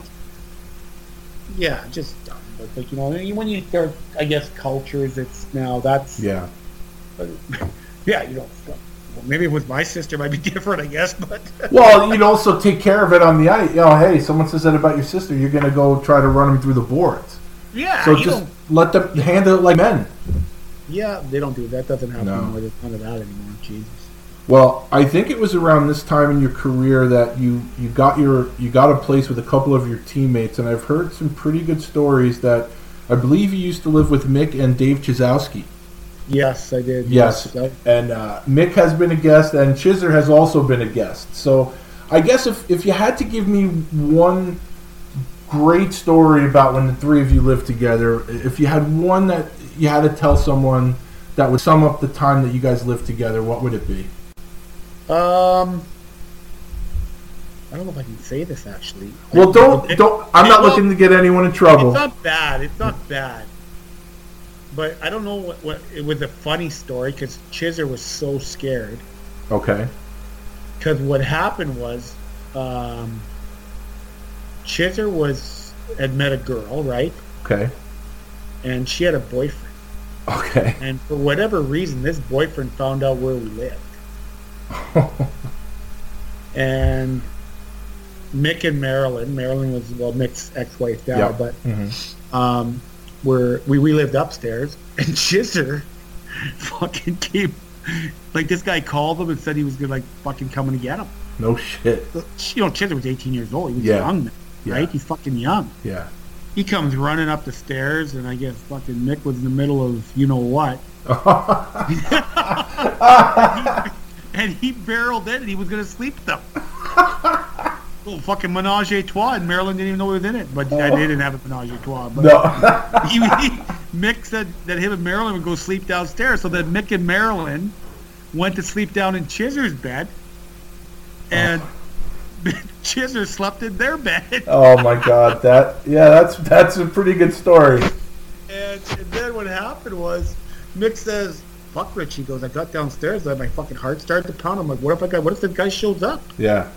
S8: yeah, just dumb. But like you know, when you there, are, I guess cultures. It's now that's
S1: Yeah.
S8: yeah. You know, well, maybe with my sister might be different. I guess, but
S1: Well, you'd also take care of it on the ice. You know, hey, someone says that about your sister, you're gonna go try to run them through the boards.
S8: yeah,
S1: So just let them handle it like men.
S8: yeah, they don't do that. Doesn't happen
S1: No.
S8: none of that anymore. Jesus.
S1: Well, I think it was around this time in your career that you, you got your you got a place with a couple of your teammates, and I've heard some pretty good stories that I believe you used to live with Mick and Dave Chyzowski.
S8: Yes, I did.
S1: Yes,
S8: That-
S1: and uh, Mick has been a guest, and Chizer has also been a guest. So, I guess if if you had to give me one great story about when the three of you lived together, if you had one that you had to tell someone that would sum up the time that you guys lived together, what would it be?
S8: Um, I don't know if I can say this actually.
S1: Well, don't
S8: It-
S1: don't. I'm not looking to get anyone in trouble.
S8: It's not bad. It's not bad. But I don't know what, what it was a funny story because Chizer was so scared.
S1: Okay.
S8: Because what happened was, um, Chizer was had met a girl, right?
S1: Okay.
S8: And she had a boyfriend.
S1: Okay.
S8: And for whatever reason, this boyfriend found out where we lived. and Mick and Marilyn, Marilyn was well Mick's ex-wife now,
S1: Yeah.
S8: but
S1: Mhm.
S8: um, were we we lived upstairs, and Chizer fucking came. Like this guy called him and said he was gonna like fucking come and get him.
S1: No shit.
S8: You know, Chizer was 18 years old. He was
S1: Yeah.
S8: young,
S1: Yeah.
S8: right? He's fucking young.
S1: Yeah.
S8: He comes running up the stairs, and I guess fucking Mick was in the middle of you know what. and he barreled in, and he was gonna sleep with them. Little fucking menage a trois, and Marilyn didn't even know he was in it. But I didn't have a menage a trois. But
S1: No.
S8: he, he, Mick said that him and Marilyn would go sleep downstairs. So then Mick and Marilyn went to sleep down in Chizer's bed, oh. and Chizer slept in their bed.
S1: Oh my god, that yeah, that's that's a pretty good story.
S8: And, and then what happened was, Mick says, "Fuck Rich." He goes, "I got downstairs, and my fucking heart started to pound." I'm like, "What if I got? What if the guy shows up?"
S1: Yeah.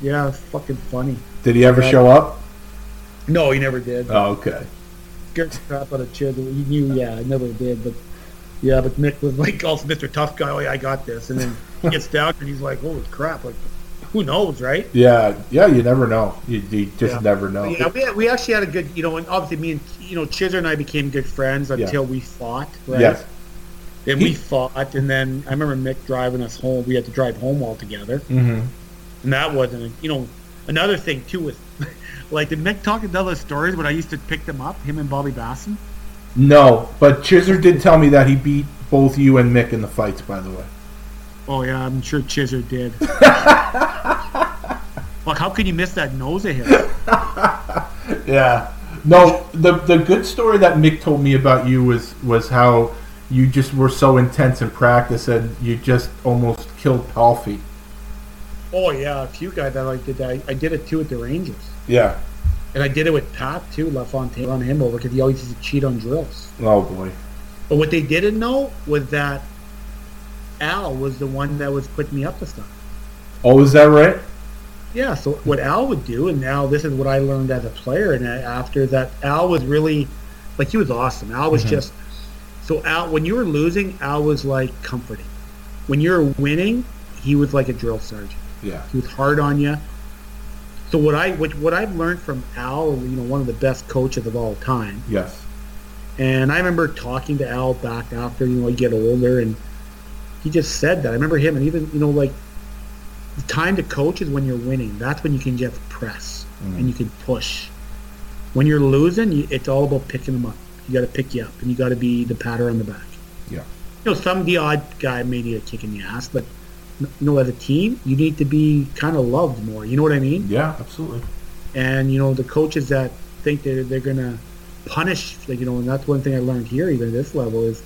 S8: Yeah, it's fucking funny.
S1: Did he ever
S8: Yeah.
S1: show up?
S8: No, he never did.
S1: Oh, okay.
S8: Scared the crap out of Chid. He knew, yeah, I never did, but yeah, but Mick was like, also Mr. Tough Guy. Oh yeah, I got this, and then he gets down and he's like, "Holy crap!" Like, who knows, right?
S1: Yeah, yeah. You never know. You, you just
S8: Yeah.
S1: never know.
S8: Yeah, we, we actually had a good, you know, and obviously me and you know Chizer and I became good friends
S1: Yeah.
S8: until we fought, right?
S1: Yes.
S8: Then we fought, and then I remember Mick driving us home. We had to drive home all together,
S1: Mm-hmm.
S8: and that wasn't, you know, another thing too was, like, did Mick talk tell those stories when I used to pick them up, him and Bobby Bassen?
S1: No, but Chizer did tell me that he beat both you and Mick in the fights. By the way.
S8: Oh yeah, I'm sure Chizer did. Fuck, how could you miss that nose of his?
S1: Yeah. No, the the good story that Mick told me about you was was how you just were so intense in practice and you just almost killed Palffy.
S8: Oh yeah, a few guys that I did that. I, I did it too with the Rangers,
S1: Yeah.
S8: and I did it with Pat too. LaFontaine on him over because he always used to cheat on drills.
S1: Oh boy.
S8: But what they didn't know was that Al was the one that was putting me up to stuff.
S1: Oh, is that right?
S8: Yeah, so what Al would do, and now this is what I learned as a player, and after that, Al was really, like, he was awesome. Al was mm-hmm. just, so Al, when you were losing, Al was like comforting. When you were winning, he was like a drill sergeant.
S1: Yeah.
S8: He was hard on you. So what I what, what I've learned from Al, you know, one of the best coaches of all time,
S1: Yes.
S8: and I remember talking to Al back after, you know, you get older, and he just said that. I remember him, and even, you know, like, the time to coach is when you're winning. That's when you can just press and mm-hmm. you can push. When you're losing, you, it's all about picking them up. You got to pick you up, and you got to be the patter on the back.
S1: Yeah.
S8: You know, some the odd guy may need a kick in the ass, but you know, as a team, you need to be kind of loved more. You know what I mean?
S1: Yeah, absolutely.
S8: And you know, the coaches that think they're they're gonna punish, like you know, and that's one thing I learned here, even at this level, is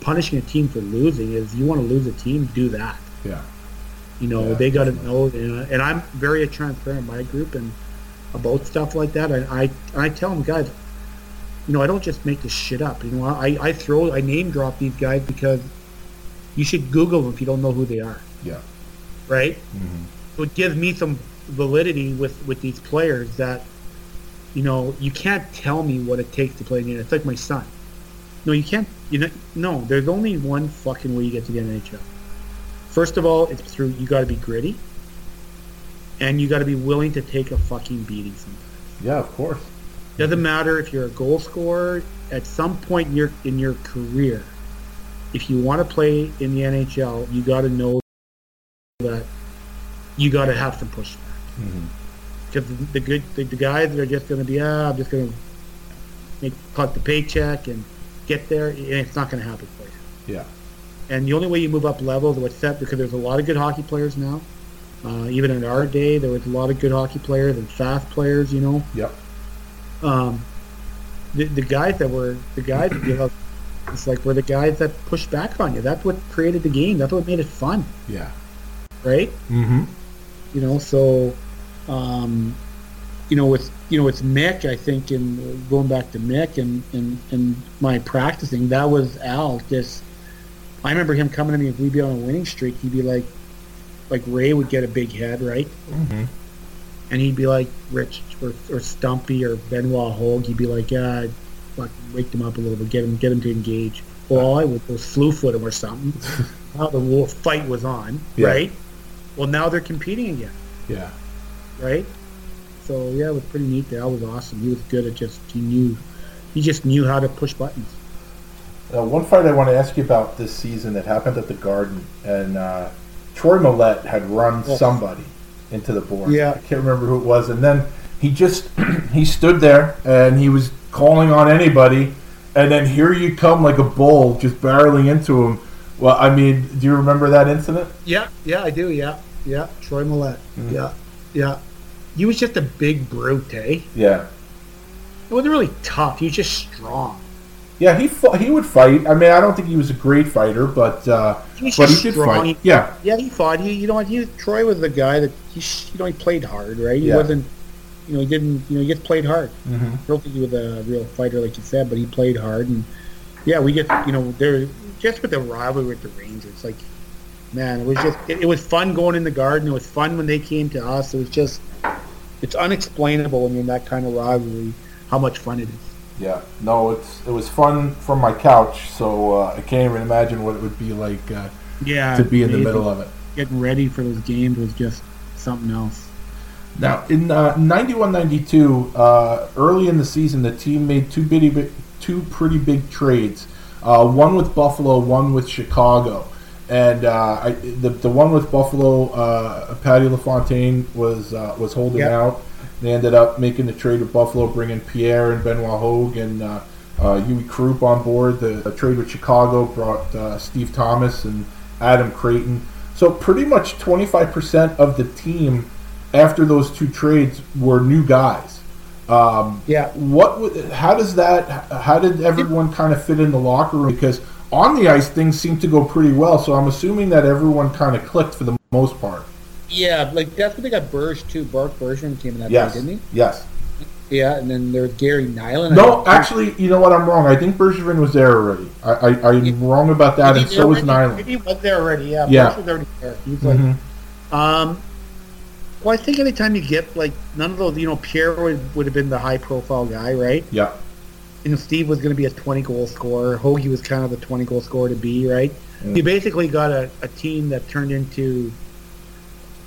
S8: punishing a team for losing. Is you want to lose a team, do that.
S1: Yeah.
S8: You know,
S1: Yeah,
S8: they got to know, you know, and I'm very transparent in my group and about stuff like that. I, I I tell them, guys, you know, I don't just make this shit up. You know, I I throw I name drop these guys because you should Google them if you don't know who they are,
S1: Yeah.
S8: right? Mm-hmm. So it gives me some validity with with these players that, you know, you can't tell me what it takes to play in the NHL. It's like my son. No, you can't. You know, no. There's only one fucking way you get to the NHL. First of all, it's through you got to be gritty, and you got to be willing to take a fucking beating sometimes.
S1: Yeah, of course.
S8: Doesn't matter if you're a goal scorer. At some point in your in your career, if you want to play in the NHL, you got to know that you got to have some pushback. Because the, the good the, the guys that are just going to be ah, I'm just going to make collect the paycheck and get there, and it's not going to happen for you.
S1: Yeah.
S8: And the only way you move up levels is what's set because there's a lot of good hockey players now. Uh, even in our day, there was a lot of good hockey players and fast players. You know,
S1: Yep.
S8: Um, the, the guys that were the guys that give up, it's like were the guys that pushed back on you. That's what created the game. That's what made it fun,
S1: Yeah.
S8: right?
S1: Mm-hmm.
S8: You know, so um, you know, with you know, with Mick, I think, in going back to Mick and and and my practicing, that was Al. Just I remember him coming to me if we'd be on a winning streak, he'd be like, like Ray would get a big head, right?
S1: Mm-hmm.
S8: And he'd be like Rich or, or Stumpy or Benoit Hogue. He'd be like, yeah, I'd fucking wake them up a little bit, get him, get him to engage. Well, I would go slew foot him or something. now the wolf fight was on,
S1: Yeah.
S8: right? Well, now they're competing again,
S1: Yeah.
S8: right? So yeah, it was pretty neat. That was awesome. He was good at just he knew, he just knew how to push buttons.
S1: Uh, one fight I want to ask you about this season that happened at the Garden, and uh, Troy Mallette had run
S8: Yes.
S1: somebody into the board.
S8: Yeah.
S1: I can't remember who it was, and then he just he stood there and he was calling on anybody, and then here you come like a bull, just barreling into him. Well, I mean, do you remember that incident?
S8: Yeah, yeah, I do. Yeah, yeah. Troy Mallette.
S1: Mm-hmm.
S8: Yeah, yeah. He was just a big brute, eh?
S1: Yeah.
S8: It wasn't really tough. He was just strong.
S1: Yeah, he fought, he would fight. I mean, I don't think he was a great fighter, but uh, but he did
S8: strong.
S1: fight. Yeah,
S8: Yeah, he fought. He, you know, what? he Troy was the guy that he, you know, he played hard, right? He
S1: Yeah.
S8: wasn't, you know, he didn't, you know, he just played hard.
S1: Mhm.
S8: I don't think he was a real fighter, like you said, but he played hard, and yeah, we just, you know, there just with the rivalry with the Rangers, like, man, it was just, it, it was fun going in the garden. It was fun when they came to us. It was just, it's unexplainable when you're in that kind of rivalry how much fun it is.
S1: Yeah. No, it's it was fun from my couch, so uh, I can't even imagine what it would be like uh,
S8: Yeah,
S1: to be in the middle of it.
S8: Getting ready for those games was just something else.
S1: Now, in uh, 91-92, uh, early in the season, the team made two bitty, bi- two pretty big trades. Uh, one with Buffalo, one with Chicago. And uh, I, the the one with Buffalo, uh, Patty LaFontaine was uh, was holding
S8: Yep.
S1: out. They ended up making the trade with Buffalo, bringing Pierre and Benoit Hogue and uh, uh, Uwe Krupp on board. The, the trade with Chicago brought uh, Steve Thomas and Adam Creighton. So pretty much 25% of the team after those two trades were new guys. Um,
S8: Yeah.
S1: What? How does that? How did everyone kind of fit in the locker room? Because on the ice, things seemed to go pretty well. So I'm assuming that everyone kind of clicked for the most part.
S8: Yeah, like that's what they got Burge too. Bart Bergeron came in that
S1: Yes.
S8: play, didn't he? Yes. Yeah, and then there's Gary Nylund.
S1: No, actually, you know what? I'm wrong. I think Bergevin was there already. I, I, I'm wrong about that, and so was Nylund.
S8: He was there already. Yeah,
S1: Yeah.
S8: Burge was already there. He was like,
S1: Mhm.
S8: um, well, I think anytime you get like none of those, you know, Pierre would, would have been the high profile guy, right?
S1: Yeah.
S8: You know, Steve was going to be a 20 goal scorer. Hoagie was kind of the 20 goal scorer to be, right?
S1: Mm.
S8: You basically got a, a team that turned into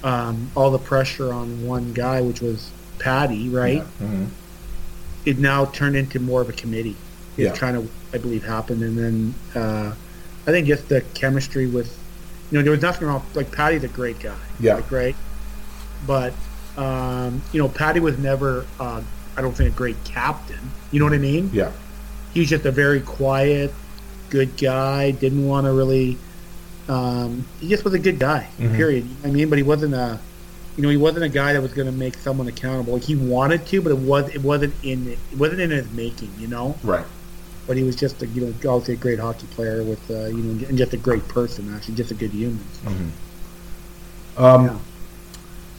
S8: um, all the pressure on one guy, which was Patty, right?
S1: Mhm.
S8: It now turned into more of a committee. It's
S1: Yeah.
S8: trying to, I believe, happen. And then uh, I think just the chemistry with, you know, there was nothing wrong. Like Patty's a great guy,
S1: Yeah.
S8: like right, but um, you know, Patty was never, uh, I don't think, a great captain. You know what I mean?
S1: Yeah.
S8: he was just a very quiet, good guy. Didn't want to really. Um, he just was a good guy.
S1: Mhm.
S8: Period. I mean, but he wasn't a. You know, he wasn't a guy that was going to make someone accountable. Like he wanted to, but it was it wasn't in it wasn't in his making. You know,
S1: Right.
S8: but he was just a you know obviously a great hockey player with uh, you know and just a great person. Actually, just a good human.
S1: Um,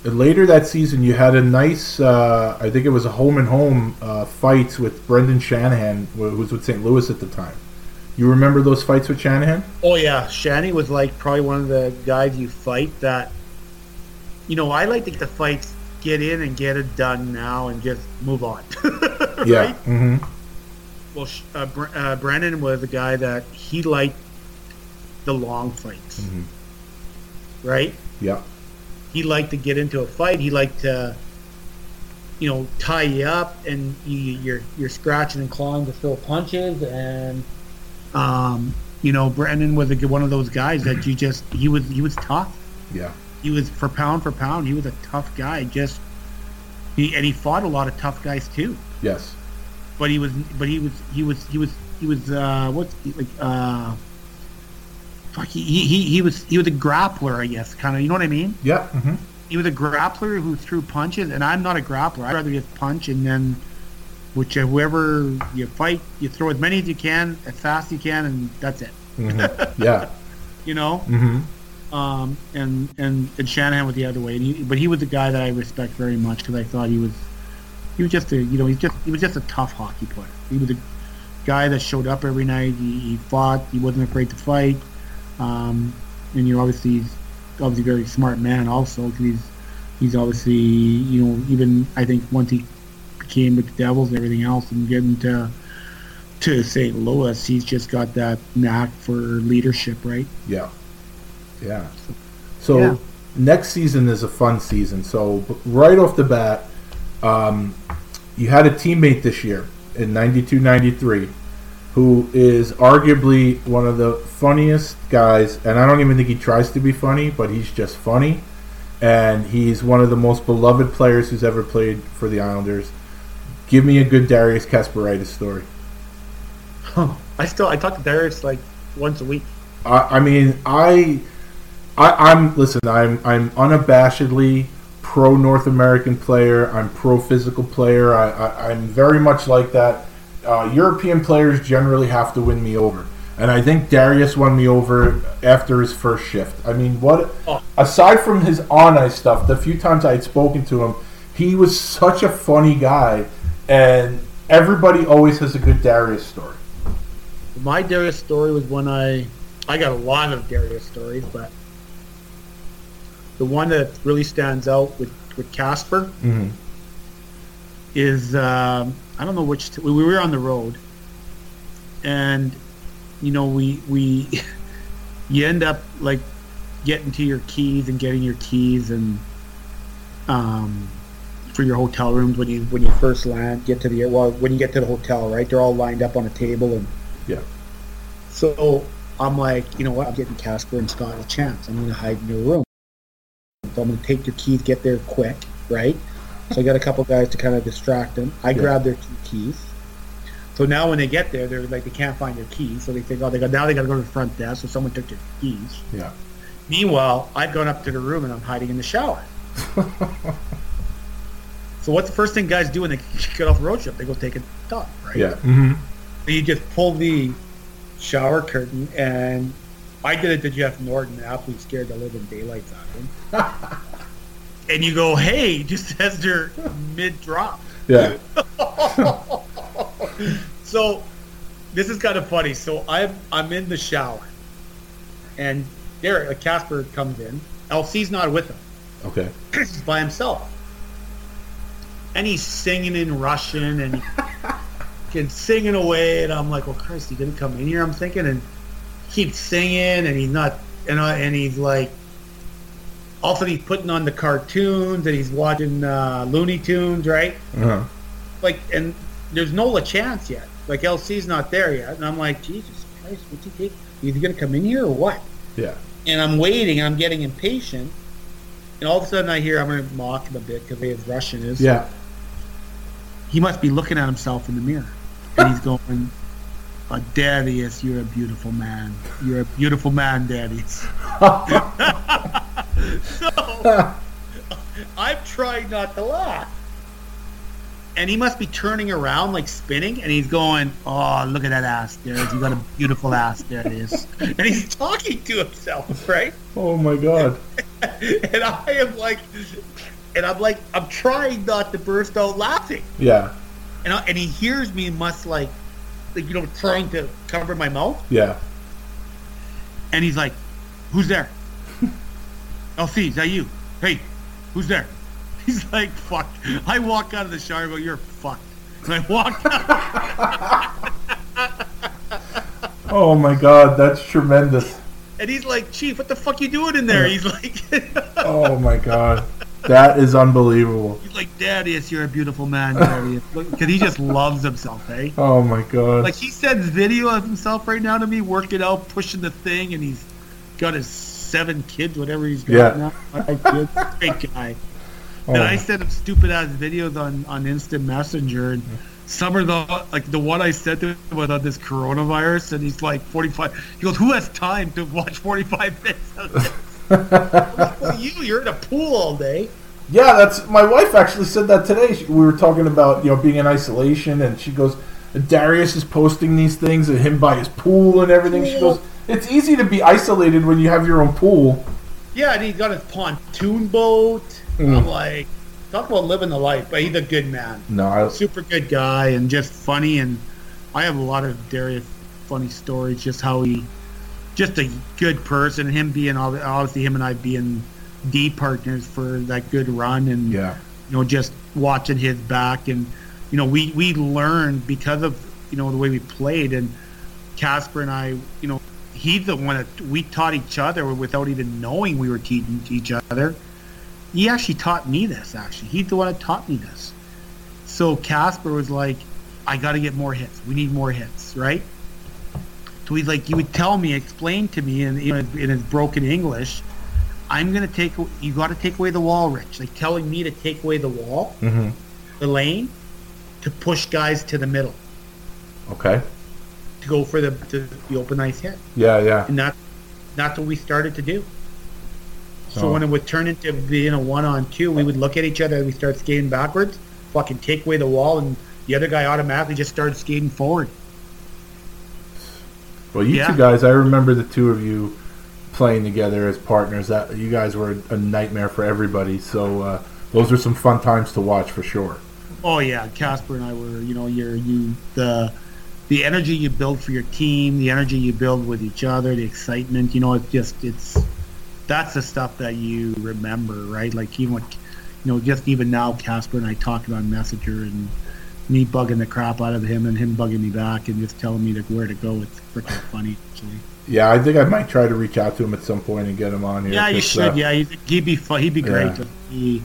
S1: Later that season, you had a nice, uh, I think it was a home and home uh, fights with Brendan Shanahan, who was with St. Louis at the time. You remember those fights with Shanahan?
S8: Oh yeah, Shanny was like probably one of the guys you fight that. You know, I like to get the fights, get in and get it done now, and just move on.
S1: Yeah.
S8: right?
S1: hmm
S8: Well, uh, Br- uh, Brandon was a guy that he liked the long fights,
S1: Mhm.
S8: right?
S1: Yeah.
S8: He liked to get into a fight. He liked to, you know, tie you up, and you, you're you're scratching and clawing to throw punches, and um, you know, Brandon was a, one of those guys that you just he was he was tough.
S1: Yeah.
S8: He was for pound for pound. He was a tough guy. Just he and he fought a lot of tough guys too.
S1: Yes.
S8: but he was but he was he was he was he was uh what's like uh fuck he, he he was he was a grappler I guess kind of you know what I mean
S1: Yeah. hmm
S8: he was a grappler who threw punches and I'm not a grappler I'd rather just punch and then which whoever you fight you throw as many as you can as fast as you can and that's it
S1: Yeah.
S8: you know
S1: hmm
S8: um and and and Shanahan was the other way and he, but he was the guy that I respect very much because I thought he was he was just a you know he's just he was just a tough hockey player. He was a guy that showed up every night. He, he fought. He wasn't afraid to fight. Um, and you know obviously he's obviously a very smart man also because he's he's obviously you know even I think once he became with the Devils and everything else and getting to to St. Louis, he's just got that knack for leadership, right?
S1: Yeah. Yeah. So
S8: Yeah.
S1: next season is a fun season. So right off the bat, um, you had a teammate this year in 92-93 who is arguably one of the funniest guys, and I don't even think he tries to be funny, but he's just funny. And he's one of the most beloved players who's ever played for the Islanders. Give me a good Darius Kasparaitis story.
S8: I still I talk to Darius like once a week.
S1: I, I mean, I, I, I'm listen. I'm I'm unabashedly pro North American player. I'm pro physical player. I, I I'm very much like that. uh, European players generally have to win me over. And I think Darius won me over after his first shift. I mean, what? Aside from his on ice stuff, the few times I had spoken to him, he was such a funny guy, and everybody always has a good Darius story.
S8: My Darius story was when I I got a lot of Darius stories, but the one that really stands out with with Casper
S1: Mm-hmm.
S8: is um, I don't know which t- we were on the road, and you know we we you end up like getting to your keys and getting your keys and um for your hotel rooms when you when you first land get to the well when you get to the hotel right? They're all lined up on a table and
S1: Yeah.
S8: so I'm like you know what? I'm getting Casper and Scott a chance. I'm gonna hide in your room. So I'm gonna take your keys get there quick right? So I got a couple guys to kind of distract them. I grab their two keys. So now when they get there they're like they can't find their keys. So they think oh they got now they got to go to the front desk. So someone took their keys.
S1: Yeah.
S8: Meanwhile, I've gone up to the room and I'm hiding in the shower. so what's the first thing guys do when they get off the road trip? They go take a dump, right?
S1: Yeah. Mm-hmm.
S8: You just pull the shower curtain, and I did it to Jeff Norton, absolutely scared the living daylights out of him. and you go, hey, just as they're mid drop.
S1: Yeah.
S8: So this is kind of funny. So I'm I'm in the shower, and there a Casper comes in. LC's not with him.
S1: Okay.
S8: He's by himself. And he's singing in Russian and he's singing away. And I'm like, well, Christ, he didn't come in here. I'm thinking, and he keeps singing, and he's not, and I, and he's like, all of a sudden he's putting on the cartoons, and he's watching uh, Looney Tunes, right?
S1: Uh-huh.
S8: Like, and there's no chance yet. Like LC's not there yet, and I'm like, Jesus Christ, what's he take? Is he gonna come in here or what?
S1: Yeah.
S8: and I'm waiting, and I'm getting impatient, and all of a sudden I hear I'm going to mock him a bit because his Russian is.
S1: Yeah.
S8: He must be looking at himself in the mirror, and he's going, uh, "Darius, you're a beautiful man. You're a beautiful man, Darius." so I'm trying not to laugh. And he must be turning around, like spinning, and he's going, "Oh, look at that ass, Darius! You got a beautiful ass, Darius." And he's talking to himself, right?
S1: Oh my God.
S8: and I am like, and I'm like, I'm trying not to burst out laughing.
S1: Yeah.
S8: And I, and he hears me and must like, like you know, trying to cover my mouth.
S1: Yeah.
S8: And he's like, "Who's there?" Oh, LC, is that you? Hey, who's there? He's like, "Fuck." I walk out of the shower. and go, "You're fucked." And I walk out,
S1: Oh my God. That's tremendous.
S8: and he's like, "Chief, what the fuck you doing in there?" He's like,
S1: Oh my God. That is unbelievable.
S8: "He's like, Darius, you're a beautiful man, Darius," because he just loves himself, eh?
S1: Oh my God.
S8: Like he sends video of himself right now to me, working out, pushing the thing, and he's got his seven kids, whatever he's got
S1: Yeah.
S8: now. Five kids. Great guy.
S1: Oh.
S8: And I sent him stupid ass videos on on Instant Messenger, and some are the like the one I sent to him on this coronavirus, and he's like forty five. He goes, "Who has time to watch forty five minutes?" of this?" I'm like, well, you, you're in a pool all day.
S1: Yeah, that's my wife actually said that today. She, we were talking about you know being in isolation, and she goes, Darius is posting these things and him by his pool and everything. She goes, it's easy to be isolated when you have your own pool.
S8: Yeah, and he's got his pontoon boat.
S1: Mm.
S8: I'm like, talk about living the life, but he's a good man.
S1: No, I,
S8: super good guy and just funny and I have a lot of Darius funny stories just how he just a good person him being obviously him and I being D partners for that good run and
S1: yeah,
S8: you know just watching his back and you know we we learned because of you know the way we played and Casper and I you know he's the one that we taught each other without even knowing we were teaching each other. He actually taught me this actually. He's the one that taught me this. So Casper was like I got to get more hits. We need more hits right so he's like you would tell me explain to me in, in, in his broken English I'm gonna take you got to take away the wall Rich. Like telling me to take away the wall
S1: hmm
S8: the lane to push guys to the middle.
S1: Okay,
S8: to go for the to the open ice hit,
S1: yeah, yeah,
S8: and that that's what we started to do. So
S1: Oh.
S8: when it would turn into being a one on two, we would look at each other and we start skating backwards, fucking take away the wall and the other guy automatically just started skating forward.
S1: Well, you
S8: Yeah.
S1: two guys, I remember the two of you playing together as partners. That you guys were a nightmare for everybody. So uh, those were some fun times to watch for sure.
S8: Oh yeah, Casper and I were, you know, you're you the the energy you build for your team, the energy you build with each other, the excitement, you know, it's just it's that's the stuff that you remember, right? Like even what you know, just even now Casper and I talking on Messenger and me bugging the crap out of him and him bugging me back and just telling me to, where to go. It's freaking funny actually.
S1: Yeah, I think I might try to reach out to him at some point and get him on here.
S8: Yeah, you should.
S1: uh,
S8: yeah, he'd, he'd be fun. He'd be great.
S1: Yeah.
S8: He,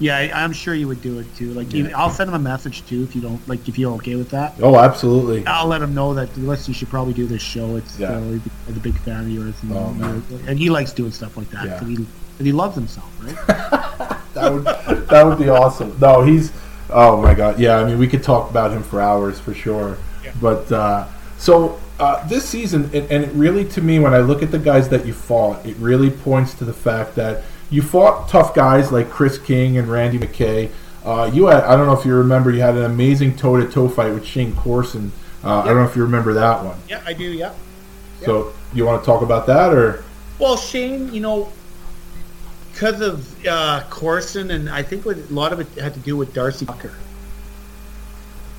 S8: yeah, I- I'm sure you would do it too. Like, even, I'll send him a message too if you don't like if you're okay with that.
S1: Oh, absolutely.
S8: I'll let him know that listen, you should probably do this show. It's
S1: Yeah.
S8: uh, he's a big fan of yours, and,
S1: Oh, man.
S8: and he likes doing stuff like that
S1: Yeah.
S8: he, he loves himself, right?
S1: That would that would be awesome. No, he's oh my god. Yeah, I mean we could talk about him for hours for sure. But uh, so uh, this season, and, and it really to me, when I look at the guys that you fought, it really points to the fact that you fought tough guys like Kris King and Randy McKay. Uh, you had I don't know if you remember, you had an amazing toe to toe fight with Shayne Corson. Uh, I don't know if you remember that one.
S8: yeah, I do. Yeah.
S1: So you want to talk about that or?
S8: Well, Shayne, you know, because of uh, Corson, and I think what, a lot of it had to do with Darcy Tucker.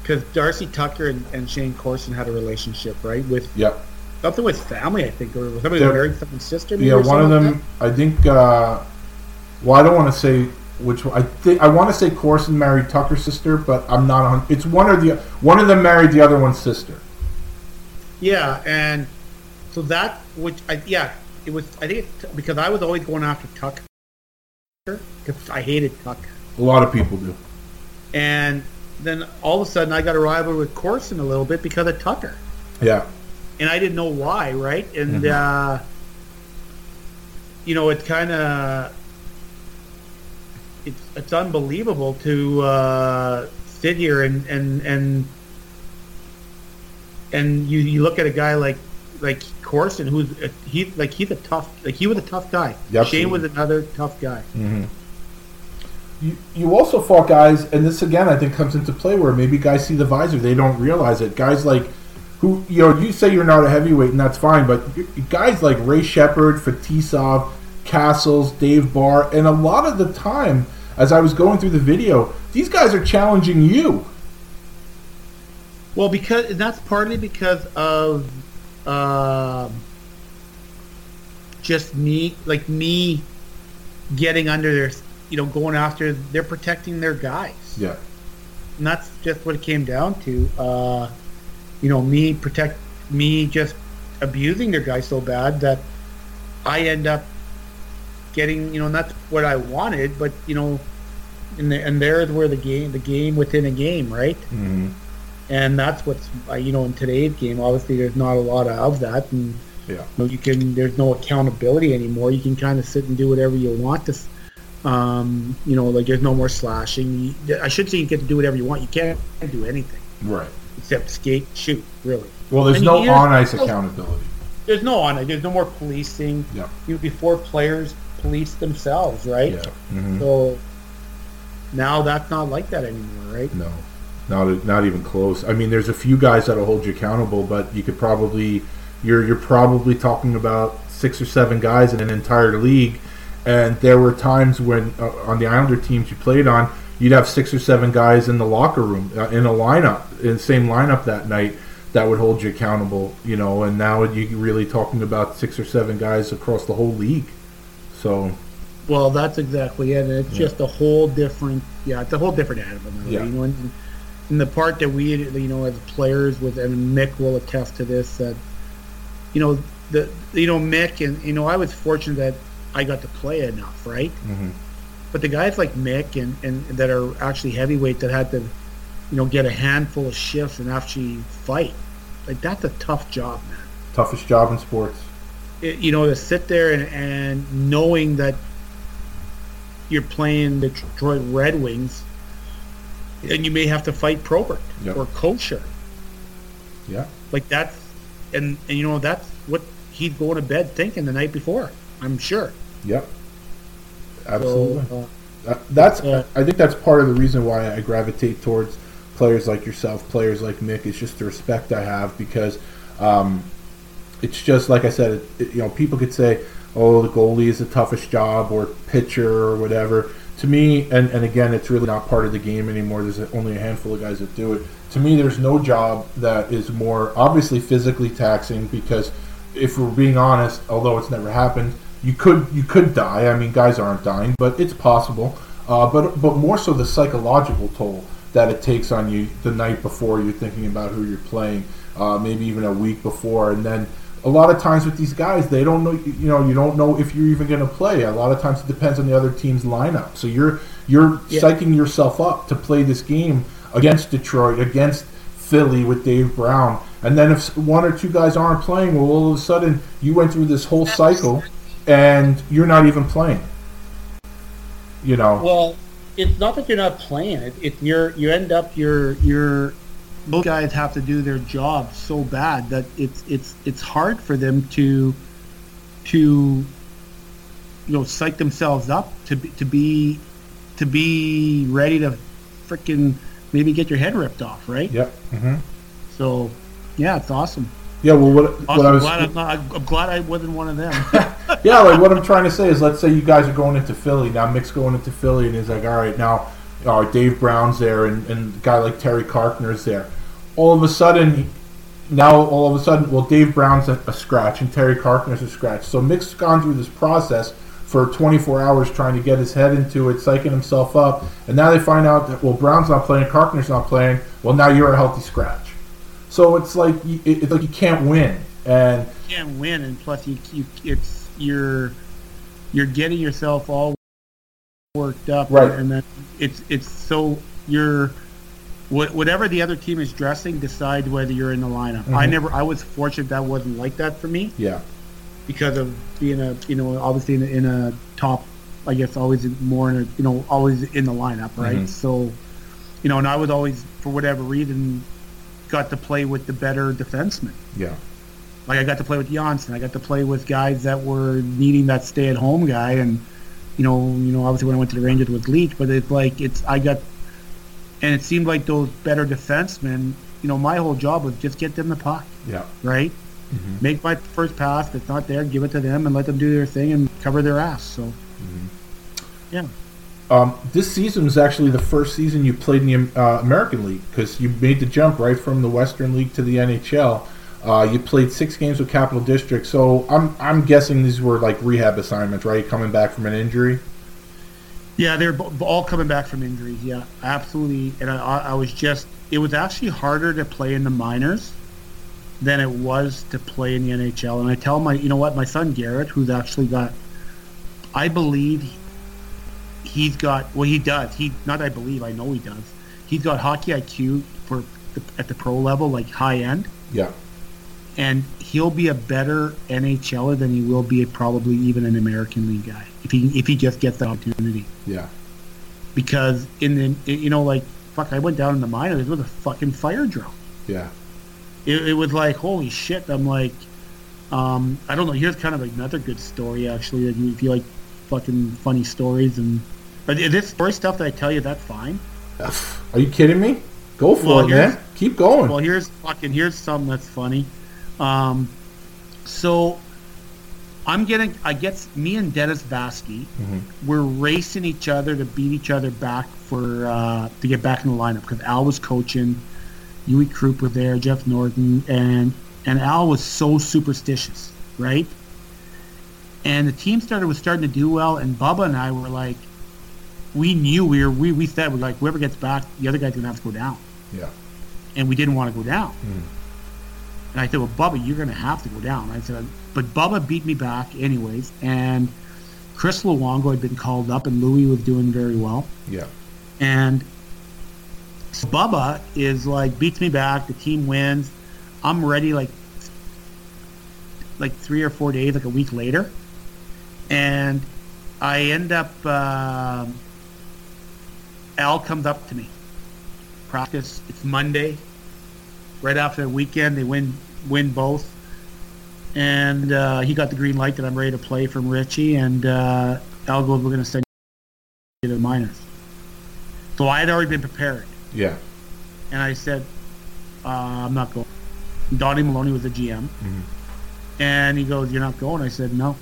S8: Because Darcy Tucker and, and Shayne Corson had a relationship, right? With
S1: Yep.
S8: something with family, I think, or somebody
S1: They're-
S8: married someone's sister.
S1: Yeah, one of
S8: something like
S1: them. I think. Uh, well, I don't want to say which. one. I think I want to say Corson married Tucker's sister, but I'm not on. It's one or the one of them married the other one's sister.
S8: Yeah, and so that, which I yeah, it was. I think it's because I was always going after Tucker because I hated Tucker,
S1: A lot of people do.
S8: and then all of a sudden I got a rival with Corson a little bit because of Tucker.
S1: Yeah.
S8: and I didn't know why, right? And
S1: Mm-hmm.
S8: uh, you know, it's kind of it's it's unbelievable to uh, sit here and and and and you you look at a guy like like Corson, who's a, he like he's a tough like he was a tough guy.
S1: Yeah, Shayne
S8: was another tough guy. Mm-hmm.
S1: You, you also fought guys, and this again I think comes into play where maybe guys see the visor, they don't realize it. Guys like who you know you say you're not a heavyweight, and that's fine, but guys like Ray Sheppard, Fetisov, Castles, Dave Barr, and a lot of the time, as I was going through the video, these guys are challenging you.
S8: Well, because and that's partly because of um, just me, like me, getting under their, you know, going after. They're protecting their guys,
S1: Yeah.
S8: and that's just what it came down to. Uh, you know, me protect me just abusing their guys so bad that I end up getting, you know, and that's what I wanted, but you know, and the, and there's where the game, the game within a game, right?
S1: Mm-hmm.
S8: And that's what's uh, you know in today's game obviously there's not a lot of that and
S1: Yeah.
S8: you, know, you can there's no accountability anymore you can kind of sit and do whatever you want to um, you know like there's no more slashing you, i should say you get to do whatever you want you can't do anything
S1: Right.
S8: except skate shoot really
S1: Well, there's
S8: And
S1: no on ice accountability.
S8: there's no on ice. there's no more policing
S1: Yeah.
S8: you know, before players police themselves right
S1: Yeah. hmm
S8: so now that's not like that anymore right
S1: No, not not even close. I mean, there's a few guys that'll hold you accountable, but you could probably you're you're probably talking about six or seven guys in an entire league, and there were times when uh, on the Islander teams you played on, you'd have six or seven guys in the locker room uh, in a lineup in the same lineup that night that would hold you accountable. You know, and now you're really talking about six or seven guys across the whole league. So
S8: Well, that's exactly it. It's
S1: Yeah.
S8: just a whole different, yeah, it's a whole different animal.
S1: Yeah.
S8: Know, and, the part that we, you know, as players with, and Mick will attest to this, that, you know, the, you know, Mick and, you know, I was fortunate that I got to play enough, right?
S1: Mhm.
S8: But the guys like Mick and, and that are actually heavyweight that had to, you know, get a handful of shifts and actually fight, like that's a tough job, man
S1: toughest job in sports.
S8: it, you know, to sit there and, and knowing that you're playing the Detroit Red Wings, and you may have to fight Probert
S1: Yep.
S8: or Kocur.
S1: Yeah.
S8: Like that's, and, and you know that's what he'd go to bed thinking the night before. I'm sure.
S1: Yep. Absolutely.
S8: So, uh,
S1: That, that's
S8: Yeah.
S1: I think that's part of the reason why I gravitate towards players like yourself, players like Mick. It's just the respect I have because um, it's just like I said. It, it, you know, people could say, "Oh, the goalie is the toughest job," or pitcher, or whatever. To me, and, and again, it's really not part of the game anymore. There's only a handful of guys that do it. To me, there's no job that is more obviously physically taxing because if we're being honest, although it's never happened, you could you could die. I mean, guys aren't dying, but it's possible. Uh, but but more so the psychological toll that it takes on you the night before you're thinking about who you're playing, uh, maybe even a week before, and then a lot of times with these guys, they don't know. You know, you don't know if you're even going to play. A lot of times it depends on the other team's lineup. So you're you're yeah. psyching yourself up to play this game against Detroit, against Philly with Dave Brown, and then if one or two guys aren't playing, well, all of a sudden you went through this whole cycle, and you're not even playing. You know.
S8: Well, it's not that you're not playing. It, it you're you end up you're you're both guys have to do their job so bad that it's it's it's hard for them to to you know psych themselves up to be to be to be ready to freaking maybe get your head ripped off, right?
S1: Yep. Mm-hmm.
S8: So, yeah, it's awesome.
S1: Yeah, well, what,
S8: awesome.
S1: what I was
S8: glad I'm, not, I'm, glad I wasn't one of them.
S1: yeah, like what I'm trying to say is, let's say you guys are going into Philly now. Mick's going into Philly, and he's like, all right, now uh, Dave Brown's there, and, and a guy like Terry Carkner's there. All of a sudden, now all of a sudden, well, Dave Brown's a, a scratch, and Terry Carkner's a scratch. So Mick's gone through this process for 24 hours trying to get his head into it, psyching himself up, and now they find out that well, Brown's not playing, Carkner's not playing. Well, now you're a healthy scratch. So it's like it's like you can't win, and
S8: you can't win, and plus you, you it's you're you're getting yourself all worked up,
S1: right?
S8: And then it's it's so you're whatever the other team is dressing decide whether you're in the lineup. Mm-hmm. I never I was fortunate that wasn't like that for me.
S1: Yeah.
S8: Because of being a you know obviously in a, in a top I guess always more in a you know always in the lineup right mm-hmm. so you know and I was always for whatever reason got to play with the better defensemen.
S1: Yeah.
S8: Like I got to play with Johnsson. I got to play with guys that were needing that stay-at-home guy, and you know, you know, obviously when I went to the Rangers with Leetch, but it's like it's I got, and it seemed like those better defensemen. You know, my whole job was just get them the puck.
S1: Yeah.
S8: Right. Mm-hmm. Make my first pass. If it's not there, give it to them and let them do their thing and cover their ass. So, mm-hmm. yeah.
S1: Um, this season was actually the first season you played in the uh, American League because you made the jump right from the Western League to the NHL. Uh, you played six games with Capital District, so I'm I'm guessing these were like rehab assignments, right? Coming back from an injury.
S8: Yeah, they're all coming back from injuries. Yeah, absolutely. And I, I was just it was actually harder to play in the minors than it was to play in the NHL. And I tell my you know what my son Garrett, who's actually got, I believe he's got well he does he not I believe I know he does he's got hockey IQ for the, at the pro level like high end
S1: yeah
S8: and he'll be a better NHLer than he will be a, probably even an American League guy if he if he just gets the opportunity
S1: yeah
S8: because in the you know like fuck I went down in the minors it was a fucking fire drill
S1: yeah
S8: it, it was like holy shit I'm like um, I don't know here's kind of another good story actually that you, if you like fucking funny stories and but this first stuff that I tell you, that's fine.
S1: Are you kidding me? Go for well, it, man. Keep going.
S8: Well, here's fucking here's something that's funny. Um, so I'm getting, I guess, me and Dennis Vaske, mm-hmm. we're racing each other to beat each other back for uh, to get back in the lineup because Al was coaching, Uwe Krupp was there, Jeff Norton, and and Al was so superstitious, right? And the team started was starting to do well, and Bubba and I were like, we knew we were we, we said we're like whoever gets back, the other guy's gonna have to go down.
S1: Yeah.
S8: And we didn't want to go down. Mm. And I said, well, Bubba, you're gonna have to go down. I said, but Bubba beat me back anyways, and Chris Luongo had been called up, and Louis was doing very well.
S1: Yeah.
S8: And so Bubba is like beats me back. The team wins. I'm ready like like three or four days, like a week later, and I end up. Uh, Al comes up to me. Practice. It's Monday. Right after the weekend, they win win both, and uh, he got the green light that I'm ready to play from Richie. And uh, Al goes, "We're going to send you to the minors." So I had already been prepared.
S1: Yeah.
S8: And I said, uh, I'm not going. Donnie Maloney was the GM. And he goes, You're not going? I said, No.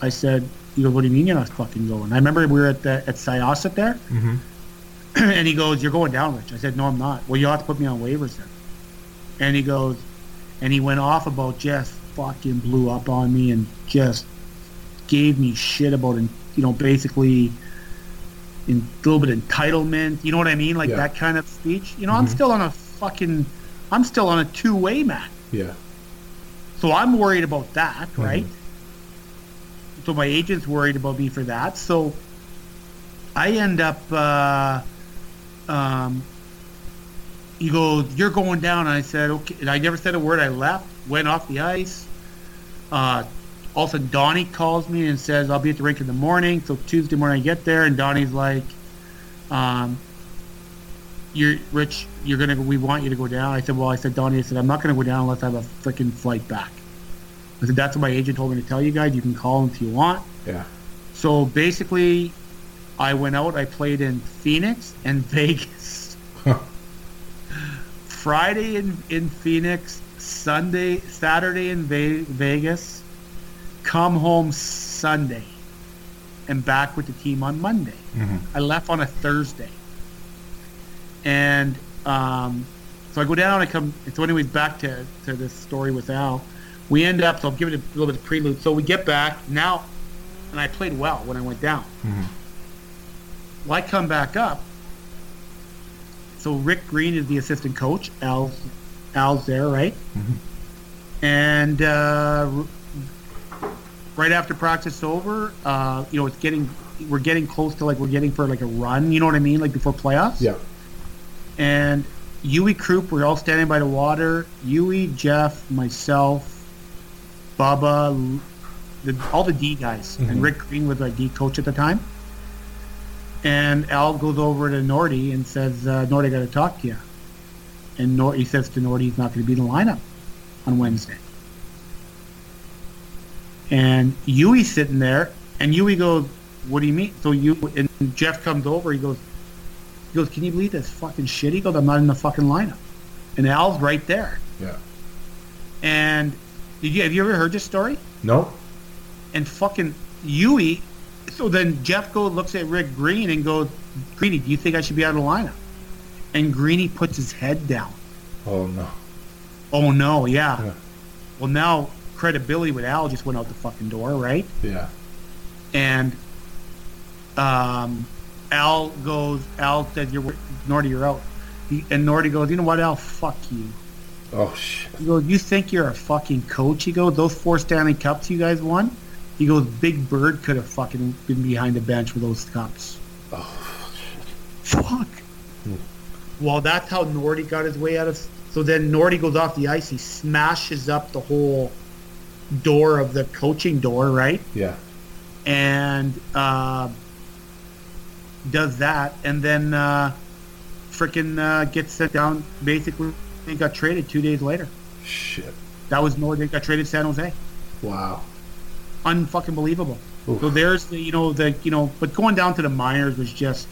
S8: I said, He goes, What do you mean you're not fucking going? I remember we were at the at Syosset there. and he goes, You're going down, Rich. I said, No, I'm not. Well, you have to put me on waivers then. And he goes, and he went off about just fucking blew up on me and just gave me shit about, and you know, basically in a little bit of entitlement. You know what I mean? Like
S1: Yeah.
S8: that kind of speech. You know, I'm still on a fucking, I'm still on a two way, man.
S1: Yeah.
S8: So I'm worried about that, right? So my agent's worried about me for that. So I end up, uh, um, he goes, "You're going down." And I said, "Okay." And I never said a word. I left, went off the ice. Uh, all of a sudden, Donnie calls me and says, "I'll be at the rink in the morning." So Tuesday morning, I get there, and Donnie's like, um, "You're Rich. You're gonna. We want you to go down." I said, "Well," I said, Donnie. I said, "I'm not gonna go down unless I have a freaking flight back." I said, "That's what my agent told me to tell you guys. You can call him if you want."
S1: Yeah.
S8: So basically, I went out. I played in Phoenix and Vegas. Friday in, in Phoenix, Sunday, Saturday in Ve- Vegas, come home Sunday, and back with the team on Monday. I left on a Thursday, and um, so I go down. I come. So anyways, back to to this story with Al. We end up. So I'm giving it a little bit of prelude. So we get back now, and I played well when I went down. Well, I come back up. So Rick Green is the assistant coach. Al's, Al's there, right? And uh, right after practice is over, uh, you know, it's getting we're getting close to like we're getting for like a run. You know what I mean? Like before playoffs.
S1: Yeah.
S8: And Uwe Krupp, we're all standing by the water. Yui, Jeff, myself, Bubba, the, all the D guys, and Rick Green was my D coach at the time. And Al goes over to Nordy and says, uh, "Nordy, I got to talk to you." And Nor- he says to Nordy, he's not going to be in the lineup on Wednesday. And Uwe's sitting there, and Uwe goes, "What do you mean?" So you and Jeff comes over. He goes, "He goes, can you believe this fucking shit?" He goes, "I'm not in the fucking lineup." And Al's right there.
S1: Yeah.
S8: And did you have you ever heard this story?
S1: No.
S8: And fucking Uwe. So then Jeff goes looks at Rick Green and goes, "Greeny, do you think I should be out of the lineup?" And Greeny puts his head down.
S1: Oh no.
S8: Oh no, yeah.
S1: Yeah.
S8: Well, now credibility with Al just went out the fucking door, right?
S1: Yeah.
S8: And um, Al goes, Al said, "You're Nordy, you're out." He, and Nordy goes, "You know what, Al? Fuck you."
S1: Oh shit.
S8: He goes, "You think you're a fucking coach?" He goes, "Those four Stanley Cups you guys won." He goes, "Big Bird could have fucking been behind the bench with those cups." Oh, fuck. Well, that's how Nordy got his way out of. So then Nordy goes off the ice. He smashes up the whole door of the coaching door, right?
S1: Yeah.
S8: and uh, does that, and then uh, freaking uh, gets sent down. Basically, he got traded two days later.
S1: Shit.
S8: That was Nordy got traded San Jose.
S1: Wow.
S8: Unfucking believable.
S1: Oof.
S8: So there's the you know the you know, but going down to the minors was just.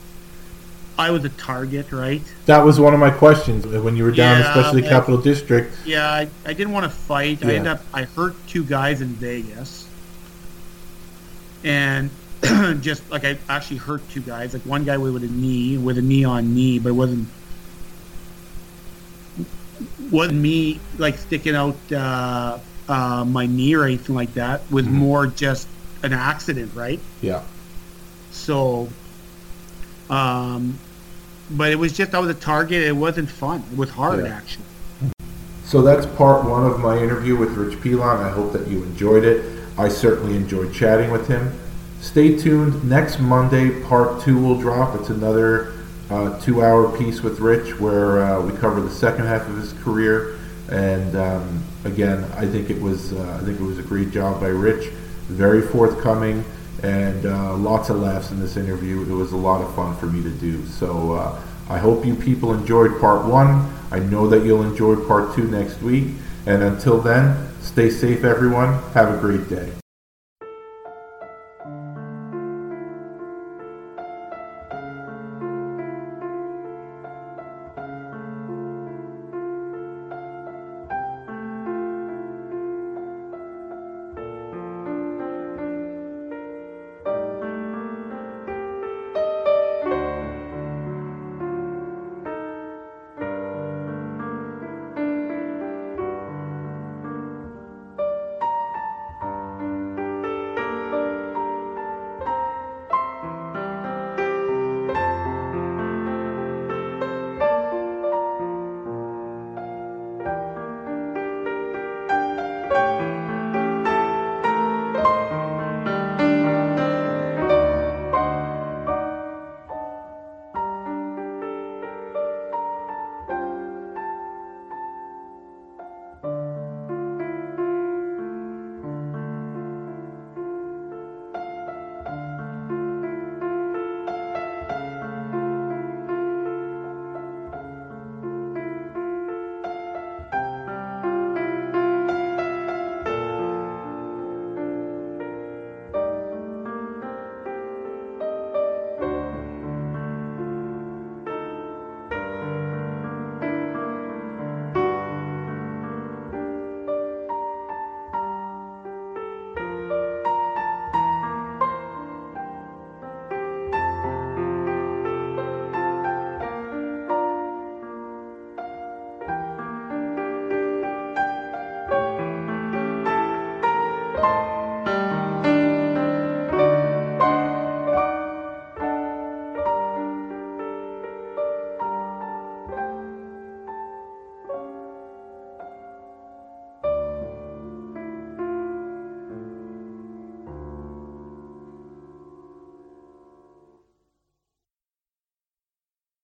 S8: I was a target, right?
S1: That was one of my questions when you were down,
S8: Yeah,
S1: especially
S8: but-
S1: Capital District.
S8: Yeah, I, I didn't want to fight. I
S1: Yeah.
S8: ended up I hurt two guys in Vegas, and just like I actually hurt two guys. Like one guy with a knee, with a knee on knee, but it wasn't wasn't me like sticking out uh, uh, my knee or anything like that. Was more just an accident, right?
S1: Yeah.
S8: So, um, but it was just I was a target. It wasn't fun. It was hard
S1: Yeah.
S8: actually.
S1: So that's part one of my interview with Rich Pilon. I hope that you enjoyed it. I certainly enjoyed chatting with him. Stay tuned. Next Monday, part two will drop. It's another uh, two-hour piece with Rich where uh, we cover the second half of his career. And um, again, I think it was uh, I think it was a great job by Rich. Very forthcoming and uh, lots of laughs in this interview. It was a lot of fun for me to do. So uh, I hope you people enjoyed part one. I know that you'll enjoy part two next week. And until then, stay safe, everyone. Have a great day.